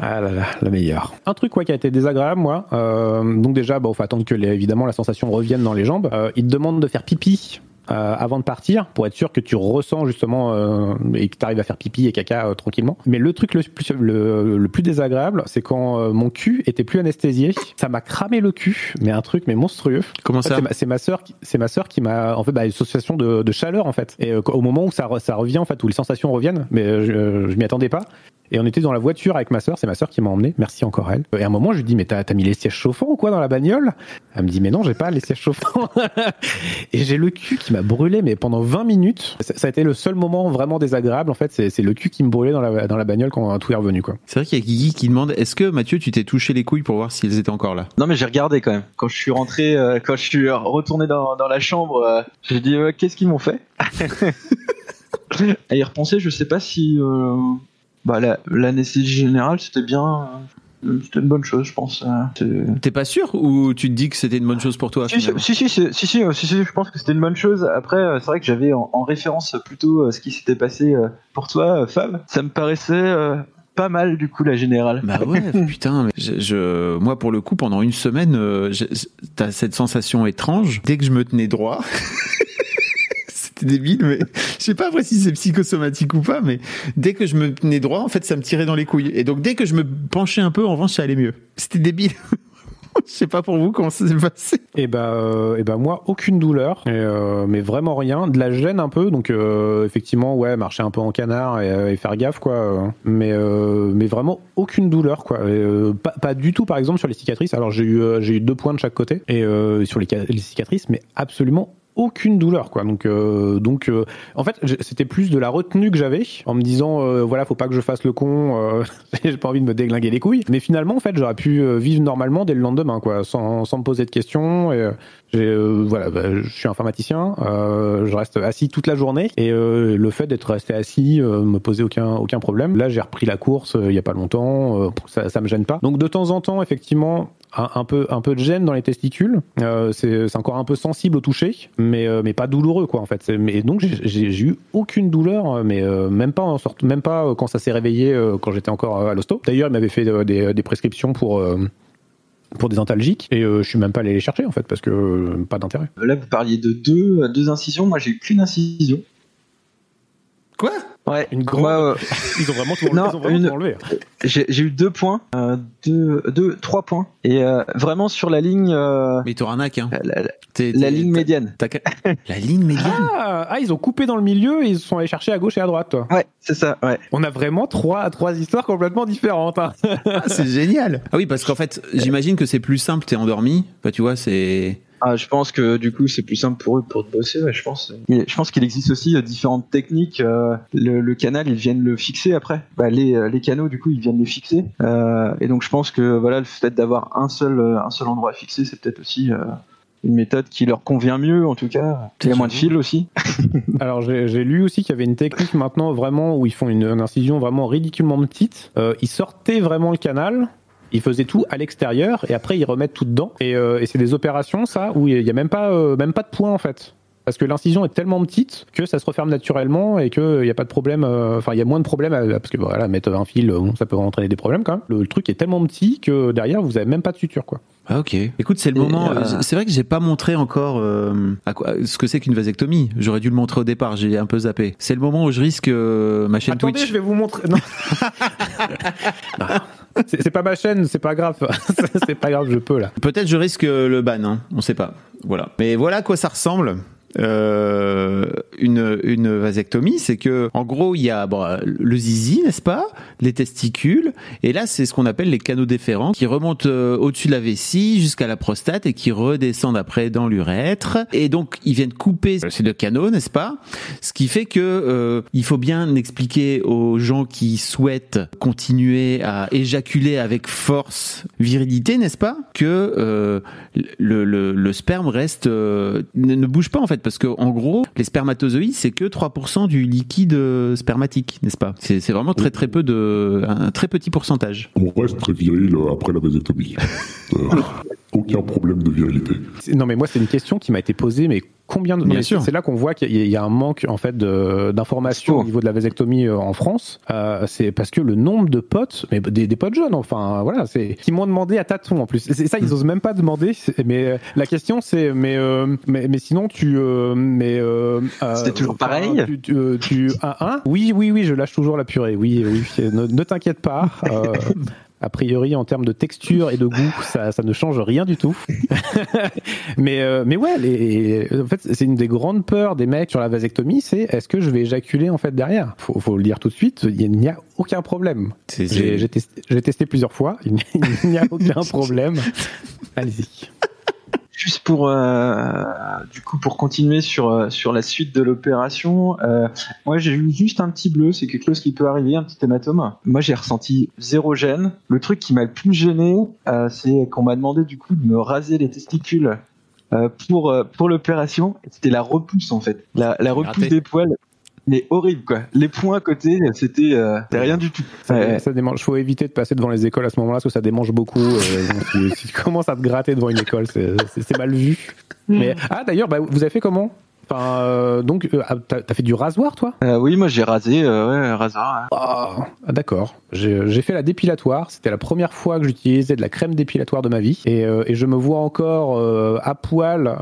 Ah là là, le meilleur. Un truc quoi qui a été désagréable, moi. euh, donc déjà, bah, faut attendre que les- évidemment la sensation revienne dans les jambes. Euh, il te demande de faire pipi. Euh, avant de partir pour être sûr que tu ressens justement euh, et que tu arrives à faire pipi et caca euh, tranquillement. Mais le truc le plus, le, le plus désagréable, c'est quand euh, mon cul était plus anesthésié. Ça m'a cramé le cul, mais un truc mais monstrueux. Comment En fait, ça c'est ma- ma sœur qui c'est ma sœur qui m'a en fait bah, une association de, de chaleur en fait et euh, au moment où ça re- ça revient en fait où les sensations reviennent mais je, je m'y attendais pas et on était dans la voiture avec ma sœur c'est ma sœur qui m'a emmené merci encore elle. Et à un moment je lui dis mais t'as t'as mis les sièges chauffants ou quoi dans la bagnole? Elle me dit mais non j'ai pas les sièges chauffants. [LAUGHS] Et j'ai le cul qui m'a brûlé mais pendant 20 minutes. Ça, ça a été le seul moment vraiment désagréable en fait c'est c'est le cul qui me brûlait dans la dans la bagnole quand tout est revenu quoi. C'est vrai qu'il y a Guigui qui demande est-ce que Mathieu tu t'es touché les couilles pour voir s'ils étaient encore là? Non mais j'ai regardé quand même. Quand je suis rentré, euh, quand je suis retourné dans, dans la chambre, euh, j'ai dit euh, qu'est-ce qu'ils m'ont fait? À y repenser, je sais pas si euh, bah, la- l'anesthésie générale c'était bien, euh, c'était une bonne chose, je pense. euh, T'es pas sûr ou tu te dis que c'était une bonne chose pour toi Si, si, si, si, si, si, je pense que c'était une bonne chose. Après, euh, c'est vrai que j'avais en, en référence plutôt ce qui s'était passé pour toi, Fab. Ça me paraissait euh, pas mal du coup la générale. Bah ouais, [LAUGHS] putain. Mais je, je- moi, pour le coup, pendant une semaine, t'as cette sensation étrange. Dès que je me tenais droit, [LAUGHS] débile, mais je sais pas après si c'est psychosomatique ou pas, mais dès que je me tenais droit, en fait, ça me tirait dans les couilles. Et donc, dès que je me penchais un peu, en revanche, ça allait mieux. C'était débile. [LAUGHS] Je sais pas pour vous comment ça s'est passé. Et bah, euh, et bah moi, aucune douleur, euh, mais vraiment rien, de la gêne un peu, donc euh, effectivement, ouais, marcher un peu en canard et, euh, faire gaffe, quoi. mais, mais vraiment aucune douleur, quoi. Pas, pas du tout, par exemple, sur les cicatrices. Alors j'ai eu, j'ai eu deux points de chaque côté, et sur les, les cicatrices, mais absolument aucune douleur quoi. Donc euh, donc euh, en fait c'était plus de la retenue que j'avais en me disant euh, voilà faut pas que je fasse le con [LAUGHS] j'ai pas envie de me déglinguer les couilles. Mais finalement en fait j'aurais pu vivre normalement dès le lendemain quoi sans, sans me poser de questions. Et voilà bah, je suis informaticien je reste assis toute la journée. Et le fait d'être resté assis me posait aucun aucun problème. Là j'ai repris la course il y a pas longtemps ça ça me gêne pas. Donc de temps en temps effectivement un, peu un peu de gêne dans les testicules euh, c'est encore un peu sensible au toucher mais euh, mais pas douloureux quoi en fait mais donc j'ai- eu aucune douleur euh, mais même pas en sorte même pas quand ça s'est réveillé quand j'étais encore à l'hosto d'ailleurs il m'avait fait des, des prescriptions pour pour des antalgiques et euh, je suis même pas allé les chercher en fait parce que pas d'intérêt Là, vous parliez de deux, deux incisions. Moi, j'ai eu qu'une incision. Quoi Ouais. Une grande- euh, [LAUGHS] ils ont vraiment tout enlevé, Non, ils ont vraiment une- tout enlevé. j'ai eu deux points, euh, deux, deux, trois points, et euh, vraiment sur la ligne, euh, Mais t'auras un hack, hein. la, la- la ligne médiane. La ligne médiane ah, ah, ils ont coupé dans le milieu et ils se sont allés chercher à gauche et à droite toi. Ouais, c'est ça. Ouais. on a vraiment trois trois histoires complètement différentes hein. Ah, c'est génial. Ah oui, parce qu'en fait, j'imagine que c'est plus simple, t'es endormi. Bah, tu vois, c'est. Ah, je pense que du coup c'est plus simple pour eux pour bosser. Ouais, je pense. Je pense qu'il existe aussi euh, différentes techniques. euh, le, le canal, ils viennent le fixer après. Bah, les, euh, les canaux, du coup, ils viennent les fixer. Euh, et donc je pense que voilà, le fait d'avoir un seul un seul endroit fixé, c'est peut-être aussi euh, une méthode qui leur convient mieux en tout cas. Il y a moins de fils aussi. [LAUGHS] Alors j'ai j'ai lu aussi qu'il y avait une technique maintenant vraiment où ils font une, une incision vraiment ridiculement petite. Euh, ils sortaient vraiment le canal. Ils faisaient tout à l'extérieur et après ils remettent tout dedans. Et, euh, et c'est des opérations ça où il y a même pas euh, même pas de point en fait. Parce que l'incision est tellement petite que ça se referme naturellement et qu'il n'y a pas de problème. euh, Enfin, il y a moins de problèmes à- parce que voilà, mettre un fil, euh, bon, ça peut entraîner des problèmes quand même. Le, le truc est tellement petit que derrière vous avez même pas de suture quoi. Ah ok. Écoute, c'est le Et, moment. euh, C'est vrai que j'ai pas montré encore euh, à quoi, ce que c'est qu'une vasectomie. J'aurais dû le montrer au départ. J'ai un peu zappé. C'est le moment où je risque euh, ma chaîne Attendez, Twitch. je vais vous montrer. Non. Non. [LAUGHS] [LAUGHS] [LAUGHS] C'est pas ma chaîne, c'est pas grave. [LAUGHS] c'est pas grave, je peux là. Peut-être je risque le ban. Hein. On sait pas. Voilà. Mais voilà à quoi ça ressemble. Euh, une, une vasectomie, c'est que en gros il y a bon, le zizi, n'est-ce pas, les testicules, et là c'est ce qu'on appelle les canaux déférents qui remontent euh, au-dessus de la vessie jusqu'à la prostate et qui redescendent après dans l'urètre. Et donc ils viennent couper ces deux canaux, n'est-ce pas? Ce qui fait que euh, il faut bien expliquer aux gens qui souhaitent continuer à éjaculer avec force, virilité, n'est-ce pas? Que euh, le, le, le sperme reste euh, ne, ne bouge pas en fait parce que en gros les spermatozoïdes c'est que 3% du liquide euh, spermatique n'est-ce pas? C'est vraiment très très peu de un très petit pourcentage On reste très viril euh, après la vasectomie. [LAUGHS] Euh, aucun problème de virilité. Non, mais moi, c'est une question qui m'a été posée, mais combien de. Bien sûr. C'est là qu'on voit qu'il y a- il y a un manque, en fait, d'informations au niveau de la vasectomie euh, en France. Euh, c'est parce que le nombre de potes, mais des, des potes jeunes, enfin, voilà, c'est. qui m'ont demandé à tâtons, en plus. C'est ça, ils osent même pas demander. Mais euh, la question, c'est, mais, euh, mais, mais sinon, tu. euh, mais. C'était toujours pareil? Tu. tu, tu un, un? Oui, oui, oui, je lâche toujours la purée. Oui, oui. Ne, ne t'inquiète pas. [LAUGHS] a priori, en termes de texture et de goût, ça, ça ne change rien du tout. [LAUGHS] mais, euh, mais ouais, les, en fait, c'est une des grandes peurs des mecs sur la vasectomie, c'est est-ce que je vais éjaculer en fait derrière? Faut, faut le dire tout de suite, il n'y a aucun problème. J'ai testé, testé plusieurs fois, il n'y a aucun [LAUGHS] problème. Allez-y. Juste pour euh, du coup pour continuer sur euh, sur la suite de l'opération, euh, moi j'ai eu juste un petit bleu, c'est quelque chose qui peut arriver, un petit hématome. Moi j'ai ressenti zéro gêne. Le truc qui m'a le plus gêné, euh, c'est qu'on m'a demandé du coup de me raser les testicules pour pour l'opération. C'était la repousse en fait, la, la repousse des poils. Mais horrible quoi. Les points à côté, c'était euh, rien du tout. Ça, Ouais. ça démange. Faut éviter de passer devant les écoles à ce moment-là, parce que ça démange beaucoup. euh, [LAUGHS] donc, si, si tu commences à te gratter devant une école, c'est mal vu. Mais ah d'ailleurs, bah, vous avez fait comment? Enfin, euh, donc, euh, ah, t'as fait du rasoir, toi? Euh, oui, moi j'ai rasé, ouais, rasoir. ouais. Ah, d'accord. J'ai fait la dépilatoire. C'était la première fois que j'utilisais de la crème dépilatoire de ma vie. Et, et je me vois encore à poil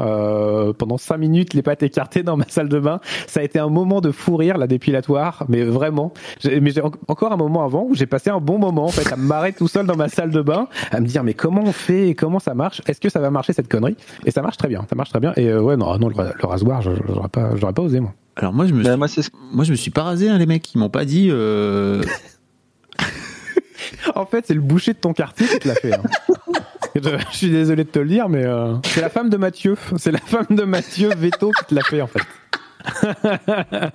pendant cinq minutes, les pattes écartées dans ma salle de bain. Ça a été un moment de fou rire, la dépilatoire. Mais vraiment. J'ai- Mais j'ai en- encore un moment avant où j'ai passé un bon moment, en fait, à me marrer tout seul dans ma salle de bain, à me dire, mais comment on fait Comment ça marche? Est-ce que ça va marcher cette connerie? Et ça marche très bien. Ça marche très bien. Et euh, ouais, non, non le, le rasoir, je- j'aurais pas, j'aurais pas osé, moi. alors moi je me Bah, suis, moi c'est ce moi je me suis pas rasé hein, les mecs ils m'ont pas dit euh, [LAUGHS] En fait, c'est le boucher de ton quartier qui te l'a fait. hein. je, je suis désolé de te le dire, mais euh, c'est la femme de Mathieu. C'est la femme de Mathieu Veto qui te l'a fait, en fait. [LAUGHS]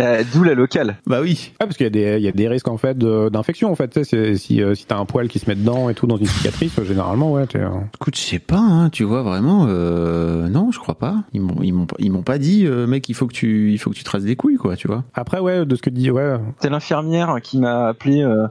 euh, d'où la locale. bah oui Ah, parce qu'il y, a des- il y a des risques, en fait, d'infection, en fait. Tu sais, c'est- si, euh, si t'as un poil qui se met dedans et tout dans une cicatrice, euh, généralement, ouais, Écoute, je sais pas, hein, tu vois vraiment. Euh, non, je crois pas. Ils m'ont, ils m'ont, pas- ils m'ont pas dit, euh, mec, il faut que tu, il faut que tu traces des couilles, quoi, tu vois. Après, ouais, de ce que tu dis, ouais. C'est l'infirmière qui m'a appelé euh,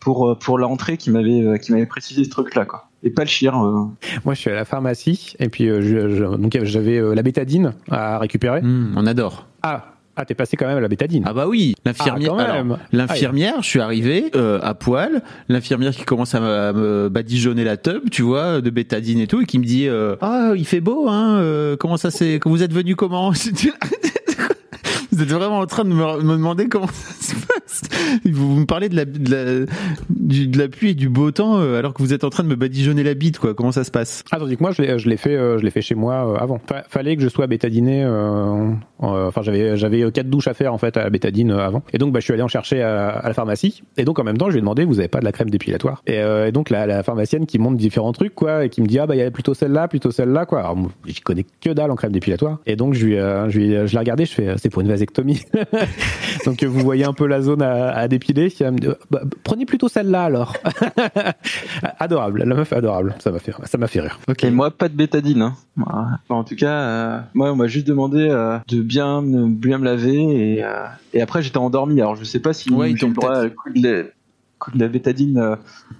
pour pour l'entrée qui m'avait qui m'avait précisé ce truc là quoi. Et pas le chien. euh. Moi, je suis à la pharmacie, et puis euh, je- je- donc j'avais euh, la bétadine à récupérer. Hum, on adore. Ah, ah t'es passé quand même à la bétadine. Ah bah oui, l'infirmière. Ah. L'infirmière, je suis arrivé euh, à poil. L'infirmière qui commence à me, badigeonner la tub, tu vois, de bétadine et tout, et qui me dit euh, ah il fait beau, hein. euh, comment ça c'est que vous êtes venu comment? [LAUGHS] [LAUGHS] Vous êtes vraiment en train de me, me demander comment ça se passe. [LAUGHS] Vous, me parlez de la, de la, la pluie et du beau temps euh, alors que vous êtes en train de me badigeonner la bite, quoi. Comment ça se passe? Ah, tandis que moi, je l'ai, fait, euh, fait chez moi euh, avant. Fa- fallait que je sois bétadiné. euh, euh, Enfin, j'avais, j'avais quatre douches à faire en fait à la bétadine avant. Et donc, bah, je suis allé en chercher à, à la pharmacie. Et donc, en même temps, je lui ai demandé, vous avez pas de la crème dépilatoire? Et, donc, la, la pharmacienne qui montre différents trucs, quoi, et qui me dit, ah bah, il y a plutôt celle-là, plutôt celle-là, quoi. Alors, j'y connais que dalle en crème dépilatoire. Et donc, je lui, je lui, je l'ai regardé, je fais, c'est pour une vasectomie. [LAUGHS] donc, vous voyez un peu la zone à, à dépiler. Elle me dit, Bah, prenez plutôt celle-là alors. [LAUGHS] adorable, la meuf est adorable. Ça m'a fait, ça m'a fait rire. Ok. Et moi pas de bétadine. Hein. En tout cas, euh, moi on m'a juste demandé euh, de bien me bien me laver et euh, et après j'étais endormi. Alors je sais pas si Ouais, ils le coup de la, coup de la bétadine euh,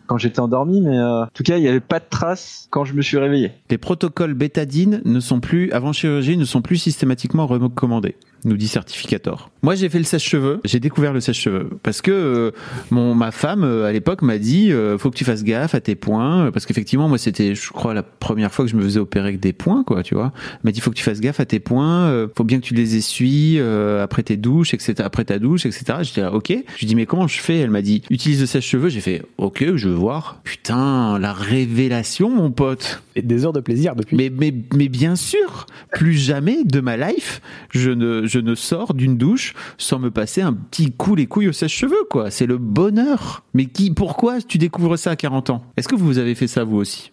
quand j'étais endormi, mais euh, en tout cas il y avait pas de traces quand je me suis réveillé. Les protocoles bétadine ne sont plus, avant chirurgie, ne sont plus systématiquement recommandés. Nous dit Certificator. Moi, j'ai fait le sèche-cheveux. J'ai découvert le sèche-cheveux parce que euh, mon ma femme euh, à l'époque m'a dit euh, faut que tu fasses gaffe à tes points parce qu'effectivement moi c'était je crois la première fois que je me faisais opérer avec des points quoi tu vois. Elle m'a dit faut que tu fasses gaffe à tes points. euh, faut bien que tu les essuies euh, après tes douches etc. Après ta douche etc. J'étais là ok. Je lui dis mais comment je fais? Elle m'a dit utilise le sèche-cheveux. J'ai fait ok je veux voir. Putain la révélation mon pote. Et des heures de plaisir depuis. Mais, mais, mais bien sûr, plus jamais de ma life, je ne, je ne sors d'une douche sans me passer un petit coup les couilles au sèche-cheveux, quoi. C'est le bonheur. Mais qui, pourquoi tu découvres ça à 40 ans? Est-ce que vous avez fait ça vous aussi?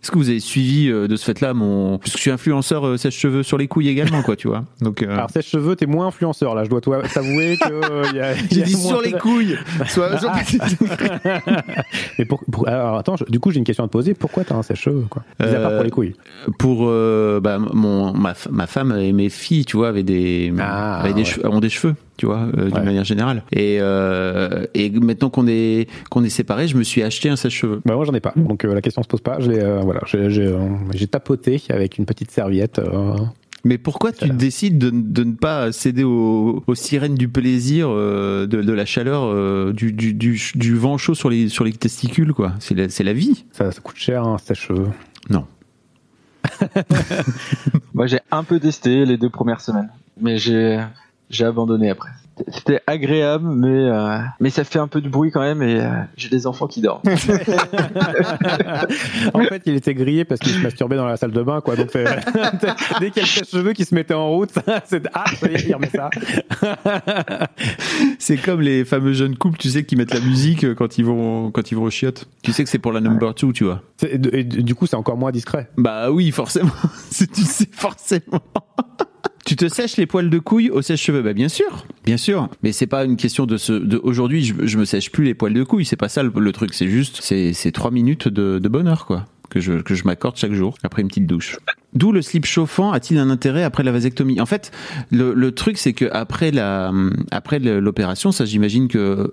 Est-ce que vous avez suivi euh, de ce fait-là mon, puisque je suis influenceur euh, sèche-cheveux sur les couilles également, quoi, tu vois. [LAUGHS] Donc, euh, Alors sèche-cheveux, t'es moins influenceur là. Je dois toi- t'avouer que euh, il y a, [LAUGHS] il y j'ai a dit moins sur les de- couilles. Soit, soit- Mais pour, pour- alors attends, je- du coup j'ai une question à te poser. Pourquoi t'as un sèche-cheveux quoi? Mis à part pour les couilles. pour euh, bah, mon ma, ma femme et mes filles tu vois avaient des, Ah, avaient des ouais. cheveux, ont des cheveux tu vois euh, d'une Ouais. manière générale. Et euh, et maintenant qu'on est qu'on est séparés je me suis acheté un sèche-cheveux. Bah moi j'en ai pas, donc euh, la question se pose pas. Euh, voilà, j'ai, j'ai, euh, j'ai tapoté avec une petite serviette. euh, mais pourquoi tu décides de, de ne pas céder aux, aux sirènes du plaisir euh, de, de la chaleur euh, du, du, du, du vent chaud sur les sur les testicules quoi? C'est la, c'est la vie. Ça, ça coûte cher un sèche-cheveux. non. [LAUGHS] Moi, j'ai un peu testé les deux premières semaines, mais j'ai j'ai abandonné après. C'était agréable, mais euh, mais ça fait un peu de bruit quand même, et euh, j'ai des enfants qui dorment. [LAUGHS] en fait, il était grillé parce qu'il se masturbait dans la salle de bain, quoi. Donc c'est- [LAUGHS] dès qu'il y a le sèche-cheveux qui se mettait en route, [LAUGHS] c'est ah, ça y est, il remet ça. c'est comme les fameux jeunes couples tu sais qui mettent la musique euh, quand ils vont quand ils vont au chiottes tu sais que c'est pour la number two tu vois et du coup, c'est encore moins discret. Bah oui, forcément. Tu sais forcément. Tu te sèches les poils de couilles au sèche-cheveux Bah bien sûr, bien sûr. Mais c'est pas une question de ce. De, Aujourd'hui, je, me sèche plus les poils de couilles. C'est pas ça le, truc. C'est juste, c'est trois minutes de, de bonheur quoi que je que je m'accorde chaque jour après une petite douche. D'où le slip chauffant a-t-il un intérêt après la vasectomie? En fait, le, le truc c'est que après la après l'opération, ça j'imagine que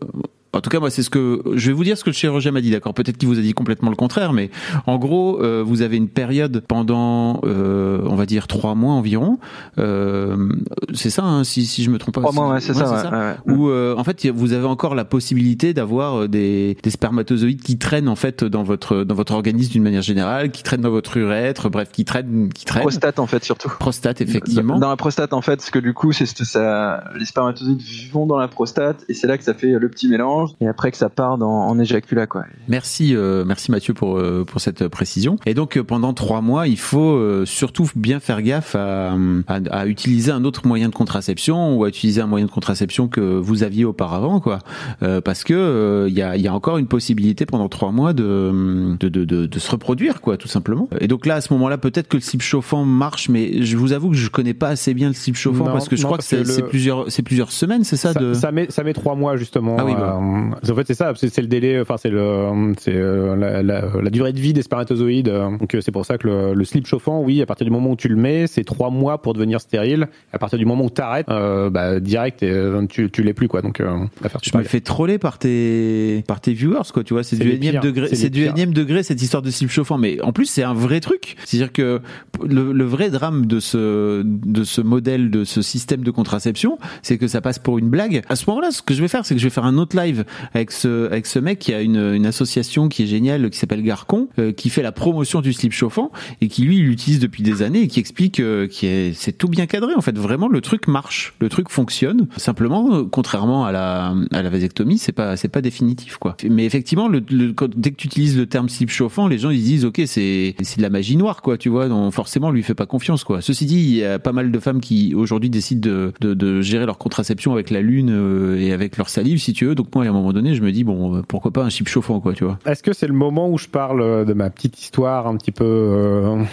en tout cas, moi, c'est ce que je vais vous dire ce que le chirurgien m'a dit. D'accord, peut-être qu'il vous a dit complètement le contraire, mais en gros, euh, vous avez une période pendant, euh, on va dire trois mois environ. Euh, c'est ça, hein, si, si je me trompe pas. Trois mois, ouais, c'est ça. ouais, ouais. Où euh, en fait vous avez encore la possibilité d'avoir euh, des, des spermatozoïdes qui traînent en fait dans votre dans votre organisme d'une manière générale, qui traînent dans votre urètre, bref, qui traînent, qui traînent. Prostate en fait surtout. Prostate, effectivement. Dans la prostate en fait, parce que du coup, c'est c'est ça, les spermatozoïdes vont dans la prostate et c'est là que ça fait le petit mélange et après que ça part dans, en éjaculat quoi. Merci, euh, merci Mathieu pour euh, pour cette précision. Et donc euh, pendant trois mois, il faut euh, surtout bien faire gaffe à, à, à utiliser un autre moyen de contraception ou à utiliser un moyen de contraception que vous aviez auparavant, quoi. Euh, parce que euh, il y a il y a encore une possibilité pendant trois mois de de, de de de se reproduire, quoi, tout simplement. Et donc là, à ce moment-là, peut-être que le slip chauffant marche, mais je vous avoue que je connais pas assez bien le slip chauffant Non, parce que je non, crois que c'est c'est le- plusieurs c'est plusieurs semaines, c'est ça, Ça, de ça met ça met trois mois justement. Ah oui, bah. euh, en fait, c'est ça. C'est le délai. Enfin, c'est le c'est euh, la, la, la durée de vie des spermatozoïdes. euh, Donc euh, c'est pour ça que le, le slip chauffant, oui, à partir du moment où tu le mets, c'est trois mois pour devenir stérile. À partir du moment où t'arrêtes, euh, bah direct, euh, tu tu l'es plus quoi. Donc euh, Je me fais troller par tes par tes viewers quoi, tu vois, c'est du énième degré, c'est du énième degré cette histoire de slip chauffant mais en plus c'est un vrai truc. C'est-à-dire que le, le vrai drame de ce de ce modèle de ce système de contraception, c'est que ça passe pour une blague. À ce moment-là, ce que je vais faire c'est que je vais faire un autre live avec ce avec ce mec qui a une une association qui est géniale qui s'appelle Garcon euh, qui fait la promotion du slip chauffant et qui lui l'utilise depuis des années et qui explique euh, qui est c'est tout bien cadré en fait vraiment le truc marche, le truc fonctionne. Simplement contrairement à la à la vasectomie, c'est pas c'est pas définitif quoi. Mais effectivement le, le- quand- dès que tu utilises le terme slip chauffant, les gens ils se disent OK, c'est c'est de la magie noire quoi, tu vois, donc forcément on lui fait pas confiance quoi. Ceci dit, il y a pas mal de femmes qui aujourd'hui décident de, de de gérer leur contraception avec la lune euh, et avec leur salive si tu veux. Donc moi à un moment donné, je me dis bon, euh, pourquoi pas un slip chauffant quoi, tu vois. Est-ce que c'est le moment où je parle euh, de ma petite histoire un petit peu euh,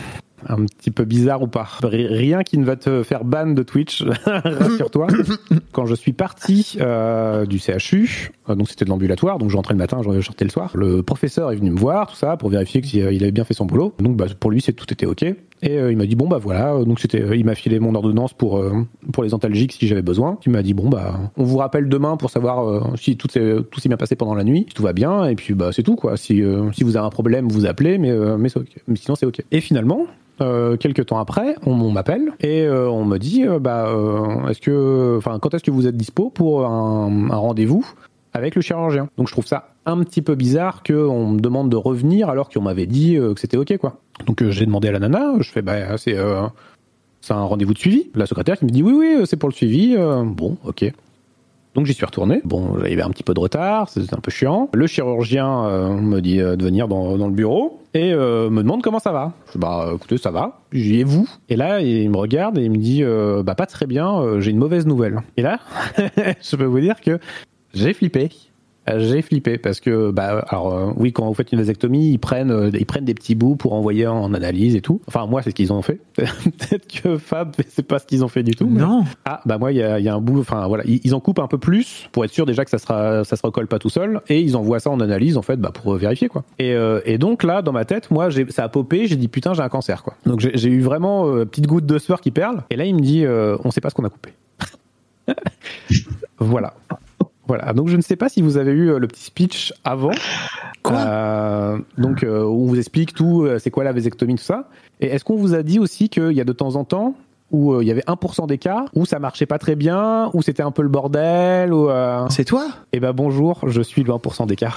un petit peu bizarre ou pas? Ri- Rien qui ne va te faire ban de Twitch, [LAUGHS] rassure-toi. [LAUGHS] Quand je suis parti euh, du CHU, donc c'était de l'ambulatoire, donc je rentrais le matin, je sortais le soir. Le professeur est venu me voir, tout ça, pour vérifier qu'il avait bien fait son boulot. Donc bah, pour lui, c'est tout était ok. Et euh, il m'a dit bon bah voilà, donc c'était, il m'a filé mon ordonnance pour euh, pour les antalgiques si j'avais besoin. Il m'a dit bon bah on vous rappelle demain pour savoir euh, si tout s'est tout s'est bien passé pendant la nuit, si tout va bien et puis bah c'est tout quoi. Si euh, si vous avez un problème, vous appelez, mais euh, mais c'est ok. Mais sinon c'est ok. Et finalement euh, quelques temps après, on, m'appelle et euh, on me dit euh, bah euh, est-ce que enfin quand est-ce que vous êtes dispo pour un rendez-vous avec le chirurgien. Donc je trouve ça un petit peu bizarre qu'on me demande de revenir alors qu'on m'avait dit euh, que c'était ok quoi. Donc euh, j'ai demandé à la nana, je fais bah c'est euh, un rendez-vous de suivi. La secrétaire qui me dit oui oui c'est pour le suivi. Euh, bon ok. Donc j'y suis retourné. Bon, il un petit peu de retard, c'était un peu chiant. Le chirurgien euh, me dit euh, de venir dans, dans le bureau et euh, me demande comment ça va. Je dis, bah écoutez, ça va. J'y ai vous. Et là, il me regarde et il me dit euh, bah pas très bien, euh, j'ai une mauvaise nouvelle. Et là, [LAUGHS] je peux vous dire que j'ai flippé. J'ai flippé parce que bah alors euh, oui quand vous faites une vasectomie ils prennent euh, ils prennent des petits bouts pour envoyer en analyse et tout. Enfin moi c'est ce qu'ils ont fait. [LAUGHS] Peut-être que Fab c'est pas ce qu'ils ont fait du tout mais- Non. ah bah moi il y a, y a un bout enfin voilà. Ils, ils en coupent un peu plus pour être sûr déjà que ça sera ça se recolle pas tout seul et ils envoient ça en analyse en fait bah pour vérifier quoi. Et, euh, et donc là dans ma tête moi j'ai ça a popé j'ai dit putain j'ai un cancer quoi. Donc j'ai eu vraiment petite goutte de sueur qui perle et là il me dit on sait pas ce qu'on a coupé. [LAUGHS] Voilà voilà donc je ne sais pas si vous avez eu euh, le petit speech avant Quoi? Euh, donc euh, où on vous explique tout c'est quoi la vasectomie tout ça et est-ce qu'on vous a dit aussi qu'il y a de temps en temps où il y avait 1% des cas où ça marchait pas très bien, où c'était un peu le bordel, ou euh... C'est toi? Eh ben bonjour, je suis le 1% des cas.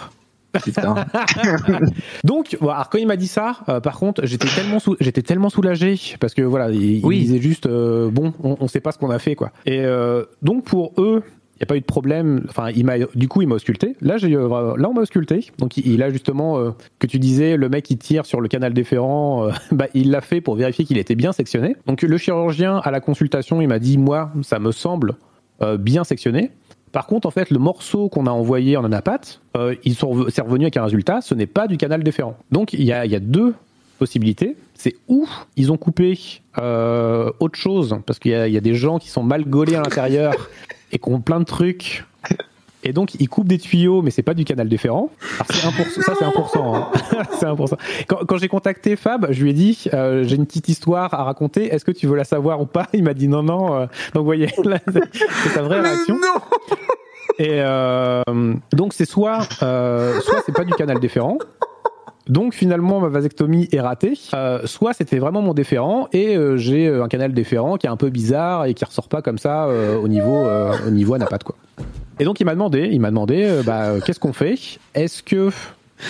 [LAUGHS] [LAUGHS] Donc, voilà, alors quand il m'a dit ça, euh, par contre, j'étais tellement sou- j'étais tellement soulagé parce que voilà, il, il Oui. disait juste euh, bon, on, on sait pas ce qu'on a fait quoi. Et euh, donc pour eux, il n'y a pas eu de problème. Enfin, du coup il m'a ausculté. Là, j'ai euh, là on m'a ausculté. Donc il, a justement euh, que tu disais le mec qui tire sur le canal déférent, euh, [LAUGHS] bah il l'a fait pour vérifier qu'il était bien sectionné. Donc le chirurgien à la consultation, il m'a dit moi ça me semble bien sectionné. Par contre, en fait, le morceau qu'on a envoyé en anapathe, ils sont c'est revenu avec un résultat, ce n'est pas du canal déférent. Donc, il y a, deux possibilités. C'est où ils ont coupé autre chose, parce qu'il y, a- y a des gens qui sont mal gaulés à l'intérieur [LAUGHS] et qui ont plein de trucs. Et donc, ils coupent des tuyaux, mais c'est pas du canal déférent. Alors, c'est 1%, ça, c'est 1%. hein. [LAUGHS] c'est 1%. Quand, quand j'ai contacté Fab, je lui ai dit, euh, j'ai une petite histoire à raconter, est-ce que tu veux la savoir ou pas? Il m'a dit non, non. euh. donc, vous voyez, là, [LAUGHS] c'est sa vraie réaction. Et euh, donc c'est soit euh, soit c'est pas du canal déférent. Donc finalement ma vasectomie est ratée. Euh, soit c'était vraiment mon déférent et euh, j'ai euh, un canal déférent qui est un peu bizarre et qui ressort pas comme ça au niveau au niveau anapathe quoi. Et donc il m'a demandé, il m'a demandé bah qu'est-ce qu'on fait? Est-ce que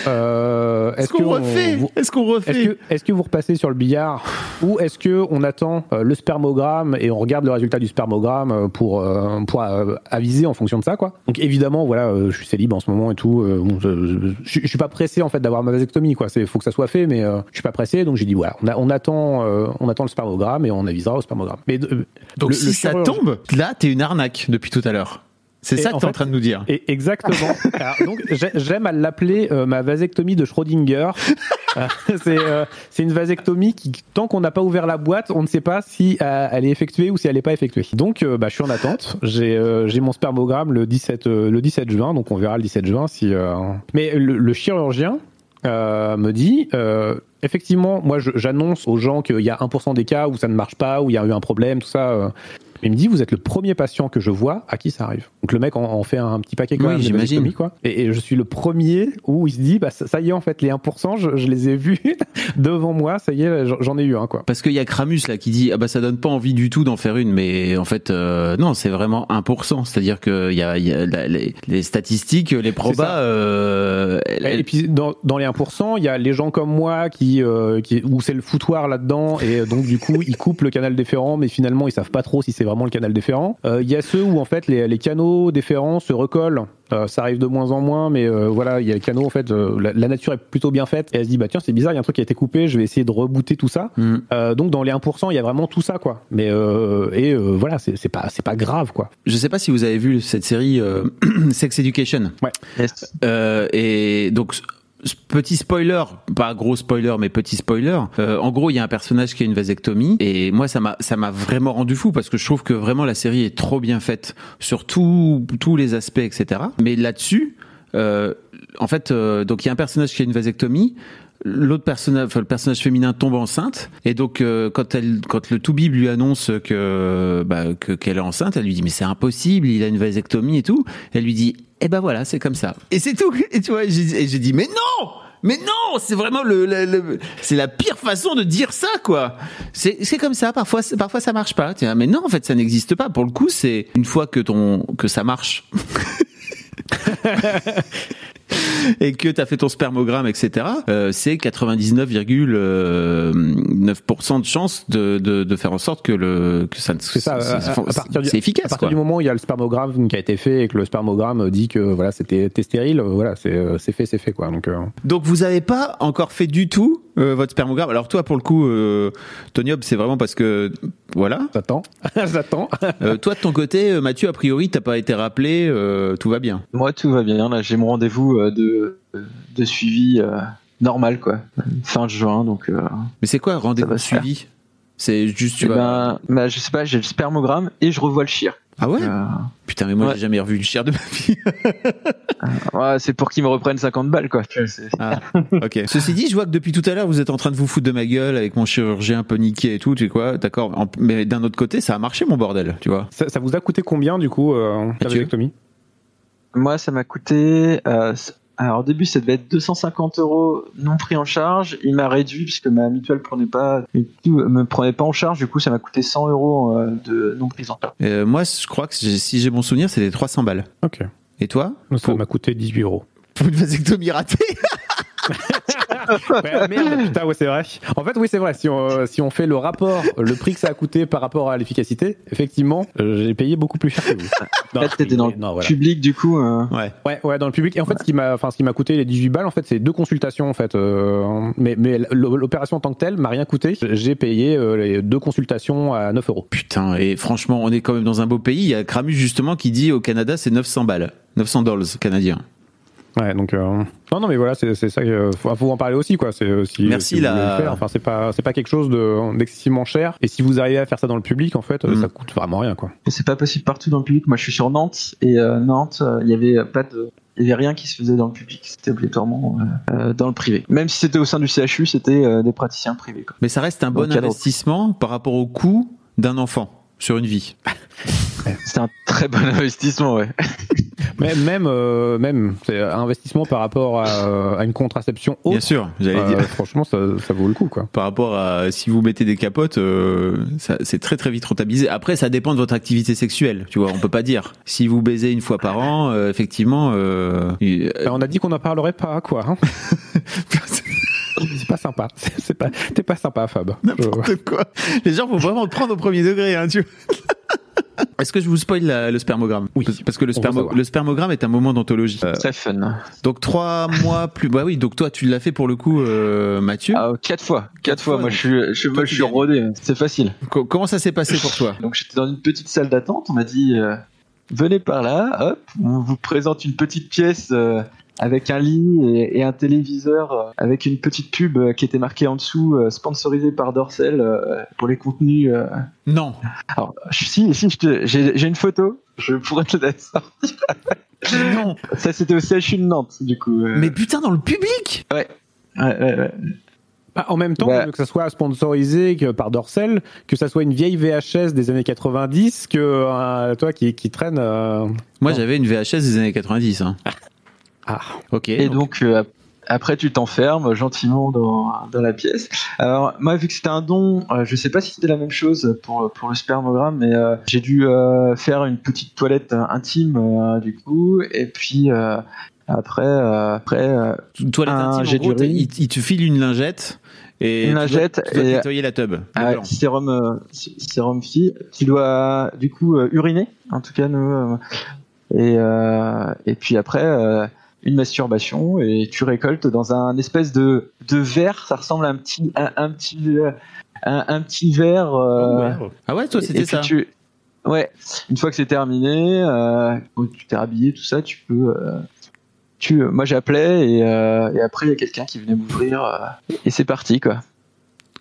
euh, Est-ce qu'on on- refait vous- Est-ce qu'on est-ce refait que, est-ce que vous repassez sur le billard ou est-ce que on attend euh, le spermogramme et on regarde le résultat du spermogramme euh, pour euh, pour euh, aviser en fonction de ça quoi? Donc évidemment voilà, euh, je suis célib en ce moment et tout. euh, bon, je, je, je suis pas pressé en fait d'avoir ma vasectomie quoi. C'est faut que ça soit fait, mais euh, je suis pas pressé donc j'ai dit voilà, on, a- on attend euh, on attend le spermogramme et on avisera au spermogramme. Mais euh, Donc le- si le ça tombe, là, t'es une arnaque depuis tout à l'heure. C'est ça que en t'es en train de nous dire. Et exactement. [LAUGHS] Alors, donc j'ai- j'aime à l'appeler euh, ma vasectomie de Schrödinger. [LAUGHS] Euh, c'est euh, c'est une vasectomie qui, tant qu'on n'a pas ouvert la boîte, on ne sait pas si euh, elle est effectuée ou si elle n'est pas effectuée. Donc, bah, je suis en attente. J'ai mon spermogramme le 17 euh, le 17 juin, donc on verra le 17 juin si. Mais le, le chirurgien me dit. Effectivement, moi j'annonce aux gens qu'il y a 1% des cas où ça ne marche pas, où il y a eu un problème, tout ça. Il me dit, vous êtes le premier patient que je vois à qui ça arrive. Donc le mec en, en fait un petit paquet quand Oui, j'imagine. quoi. Et, et je suis le premier où il se dit, bah ça, ça y est en fait, les 1%, je, je les ai vus [LAUGHS] devant moi, ça y est, j'en- ai eu un quoi. Parce qu'il y a Kramus là qui dit ah bah ça donne pas envie du tout d'en faire une mais en fait euh, non c'est vraiment 1% c'est-à-dire que y a, y a la- les, les statistiques les probas euh, elles- Et puis dans, dans les 1%, il y a les gens comme moi qui, euh, qui où c'est le foutoir là-dedans et donc du coup ils coupent le canal déférent, mais finalement ils savent pas trop si c'est vraiment le canal déférent. Euh, Il y a ceux où en fait les, les canaux déférents se recollent. Euh, ça arrive de moins en moins, mais euh, voilà, il y a les canaux en fait, euh, la, la nature est plutôt bien faite et elle se dit bah tiens c'est bizarre, il y a un truc qui a été coupé, je vais essayer de rebooter tout ça. Euh, donc dans les 1%, il y a vraiment tout ça quoi. Mais euh, et euh, voilà, c'est c'est pas c'est pas grave quoi. je sais pas si vous avez vu cette série euh, [CLEARS THROAT] Sex Education Yes. Euh, et donc petit spoiler, pas gros spoiler mais petit spoiler. euh, en gros, il y a un personnage qui a une vasectomie et moi ça m'a ça m'a vraiment rendu fou parce que je trouve que vraiment la série est trop bien faite sur tout- tous les aspects etc. Mais là-dessus, euh, en fait, euh, donc il y a un personnage qui a une vasectomie. L'autre personnage, enfin, le personnage féminin tombe enceinte et donc euh, quand elle, quand le Toubib lui annonce que bah, que qu'elle est enceinte, elle lui dit mais c'est impossible, il a une vasectomie et tout. Elle lui dit eh ben voilà, c'est comme ça. Et c'est tout. Et tu vois, j'ai dit mais non mais non, c'est vraiment le, le- le- c'est la pire façon de dire ça, quoi. C'est, c'est comme ça. Parfois, parfois ça marche pas. Tiens, mais non, en fait, ça n'existe pas. Pour le coup, c'est une fois que ton, que ça marche. [LAUGHS] [LAUGHS] et que tu as fait ton spermogramme, etc., euh, c'est 99,9% de chance de, de, de faire en sorte que, le, que ça ne C'est ça. à- à- c'est- à partir du- c'est efficace. À partir quoi. du moment où il y a le spermogramme qui a été fait et que le spermogramme dit que voilà c'était t'es stérile, euh, voilà c'est euh, fait, c'est fait quoi. Donc euh, Donc vous avez pas encore fait du tout euh, votre spermogramme. Alors toi, pour le coup, euh, Tony c'est vraiment parce que voilà. j'attends, [LAUGHS] j'attends. Euh, toi de ton côté, euh, Mathieu, a priori, t'as pas été rappelé, euh, tout va bien. Moi, tout va bien. Là, j'ai mon rendez-vous euh, de, de suivi euh, normal, quoi. Fin juin, donc. euh, Mais c'est quoi rendez-vous suivi? C'est juste tu eh vas. ben, bah, je sais pas, j'ai le spermogramme et je revois le chir. Ah ouais? Euh, Putain, mais moi ouais. j'ai jamais revu le chien de ma vie. [LAUGHS] ouais, c'est pour qu'ils me reprennent 50 balles, quoi. C'est- Ah, ok. Ceci dit, je vois que depuis tout à l'heure, vous êtes en train de vous foutre de ma gueule avec mon chirurgien un peu niqué et tout, tu sais quoi, d'accord. Mais d'un autre côté, ça a marché mon bordel, tu vois. Ça, ça vous a coûté combien du coup euh, la Moi, ça m'a coûté. euh, alors, au début, ça devait être 250 euros non pris en charge. Il m'a réduit puisque ma mutuelle prenait pas, me prenait pas en charge. Du coup, ça m'a coûté 100 euros euh, de non prise en charge. Euh, moi, je crois que j'ai- si j'ai bon souvenir, c'était 300 balles. Ok. Et toi? Ça Pour- m'a coûté 18 euros. Pour une vasectomie ratée Ouais, [LAUGHS] merde, putain, ouais, c'est vrai. En fait, oui, c'est vrai. Si on, si on fait le rapport, le prix que ça a coûté par rapport à l'efficacité, effectivement, euh, j'ai payé beaucoup plus cher que vous. [LAUGHS] En fait, t'étais dans le non, voilà. public, du coup. euh, Ouais. Ouais, ouais, dans le public. Et en fait, ce qui m'a, enfin, ce qui m'a coûté les 18 balles, en fait, c'est deux consultations, en fait. euh, mais, mais l'opération en tant que telle m'a rien coûté. J'ai payé euh, les deux consultations à 9 euros. Putain, et franchement, on est quand même dans un beau pays. Il y a Cramus justement qui dit au Canada, c'est 900 balles. 900 dollars canadiens. Ouais, donc euh, non, non, mais voilà, c'est c'est ça. qu'il faut, faut en parler aussi, quoi. C'est euh, si, Merci, si la- faire. Enfin, c'est pas, c'est pas quelque chose de- d'excessivement cher. Et si vous arrivez à faire ça dans le public, en fait, euh, Mm. ça coûte vraiment rien, quoi. C'est pas possible partout dans le public. Moi, je suis sur Nantes et euh, Nantes, euh, il y avait pas de, il y avait rien qui se faisait dans le public. C'était obligatoirement euh, dans le privé. Même si c'était au sein du CHU, c'était euh, des praticiens privés. Quoi. Mais ça reste un bon investissement par rapport au coût d'un enfant sur une vie. [LAUGHS] C'était un très bon investissement, ouais. [LAUGHS] Mais même, euh, même, c'est un investissement par rapport à, à une contraception Bien haute. sûr, j'allais Euh, dire. franchement, ça, ça vaut le coup, quoi. Par rapport à si vous mettez des capotes, euh, c'est très très vite rentabilisé. Après, ça dépend de votre activité sexuelle, tu vois. On peut pas dire. Si vous baisez une fois par an, euh, effectivement, euh, euh, Ben, on a dit qu'on n'en parlerait pas, quoi. hein. [LAUGHS] c'est pas sympa. C'est pas, t'es pas sympa, Fab. N'importe quoi. Les gens vont vraiment te prendre au premier degré, hein, tu vois. [LAUGHS] Est-ce que je vous spoil la- le spermogramme Oui, Parce- que le, spermo- le spermogramme est un moment d'anthologie. Euh, Très fun. donc trois [LAUGHS] mois plus. Bah oui. Donc toi, tu l'as fait pour le coup, euh, Mathieu. Ah, quatre fois. Quatre, Quatre fois. fois, Moi, je suis, je, moi, suis rodé. C'est facile. Co- Comment ça s'est passé pour toi Donc, j'étais dans une petite salle d'attente. On m'a dit, euh, venez par là. Hop. On vous présente une petite pièce. Avec un lit et, et un téléviseur euh, avec une petite pub euh, qui était marquée en dessous euh, sponsorisée par Dorsel euh, pour les contenus euh, Non. Alors, si, si, j'ai j'ai une photo, je pourrais te la sortir. [LAUGHS] Non. Ça, c'était au CHU de Nantes, du coup. euh. Mais putain, dans le public. Ouais, ouais, ouais. Bah, en même temps, Ouais. que ça soit sponsorisé que par Dorsel, que ça soit une vieille VHS des années 90, que euh, toi qui, qui traîne. euh, Moi, Non. j'avais une VHS des années 90. Hein. [LAUGHS] Ah, Ok. Et donc, euh, ap- après, tu t'enfermes gentiment dans, dans la pièce. Alors, moi, vu que c'était un don, euh, je sais pas si c'était la même chose pour, pour le spermogramme, mais euh, j'ai dû euh, faire une petite toilette euh, intime, euh, du coup. Et puis, euh, après, euh, après euh, toilette un intime, gros, d'urine. il, il te file une lingette et Une tu dois- tu dois et- nettoyer la tub. Sérum, euh, sé- sérum fille. Tu dois du coup euh, uriner, en tout cas nous. euh, et euh, et puis après euh, une masturbation et tu récoltes dans un espèce de de verre. Ça ressemble à un petit un, un petit un, un petit verre. euh, Ah ouais, toi, c'était ça. tu- Ouais. Une fois que c'est terminé, euh, tu t'es rhabillé, tout ça, tu peux. euh, tu, moi j'appelais et, euh, et après il y a quelqu'un qui venait m'ouvrir euh, et c'est parti quoi.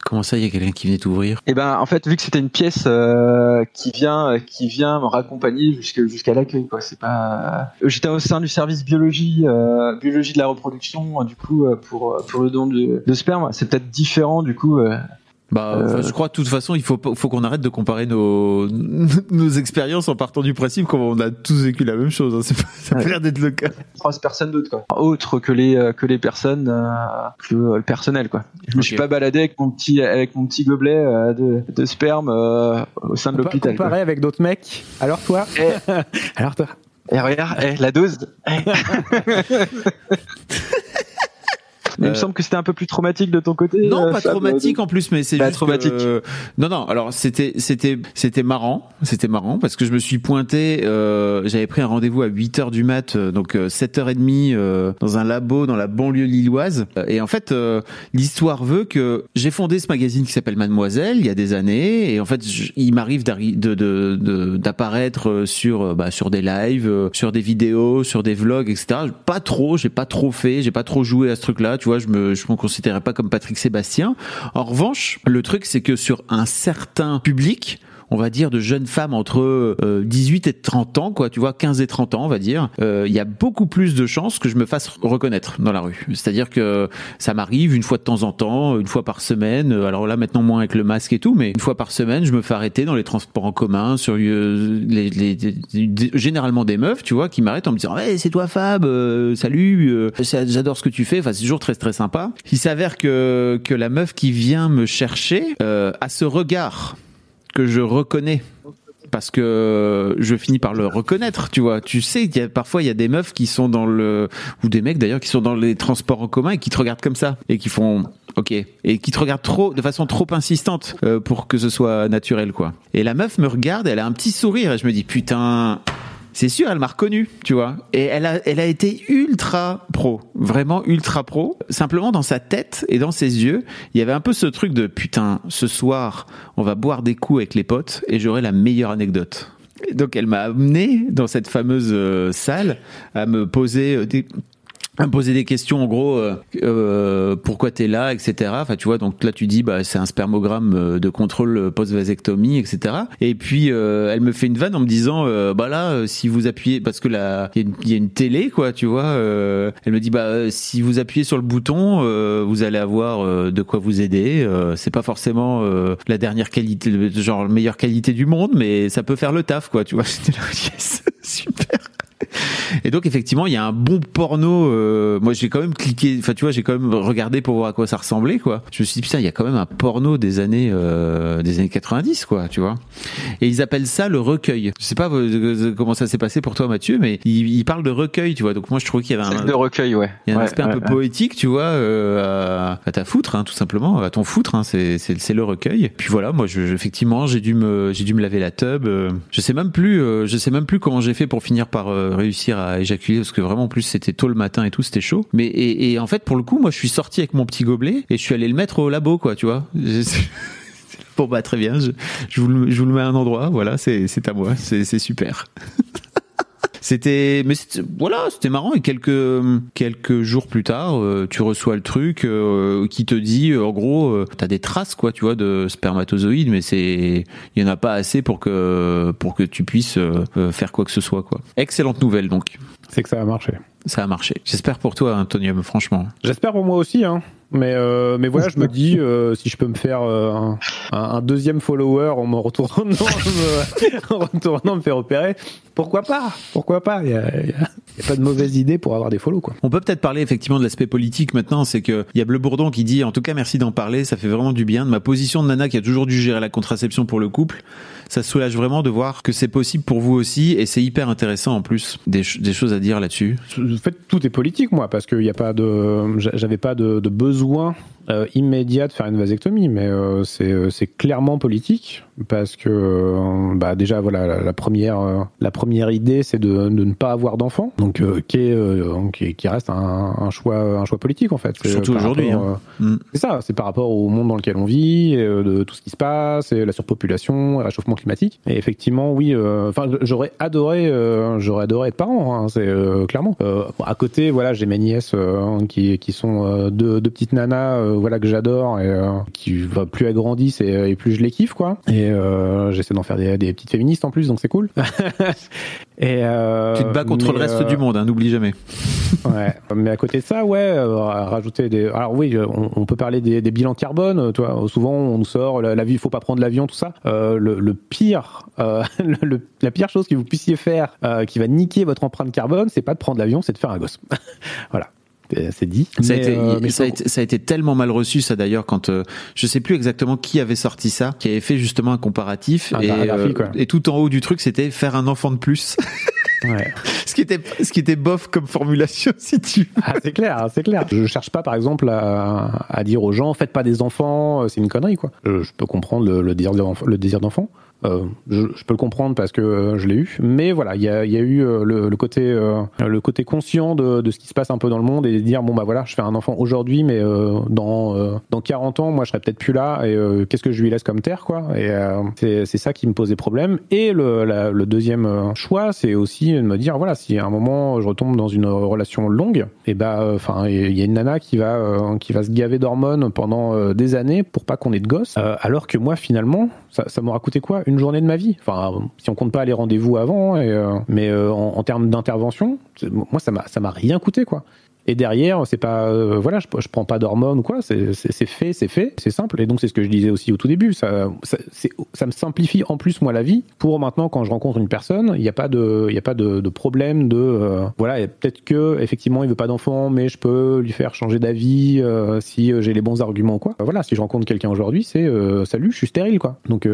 Comment ça, il y a quelqu'un qui venait t'ouvrir? Et ben en fait vu que c'était une pièce euh, qui vient euh, qui vient me raccompagner jusqu'à l'accueil quoi c'est pas euh, j'étais au sein du service biologie biologie de la reproduction du coup pour pour le don de, de sperme. C'est peut-être différent du coup Bah, enfin, je crois de toute façon, il faut faut qu'on arrête de comparer nos [LAUGHS] nos expériences en partant du principe qu'on a tous vécu la même chose. hein. C'est pas- Ça Ouais. l'air d'être le cas. croise personne d'autre quoi. Autre que les euh, que les personnes euh, que euh, le personnel quoi. Je me suis pas baladé avec mon petit avec mon petit gobelet euh, de, de sperme euh, au sein de l'hôpital. quoi. Comparé avec d'autres mecs. Alors toi Eh, [LAUGHS] Alors toi eh, regarde, eh, la dose. Eh. [LAUGHS] Mais il me Euh, semble que c'était un peu plus traumatique de ton côté. Non, euh, pas traumatique en plus, mais c'est Pas juste traumatique. que- non, non. Alors c'était c'était c'était marrant, c'était marrant parce que je me suis pointé. euh, J'avais pris un rendez-vous à 8 heures du mat, donc euh, 7h30 euh, dans un labo dans la banlieue lilloise. Et en fait, l'histoire veut que j'ai fondé ce magazine qui s'appelle Mademoiselle il y a des années. Et en fait, il m'arrive d'arri- de de- de- d'apparaître sur bah, sur des lives, sur des vidéos, sur des vlogs, etc. Pas trop, j'ai pas trop fait, j'ai pas trop joué à ce truc-là. Tu vois, je me je me considérais pas comme Patrick Sébastien. En revanche, le truc c'est que sur un certain public, on va dire de jeunes femmes entre euh, 18 et 30 ans, quoi, tu vois, 15 et 30 ans, on va dire, euh, il y a beaucoup plus de chances que je me fasse reconnaître dans la rue. C'est-à-dire que ça m'arrive une fois de temps en temps, une fois par semaine. euh, Alors là, maintenant moins avec le masque et tout, mais une fois par semaine, je me fais arrêter dans les transports en commun, sur euh, les, les- les- généralement des meufs, tu vois, qui m'arrêtent en me disant, ouais, c'est toi Fab, euh, salut, euh, j'adore ce que tu fais. Enfin, c'est toujours très très sympa. Il s'avère que que la meuf qui vient me chercher euh, a ce regard que je reconnais parce que je finis par le reconnaître, tu vois. Tu sais parfois il y a des meufs qui sont dans le ou des mecs d'ailleurs qui sont dans les transports en commun et qui te regardent comme ça et qui font OK et qui te regardent trop de façon trop insistante euh, pour que ce soit naturel quoi. Et la meuf me regarde, elle a un petit sourire et je me dis putain c'est sûr, elle m'a reconnu, tu vois. Et elle a, elle a été ultra pro, vraiment ultra pro. Simplement dans sa tête et dans ses yeux, il y avait un peu ce truc de putain, ce soir, on va boire des coups avec les potes et j'aurai la meilleure anecdote. Donc elle m'a amené dans cette fameuse euh, salle à me poser euh, des à me poser des questions en gros euh, euh, pourquoi t'es là etc enfin tu vois donc là tu dis bah c'est un spermogramme euh, de contrôle post vasectomie etc et puis euh, elle me fait une vanne en me disant euh, bah là euh, si vous appuyez parce que là il y, a une- télé quoi tu vois euh, elle me dit bah euh, si vous appuyez sur le bouton euh, vous allez avoir euh, de quoi vous aider euh, c'est pas forcément euh, la dernière qualité genre meilleure qualité du monde mais ça peut faire le taf quoi tu vois. [LAUGHS] J'étais là yes [LAUGHS] super et donc effectivement, il y a un bon porno. euh, moi, j'ai quand même cliqué. Enfin, tu vois, j'ai quand même regardé pour voir à quoi ça ressemblait, quoi. Je me suis dit putain, il y a quand même un porno des années euh, des années 90, quoi. Tu vois. Et ils appellent ça le recueil. Je sais pas euh, comment ça s'est passé pour toi, Mathieu, mais ils, ils parlent de recueil, tu vois. Donc moi, je trouvais qu'il y avait un, de recueil, ouais. il y a un Ouais, aspect un peu ouais. poétique, tu vois, euh, à, à ta foutre, hein, tout simplement, à ton foutre. Hein, c'est le recueil. Puis voilà, moi, je, effectivement, j'ai dû me j'ai dû me laver la tub. euh, je sais même plus, euh, je sais même plus comment j'ai fait pour finir par euh, réussir à éjaculer parce que vraiment, en plus, c'était tôt le matin et tout, c'était chaud. Mais et, en fait, pour le coup, moi, je suis sorti avec mon petit gobelet et je suis allé le mettre au labo, quoi, tu vois. [LAUGHS] Bon bah très bien, je, je, vous, le, je vous le mets à un endroit, voilà, c'est à moi, c'est super. [LAUGHS] C'était, mais c'était- voilà, c'était marrant. Et quelques quelques jours plus tard, euh, tu reçois le truc euh, qui te dit, euh, en gros, euh, t'as des traces, quoi, tu vois, de spermatozoïdes, mais c'est, il y en a pas assez pour que pour que tu puisses euh, euh, faire quoi que ce soit, quoi. Excellente nouvelle, donc. C'est que ça a marché. Ça a marché. J'espère pour toi, Antonium, franchement. J'espère pour moi aussi, hein. Mais, euh, mais voilà, je me [LAUGHS] dis, euh, si je peux me faire euh, un, deuxième follower en me retournant, [LAUGHS] me, en retournant me faire opérer, pourquoi pas? Pourquoi pas? Il y a, a- il y a pas de mauvaise idée pour avoir des follow, quoi. On peut peut-être parler effectivement de l'aspect politique maintenant, c'est que il y a Bleu Bourdon qui dit en tout cas merci d'en parler, ça fait vraiment du bien de ma position de nana qui a toujours dû gérer la contraception pour le couple. Ça soulage vraiment de voir que c'est possible pour vous aussi et c'est hyper intéressant en plus des, ch- des choses à dire là-dessus. En fait, tout est politique, moi, parce qu'il n'y a pas de, j'avais pas de besoin euh, immédiat de faire une vasectomie, mais euh, c'est euh, clairement politique parce que euh, bah déjà voilà la, la première euh, la première idée c'est de, de ne pas avoir d'enfant, donc qui est qui, qui reste un, un choix un choix politique en fait. Surtout aujourd'hui, hein. Mm. c'est ça, c'est par rapport au monde dans lequel on vit, euh, de tout ce qui se passe, et la surpopulation, le réchauffement climatique. Et effectivement, oui, enfin, j'aurais adoré, j'aurais adoré être parent, hein, c'est clairement. À côté, voilà, j'ai mes nièces qui, qui sont deux, deux petites nanas voilà que j'adore et qui va plus elles grandissent et, et, plus je les kiffe quoi. Et j'essaie d'en faire des, des, petites féministes en plus, donc c'est cool. [LAUGHS] et tu te bats contre le reste du monde, hein, n'oublie jamais. [LAUGHS] ouais, mais à côté de ça, ouais, rajouter des. Alors oui, on, peut parler des, des, bilans carbone. Toi, souvent on nous sort la, vie, il faut pas prendre l'avion, tout ça. Le, le, pire, [LAUGHS] le, la pire chose que vous puissiez faire, qui va niquer votre empreinte carbone, c'est pas de prendre l'avion, c'est de faire un gosse. voilà c'est dit. Ça, a été, euh, ça, a été, ça, a été, tellement mal reçu ça d'ailleurs quand euh, je sais plus exactement qui avait sorti ça, qui avait fait justement un comparatif et, euh, et, tout en haut du truc c'était faire un enfant de plus. [LAUGHS] Ouais. ce qui était ce qui était bof comme formulation [LAUGHS] si tu. Ah, c'est clair, c'est clair. Je cherche pas par exemple à, à, dire aux gens faites pas des enfants, c'est une connerie quoi. Je, peux comprendre le, le désir d'enfant, euh, je, peux le comprendre parce que euh, je l'ai eu, mais voilà, il y a, eu euh, le, côté le côté conscient de, de, ce qui se passe un peu dans le monde et dire bon bah voilà, je fais un enfant aujourd'hui, mais dans dans 40 ans, moi je serai peut-être plus là et qu'est-ce que je lui laisse comme terre quoi? Et c'est ça qui me posait problème. Et le, deuxième choix, c'est aussi de me dire voilà, si à un moment je retombe dans une relation longue, et bah enfin il y a une nana qui va qui va se gaver d'hormones pendant des années pour pas qu'on ait de gosses, alors que moi finalement ça, m'aura coûté quoi? Journée de ma vie. Enfin, si on compte pas les rendez-vous avant, euh, mais euh, en, termes d'intervention, moi ça m'a rien coûté quoi. Et derrière, c'est pas, euh, voilà, je, je, prends pas d'hormones ou quoi, c'est fait, c'est fait, c'est simple. Et donc, c'est ce que je disais aussi au tout début. Ça, ça, me simplifie en plus, moi, la vie. Pour maintenant, quand je rencontre une personne, il n'y a pas de, il a pas de, problème de, euh, voilà, peut-être que, effectivement, il veut pas d'enfant, mais je peux lui faire changer d'avis euh, si j'ai les bons arguments, quoi. Voilà, si je rencontre quelqu'un aujourd'hui, c'est, salut, je suis stérile, quoi. Donc,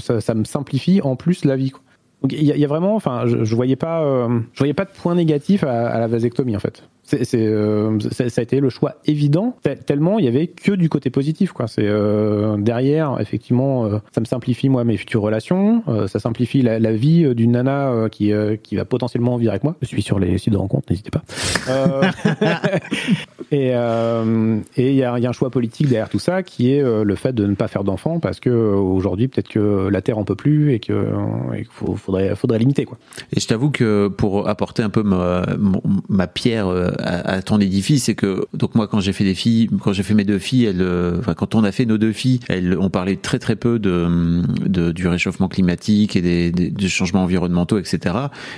ça, me simplifie en plus la vie, quoi. Donc il y, a vraiment, enfin, je, je voyais pas, je voyais pas de point négatif à la vasectomie en fait c'est, euh, ça a été le choix évident tellement il y avait que du côté positif quoi. C'est euh, derrière effectivement euh, ça me simplifie moi mes futures relations, euh, ça simplifie la, la vie d'une nana qui qui va potentiellement vivre avec moi. Je suis sur les sites de rencontres, n'hésitez pas. [LAUGHS] et et il y a, y a, un choix politique derrière tout ça qui est le fait de ne pas faire d'enfants parce que aujourd'hui peut-être que la terre en peut plus et que il faudrait faudrait limiter quoi. Et je t'avoue que pour apporter un peu ma, ma pierre à, ton édifice, c'est que donc moi quand j'ai fait des filles, quand j'ai fait mes deux filles, elles, euh, enfin quand on a fait nos deux filles, elles ont parlé très très peu de, de du réchauffement climatique et des, des, changements environnementaux, etc.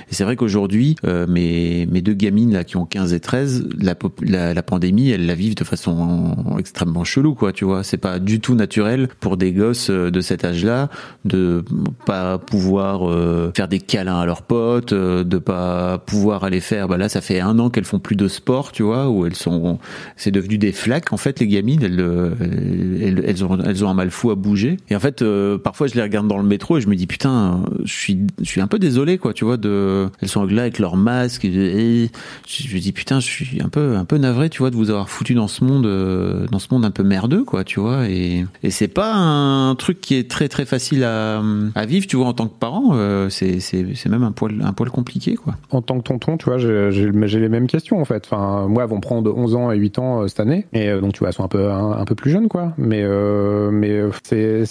Et c'est vrai qu'aujourd'hui, euh, mes mes deux gamines là qui ont 15 et 13, la, la, la pandémie, elles la vivent de façon extrêmement chelou, quoi. Tu vois, c'est pas du tout naturel pour des gosses euh, de cet âge-là de pas pouvoir faire des câlins à leurs potes, de pas pouvoir aller faire. Bah là, ça fait un an qu'elles font plus de sport, tu vois, où elles sont, c'est devenu des flaques en fait les gamines, elles, euh, elles, ont, elles ont un mal fou à bouger. Et en fait, euh, parfois je les regarde dans le métro et je me dis putain, je suis, je suis un peu désolé quoi, tu vois, de, elles sont là avec leur masque je me dis putain, je suis un peu, un peu navré, tu vois, de vous avoir foutu dans ce monde, euh, dans ce monde un peu merdeux quoi, tu vois, et, et c'est pas un truc qui est très très facile à, vivre, tu vois, en tant que parent, c'est, c'est, c'est même un poil, un poil compliqué quoi. En tant que tonton, tu vois, j'ai les mêmes questions en fait. Enfin, moi, elles vont prendre 11 ans et 8 ans euh, cette année, et euh, donc tu vois, elles sont un peu un, peu plus jeunes, quoi. Mais euh, mais c'est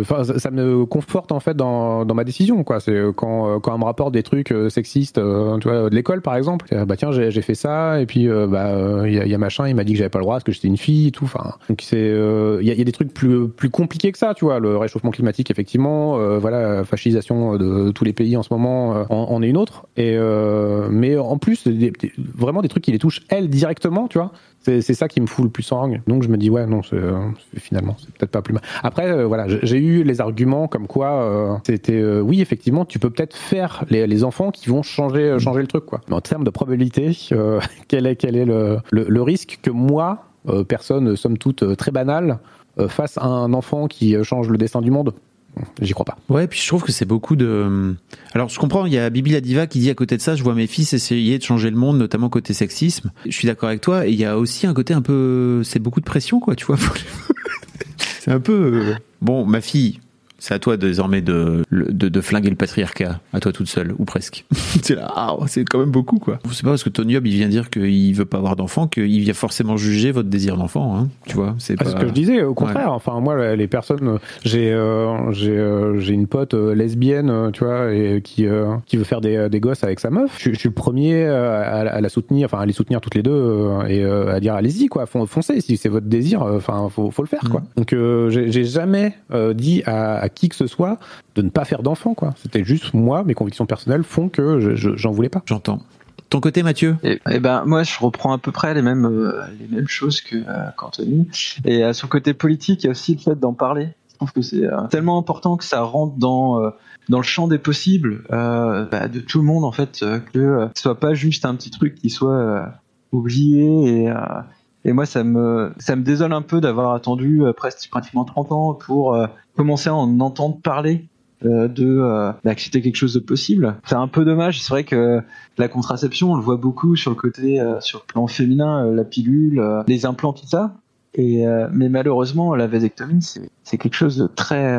enfin, ça, me conforte en fait dans dans ma décision, quoi. C'est quand quand on me rapporte des trucs sexistes, tu vois, de l'école par exemple. Bah tiens, j'ai fait ça, et puis bah il y a, machin, il m'a dit que j'avais pas le droit parce que j'étais une fille, et tout. Enfin, donc c'est il y a, des trucs plus plus compliqués que ça, tu vois. Le réchauffement climatique, effectivement, voilà, fascisation de tous les pays en ce moment en, est une autre. Et mais en plus, vraiment des trucs qui les touchent elles directement, tu vois. C'est ça qui me fout le plus en rang. Donc je me dis ouais non, finalement c'est peut-être pas plus mal. Après euh, voilà, j'ai eu les arguments comme quoi euh, c'était euh, oui effectivement tu peux peut-être faire les, les, enfants qui vont changer changer le truc quoi. En termes de probabilité, [LAUGHS] quel est quel est le, le, le risque que moi personne somme toute très banale face à un enfant qui change le destin du monde? J'y crois pas. Ouais, puis je trouve que c'est beaucoup de. Alors je comprends, il y a Bibi la diva qui dit à côté de ça, je vois mes fils essayer de changer le monde, notamment côté sexisme. Je suis d'accord avec toi. Et il y a aussi un côté un peu, c'est beaucoup de pression, quoi, tu vois. [LAUGHS] c'est un peu. Bon, ma fille, C'est à toi désormais de, de, de, flinguer le patriarcat, à toi toute seule, ou presque. [LAUGHS] c'est là, ah, c'est quand même beaucoup, quoi. C'est pas parce que Tony Hobb, il vient dire qu'il veut pas avoir d'enfant qu'il vient forcément juger votre désir d'enfant, hein, tu vois. C'est pas... ce que je disais, au contraire. Enfin, moi, les personnes, j'ai euh, j'ai euh, j'ai une pote euh, lesbienne, tu vois, et qui qui veut faire des, des gosses avec sa meuf. Je, suis le premier à, à, la soutenir, enfin, à les soutenir toutes les deux et à dire allez-y, quoi, foncez. Si c'est votre désir, enfin, faut faut le faire, quoi. Mm. Donc, j'ai jamais dit à à qui que ce soit de ne pas faire d'enfant, quoi. C'était juste moi, mes convictions personnelles font que j'en voulais pas. J'entends. Ton côté, Mathieu? Et, eh, eh ben moi, je reprends à peu près les mêmes euh, les mêmes choses que euh, qu'Anthony. Et à son côté politique, il y a aussi le fait d'en parler. Je trouve que c'est euh, tellement important que ça rentre dans dans le champ des possibles bah, de tout le monde en fait, que ce soit pas juste un petit truc qui soit oublié et et moi, ça me, ça me désole un peu d'avoir attendu euh, presque pratiquement 30 ans pour euh, commencer à en entendre parler euh, de bah, que c'était quelque chose de possible. C'est un peu dommage. C'est vrai que la contraception, on le voit beaucoup sur le côté, sur le plan féminin, la pilule, les implants, tout ça. Et mais malheureusement, la vasectomie, c'est quelque chose de très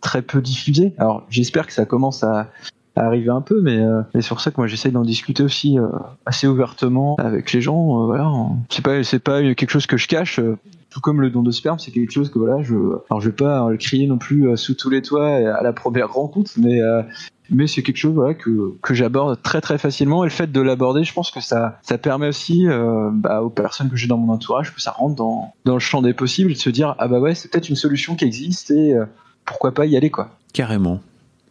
très peu diffusé. Alors j'espère que ça commence à, arriver un peu, mais euh, c'est sur ça que moi j'essaye d'en discuter aussi euh, assez ouvertement avec les gens. Euh, voilà, c'est pas c'est pas quelque chose que je cache. tout comme le don de sperme, c'est quelque chose que voilà, je alors je vais pas le crier non plus sous tous les toits à la première rencontre, mais mais c'est quelque chose que, que j'aborde très très facilement et le fait de l'aborder je pense que ça ça permet aussi bah, aux personnes que j'ai dans mon entourage que ça rentre dans, dans le champ des possibles de se dire ah bah ouais c'est peut-être une solution qui existe et pourquoi pas y aller quoi carrément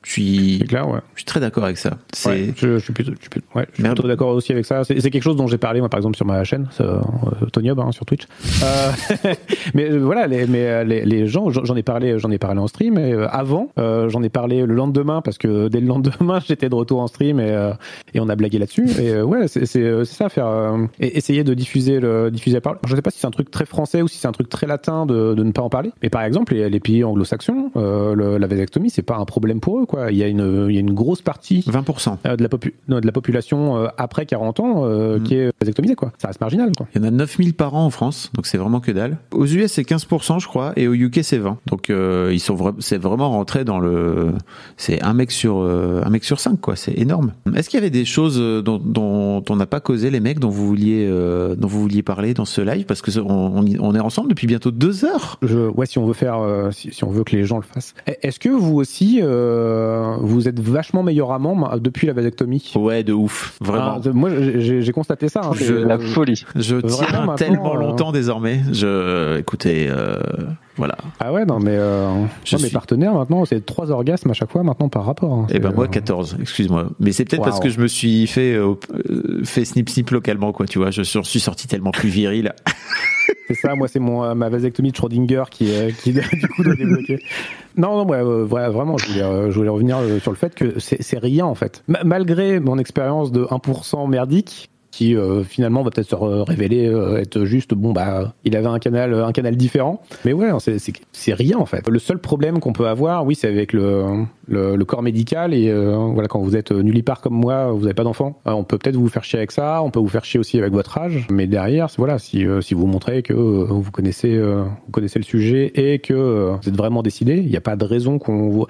je suis, clair, ouais. je suis très d'accord avec ça. Ouais, je, je, suis plutôt, ouais, d'accord aussi avec ça. C'est quelque chose dont j'ai parlé moi par exemple sur ma chaîne, euh, Tony Hub, hein, sur Twitch. Euh, [LAUGHS] mais euh, voilà, les, mais euh, les, les gens, j'en ai parlé, j'en ai parlé en stream. Et avant, j'en ai parlé le lendemain parce que dès le lendemain, [LAUGHS] j'étais de retour en stream et, et on a blagué là-dessus. Et ouais, c'est ça, faire et essayer de diffuser le diffuser la parole. Je sais pas si c'est un truc très français ou si c'est un truc très latin de, de ne pas en parler. Mais par exemple, les, les pays anglo-saxons, la vasectomie, c'est pas un problème pour eux. Quoi. Il y a une, il y a une grosse partie 20% euh, de la, popu de la population euh, après 40 ans euh, mm. qui est vasectomisée. Quoi. Ça reste marginal. Quoi. Il y en a 9000 par an en France, donc c'est vraiment que dalle. Aux US, c'est 15%, je crois, et au UK, c'est 20. Donc ils sont c'est vraiment rentré dans le. C'est un mec sur un mec sur 5, quoi. C'est énorme. Est-ce qu'il y avait des choses dont, dont on n'a pas causé, les mecs, dont vous vouliez, dont vous vouliez parler dans ce live? Parce que on, on, est ensemble depuis bientôt deux heures. Je, ouais, si on veut faire, si, si, on veut que les gens le fassent. Est-ce que vous aussi, euh, vous êtes vachement meilleur amant depuis la vasectomie. Ouais, de ouf, vraiment. Ah, moi, j'ai constaté ça. Hein, je, la folie. Je tiens tellement euh, longtemps désormais. Je, écoutez, euh, voilà. Ah ouais, non, mais mes partenaires maintenant, c'est trois orgasmes à chaque fois maintenant par rapport. Hein. Eh ben moi 14, excuse-moi. Mais c'est peut-être parce que je me suis fait fait snip snip localement quoi, tu vois. Je suis sorti tellement plus viril. [LAUGHS] c'est ça, moi c'est mon ma vasectomie de Schrödinger qui qui [LAUGHS] du coup doit débloquer. Non, non, ouais, vraiment, je voulais, euh, je voulais, revenir euh, sur le fait que c'est rien en fait. malgré mon expérience de 1% merdique, qui euh, finalement va peut-être se révéler être juste bon bah il avait un canal un canal différent. Mais ouais c'est rien en fait. Le seul problème qu'on peut avoir oui c'est avec le, le, corps médical et voilà quand vous êtes nullipare comme moi vous n'avez pas d'enfant. On peut peut-être vous faire chier avec ça on peut vous faire chier aussi avec votre âge. Mais derrière voilà si si vous montrez que vous connaissez vous connaissez le sujet et que vous êtes vraiment décidé il n'y a pas de raison qu'on vous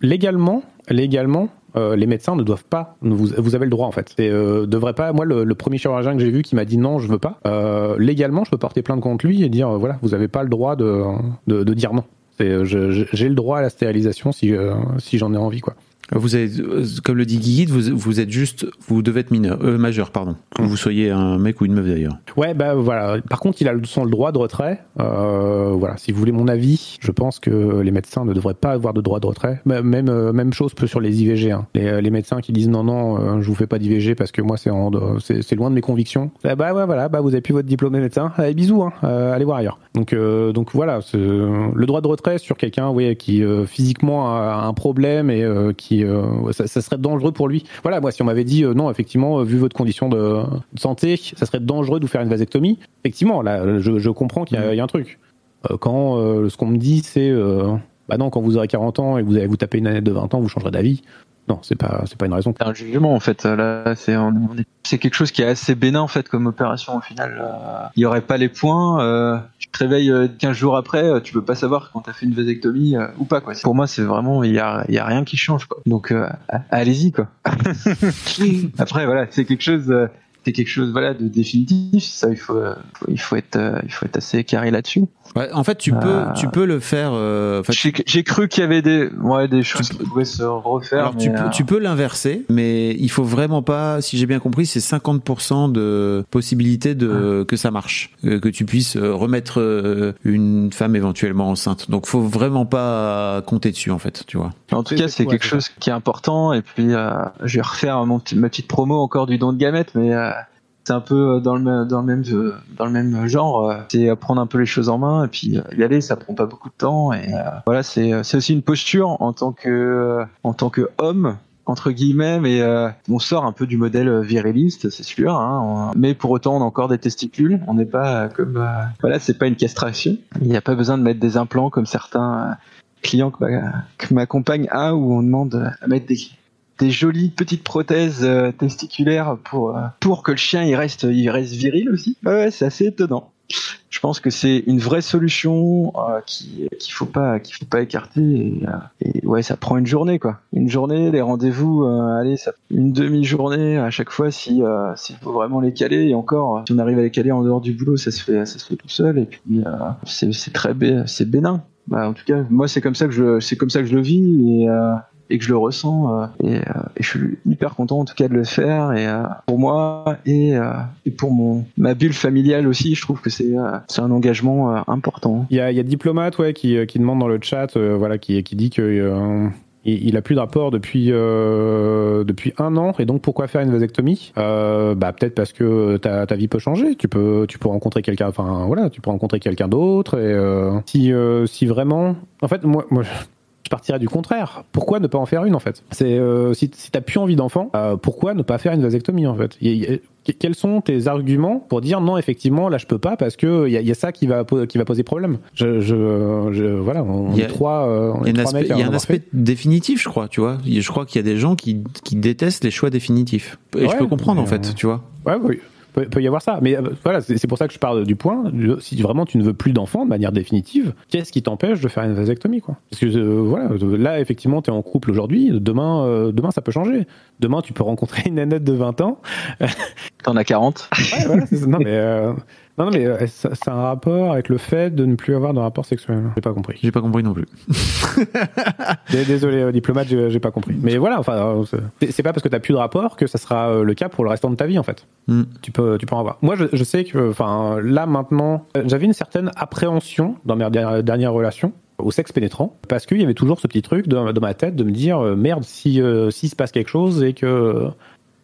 légalement légalement euh, les médecins ne doivent pas. Vous, avez le droit en fait. Et euh, devrait pas. Moi, le, premier chirurgien que j'ai vu qui m'a dit non, je veux pas. Euh, légalement, je peux porter plainte contre lui et dire voilà, vous avez pas le droit de, de, de dire non. J'ai le droit à la stérilisation si, si j'en ai envie quoi. Vous avez, euh, comme le dit Guy, vous, vous êtes juste, vous devez être mineur, euh, majeur, pardon. Que vous soyez un mec ou une meuf d'ailleurs. Ouais, bah voilà. Par contre, il a son le droit de retrait. Euh, voilà. Si vous voulez mon avis, je pense que les médecins ne devraient pas avoir de droit de retrait. Même même chose peut sur les IVG. Hein. Les, les, médecins qui disent non non, je vous fais pas d'IVG parce que moi c'est loin de mes convictions. Bah, bah ouais, voilà. Bah vous avez plus votre diplôme de médecin. Allez bisous. Hein. allez voir ailleurs. Donc donc voilà. Le droit de retrait sur quelqu'un, oui, qui physiquement a un problème et qui euh, ça, serait dangereux pour lui. Voilà, moi, si on m'avait dit euh, non, effectivement, vu votre condition de, santé, ça serait dangereux de vous faire une vasectomie. Effectivement, là, je, comprends qu'il y, a un truc. Euh, quand ce qu'on me dit, c'est bah non, quand vous aurez 40 ans et que vous allez vous taper une année de 20 ans, vous changerez d'avis. Non, c'est pas, c'est pas une raison. C'est un jugement en fait. Là, c'est c'est quelque chose qui est assez bénin en fait comme opération au final. Euh, Il y aurait pas les points. Euh, tu te réveilles euh, 15 jours après, euh, tu peux pas savoir quand t'as fait une vasectomie euh, ou pas quoi. Pour moi, c'est vraiment il y a, y a rien qui change quoi. Donc euh, allez-y quoi. [LAUGHS] après voilà, c'est quelque chose. C'est quelque chose voilà de définitif ça il faut euh, faut- il faut être euh, il faut être assez carré là-dessus Ouais, en fait, tu peux, Euh, tu peux le faire. euh, j'ai j'ai cru qu'il y avait des ouais des choses qui pouvaient se refaire Alors tu peux, tu peux l'inverser, mais il faut vraiment pas, si j'ai bien compris, c'est 50% de possibilité de que ça marche, que tu puisses remettre une femme éventuellement enceinte. Donc faut vraiment pas compter dessus en fait, tu vois. En tout cas, c'est- quelque chose qui est important. Et puis, euh, je vais refaire mon ma petite promo encore du don de gamètes, mais euh, c'est un peu dans le même, dans le même, euh, genre. euh, C'est prendre un peu les choses en main et puis euh, y aller. Ça prend pas beaucoup de temps. Et euh, voilà, c'est, aussi une posture en tant que, euh, en tant que homme entre guillemets, mais euh, on sort un peu du modèle euh, viriliste, c'est sûr. Hein, mais pour autant, on a encore des testicules. On n'est pas euh, comme, euh, voilà, c'est pas une castration. Il n'y a pas besoin de mettre des implants comme certains euh, clients que ma, que ma compagne a, où on demande à mettre des des jolies petites prothèses euh, testiculaires pour euh, pour que le chien il reste il reste viril aussi. Ouais, c'est assez étonnant. Je pense que c'est une vraie solution euh, qui qu'il faut pas faut pas écarter et, ouais ça prend une journée quoi. Une journée, les rendez-vous, allez ça une demi-journée à chaque fois si s'il faut vraiment les caler et encore si on arrive à les caler en dehors du boulot ça se fait ça se fait tout seul et puis c'est très c'est bénin. Bah, en tout cas moi c'est comme ça que je c'est comme ça que je le vis et que je le ressens euh, et, euh, et je suis hyper content en tout cas de le faire et euh, pour moi et, pour mon ma bulle familiale aussi je trouve que c'est c'est un engagement important Il y a, il y a Diplomate ouais, qui, qui demande dans le chat, voilà, qui, qui dit que il, a plus de rapport depuis depuis un an et donc pourquoi faire une vasectomie? Bah peut-être parce que ta, ta vie peut changer. Tu peux tu peux rencontrer quelqu'un, enfin voilà, tu peux rencontrer quelqu'un d'autre et si si vraiment, en fait moi. Je partirais du contraire. Pourquoi ne pas en faire une en fait? C'est euh, si, si t'as plus envie d'enfant, euh, pourquoi ne pas faire une vasectomie en fait? Y Quels sont tes arguments pour dire non effectivement là je peux pas parce que il y a, il y a ça qui va qui va poser problème? Je, je, je- voilà on Il y a- est trois. euh, Il y a un aspect, a un définitif, je crois, tu vois. Je crois qu'il y a des gens qui, qui détestent les choix définitifs. Et je peux comprendre, en fait, tu vois. Ouais, oui. Peut, peut y avoir ça. Mais euh, voilà, c'est pour ça que je parle du point. Si vraiment tu ne veux plus d'enfants de manière définitive, qu'est-ce qui t'empêche de faire une vasectomie, quoi? Parce que euh, voilà, euh, là, effectivement, tu es en couple aujourd'hui. Demain, euh, demain, ça peut changer. Demain, tu peux rencontrer une nanette de 20 ans. t'en as 40 Ouais, voilà, non, mais, non, non, mais euh, a un rapport avec le fait de ne plus avoir de rapport sexuel? J'ai pas compris. J'ai pas compris non plus. [LAUGHS] Désolé, euh, diplomate, j'ai pas compris. Mais voilà, enfin, euh, c'est- c'est pas parce que t'as plus de rapport que ça sera le cas pour le restant de ta vie, en fait. Hmm. Tu peux, tu peux en avoir. Moi, je, je sais que, enfin, là maintenant, j'avais une certaine appréhension dans mes dernières, dernières relations au sexe pénétrant, parce qu'il y avait toujours ce petit truc dans, dans ma tête de me dire merde si euh, s'il se passe quelque chose et que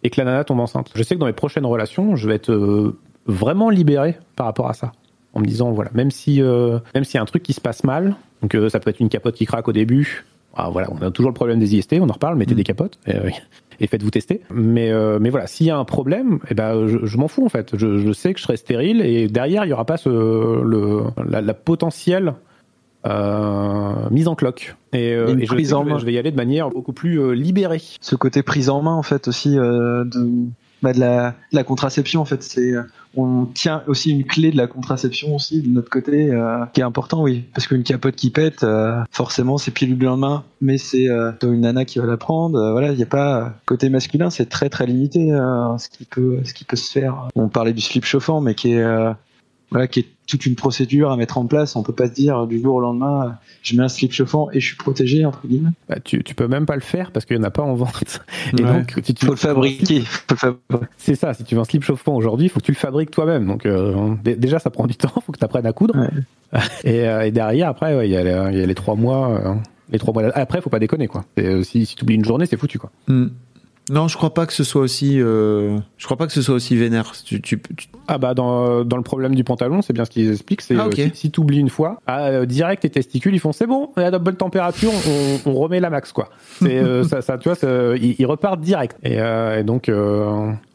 et que la nana tombe enceinte. Je sais que dans mes prochaines relations, je vais être euh, vraiment libéré par rapport à ça, en me disant voilà, même si euh, même s'il y a un truc qui se passe mal, donc euh, ça peut être une capote qui craque au début. Ah, voilà, on a toujours le problème des IST, on en reparle, mettez Mm. des capotes. Et, euh, [LAUGHS] et faites-vous tester. Mais, mais voilà, s'il y a un problème, eh ben, je, je m'en fous en fait. Je, je sais que je serai stérile et derrière, il n'y aura pas ce, le, la, la potentielle euh, mise en cloque. Et, euh, je, prise en main. je vais y aller de manière beaucoup plus euh, libérée. ce côté prise en main en fait aussi de bah, de la, de la contraception en fait c'est on tient aussi une clé de la contraception aussi de notre côté euh, qui est important oui. Parce qu'une capote qui pète euh, forcément c'est pilule le lendemain mais c'est euh, une nana qui va la prendre euh, voilà il y a pas côté masculin c'est très très limité ce qui peut ce qui peut se faire. On parlait du slip chauffant mais qui est voilà qui est toute une procédure à mettre en place on peut pas se dire du jour au lendemain euh, je mets un slip chauffant et je suis protégé entre guillemets Bah, tu, tu peux même pas le faire parce qu'il n'y en a pas en vente. Et Ouais. donc, si tu faut le fabriquer C'est ça, si tu veux un slip chauffant aujourd'hui, il faut que tu le fabriques toi-même. Donc euh, dé- déjà, ça prend du temps, faut que tu apprennes à coudre. Ouais. [LAUGHS] et, euh, et derrière, après, ouais, il y, a les- il y a les trois mois. euh, les trois mois. Après, faut pas déconner, quoi. Et, euh, si si tu oublies une journée, c'est foutu, quoi. Hmm. Non, je crois pas que ce soit aussi. euh, Je crois pas que ce soit aussi vénère. Tu, tu, tu- Ah bah dans, dans le problème du pantalon, c'est bien ce qu'ils expliquent. C'est Ah, euh, si, si tu oublies une fois, ah, euh, direct tes testicules, ils font c'est bon, à la bonne température, on, on remet la max quoi. C'est euh, [LAUGHS] ça, ça, tu vois, ils, ils repartent direct. Et, et donc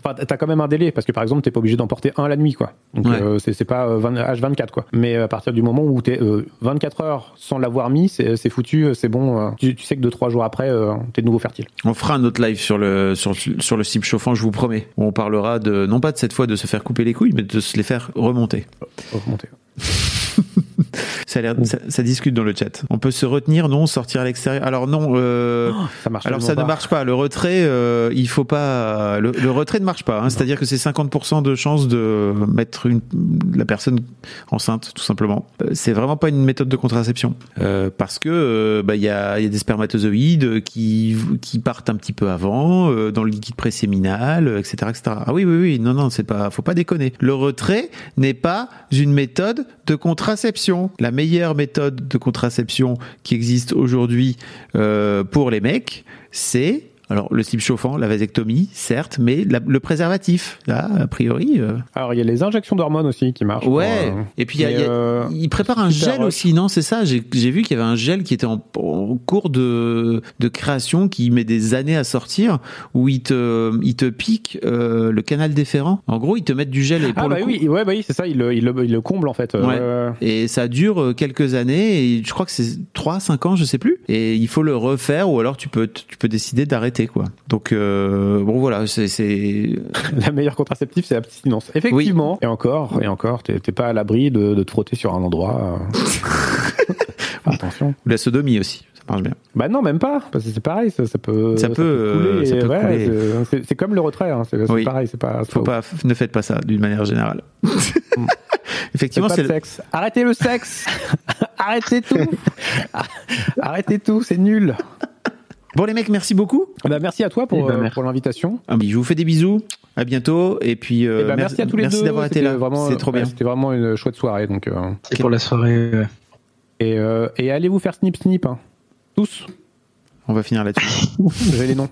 Enfin, t'as quand même un délai parce que par exemple, t'es pas obligé d'en porter un la nuit, quoi. Donc Ouais. euh, c'est pas euh, 20 H24, quoi. Mais à partir du moment où t'es euh, 24 heures sans l'avoir mis, c'est foutu, euh, c'est bon. euh, tu, tu sais que deux trois jours après, euh, t'es de nouveau fertile. On fera un autre live sur le sur, sur le slip chauffant, je vous promets. Où on parlera de non pas de cette fois de se faire couper les couilles, mais de se les faire remonter. Remonter. Ça, a ça, ça discute dans le chat. On peut se retenir, non Sortir à l'extérieur? Alors non. euh, Ça marche. alors ça ne marche pas. Le retrait, euh, il faut pas. Le, le retrait ne marche pas. hein. C'est-à-dire que c'est 50% de chance de mettre une, la personne enceinte, tout simplement. Euh, C'est vraiment pas une méthode de contraception Euh, parce que euh, bah, il y a, il y a des spermatozoïdes qui qui partent un petit peu avant euh, dans le liquide préséminal, euh, etc., etc. Ah oui, oui, oui. Non, non, c'est pas. Faut pas déconner. Le retrait n'est pas une méthode de contraception. La meilleure méthode de contraception qui existe aujourd'hui euh, pour les mecs, c'est alors le slip chauffant, la vasectomie, certes, mais la- le préservatif. Là, a priori. euh, Alors il y a les injections d'hormones aussi qui marchent. Ouais. pour, euh, Et puis il y a- il y a- euh, il prépare un gel aussi, non C'est ça. J'ai vu qu'il y avait un gel qui était en, en cours de, de création, qui met des années à sortir, où il te, il te pique euh, le canal déférent. En gros, ils te mettent du gel et pour Ah le bah coup- oui, ouais, bah oui, c'est ça, il le, il, le, il le comble en fait. Ouais. Et ça dure quelques années, et je crois que c'est 3, 5 ans, je sais plus. Et il faut le refaire, ou alors tu peux, tu peux décider d'arrêter, quoi. Donc, euh, bon, voilà, c'est, [LAUGHS] La meilleure contraceptive, c'est l'abstinence. Effectivement. Et encore, et encore, t'es pas à l'abri de, de te frotter sur un endroit. euh. [LAUGHS] Attention. ou la sodomie aussi, ça marche bien. Bah non, même pas, parce que c'est pareil, ça, ça peut. Ça peut, euh, ça peut ouais, couler. c'est- comme le retrait, hein, c'est Oui. pareil, c'est pas. Faut pas, ne faites pas ça, d'une manière générale. [LAUGHS] Effectivement, Faites c'est le- sexe. Arrêtez le sexe. Arrêtez tout. Arrêtez tout, c'est nul. Bon, les mecs, merci beaucoup. Bah, merci à toi pour, Eh ben, euh, pour l'invitation. Ah je vous fais des bisous. À bientôt. Et puis, euh, Eh ben, merci, à tous les merci deux. d'avoir été C'était là. Vraiment, C'est trop ouais, bien. C'était vraiment une chouette soirée. Donc, euh, Et pour la soirée. et, euh, et allez vous faire snip snip. hein. Tous. On va finir là-dessus. [LAUGHS] J'ai les noms.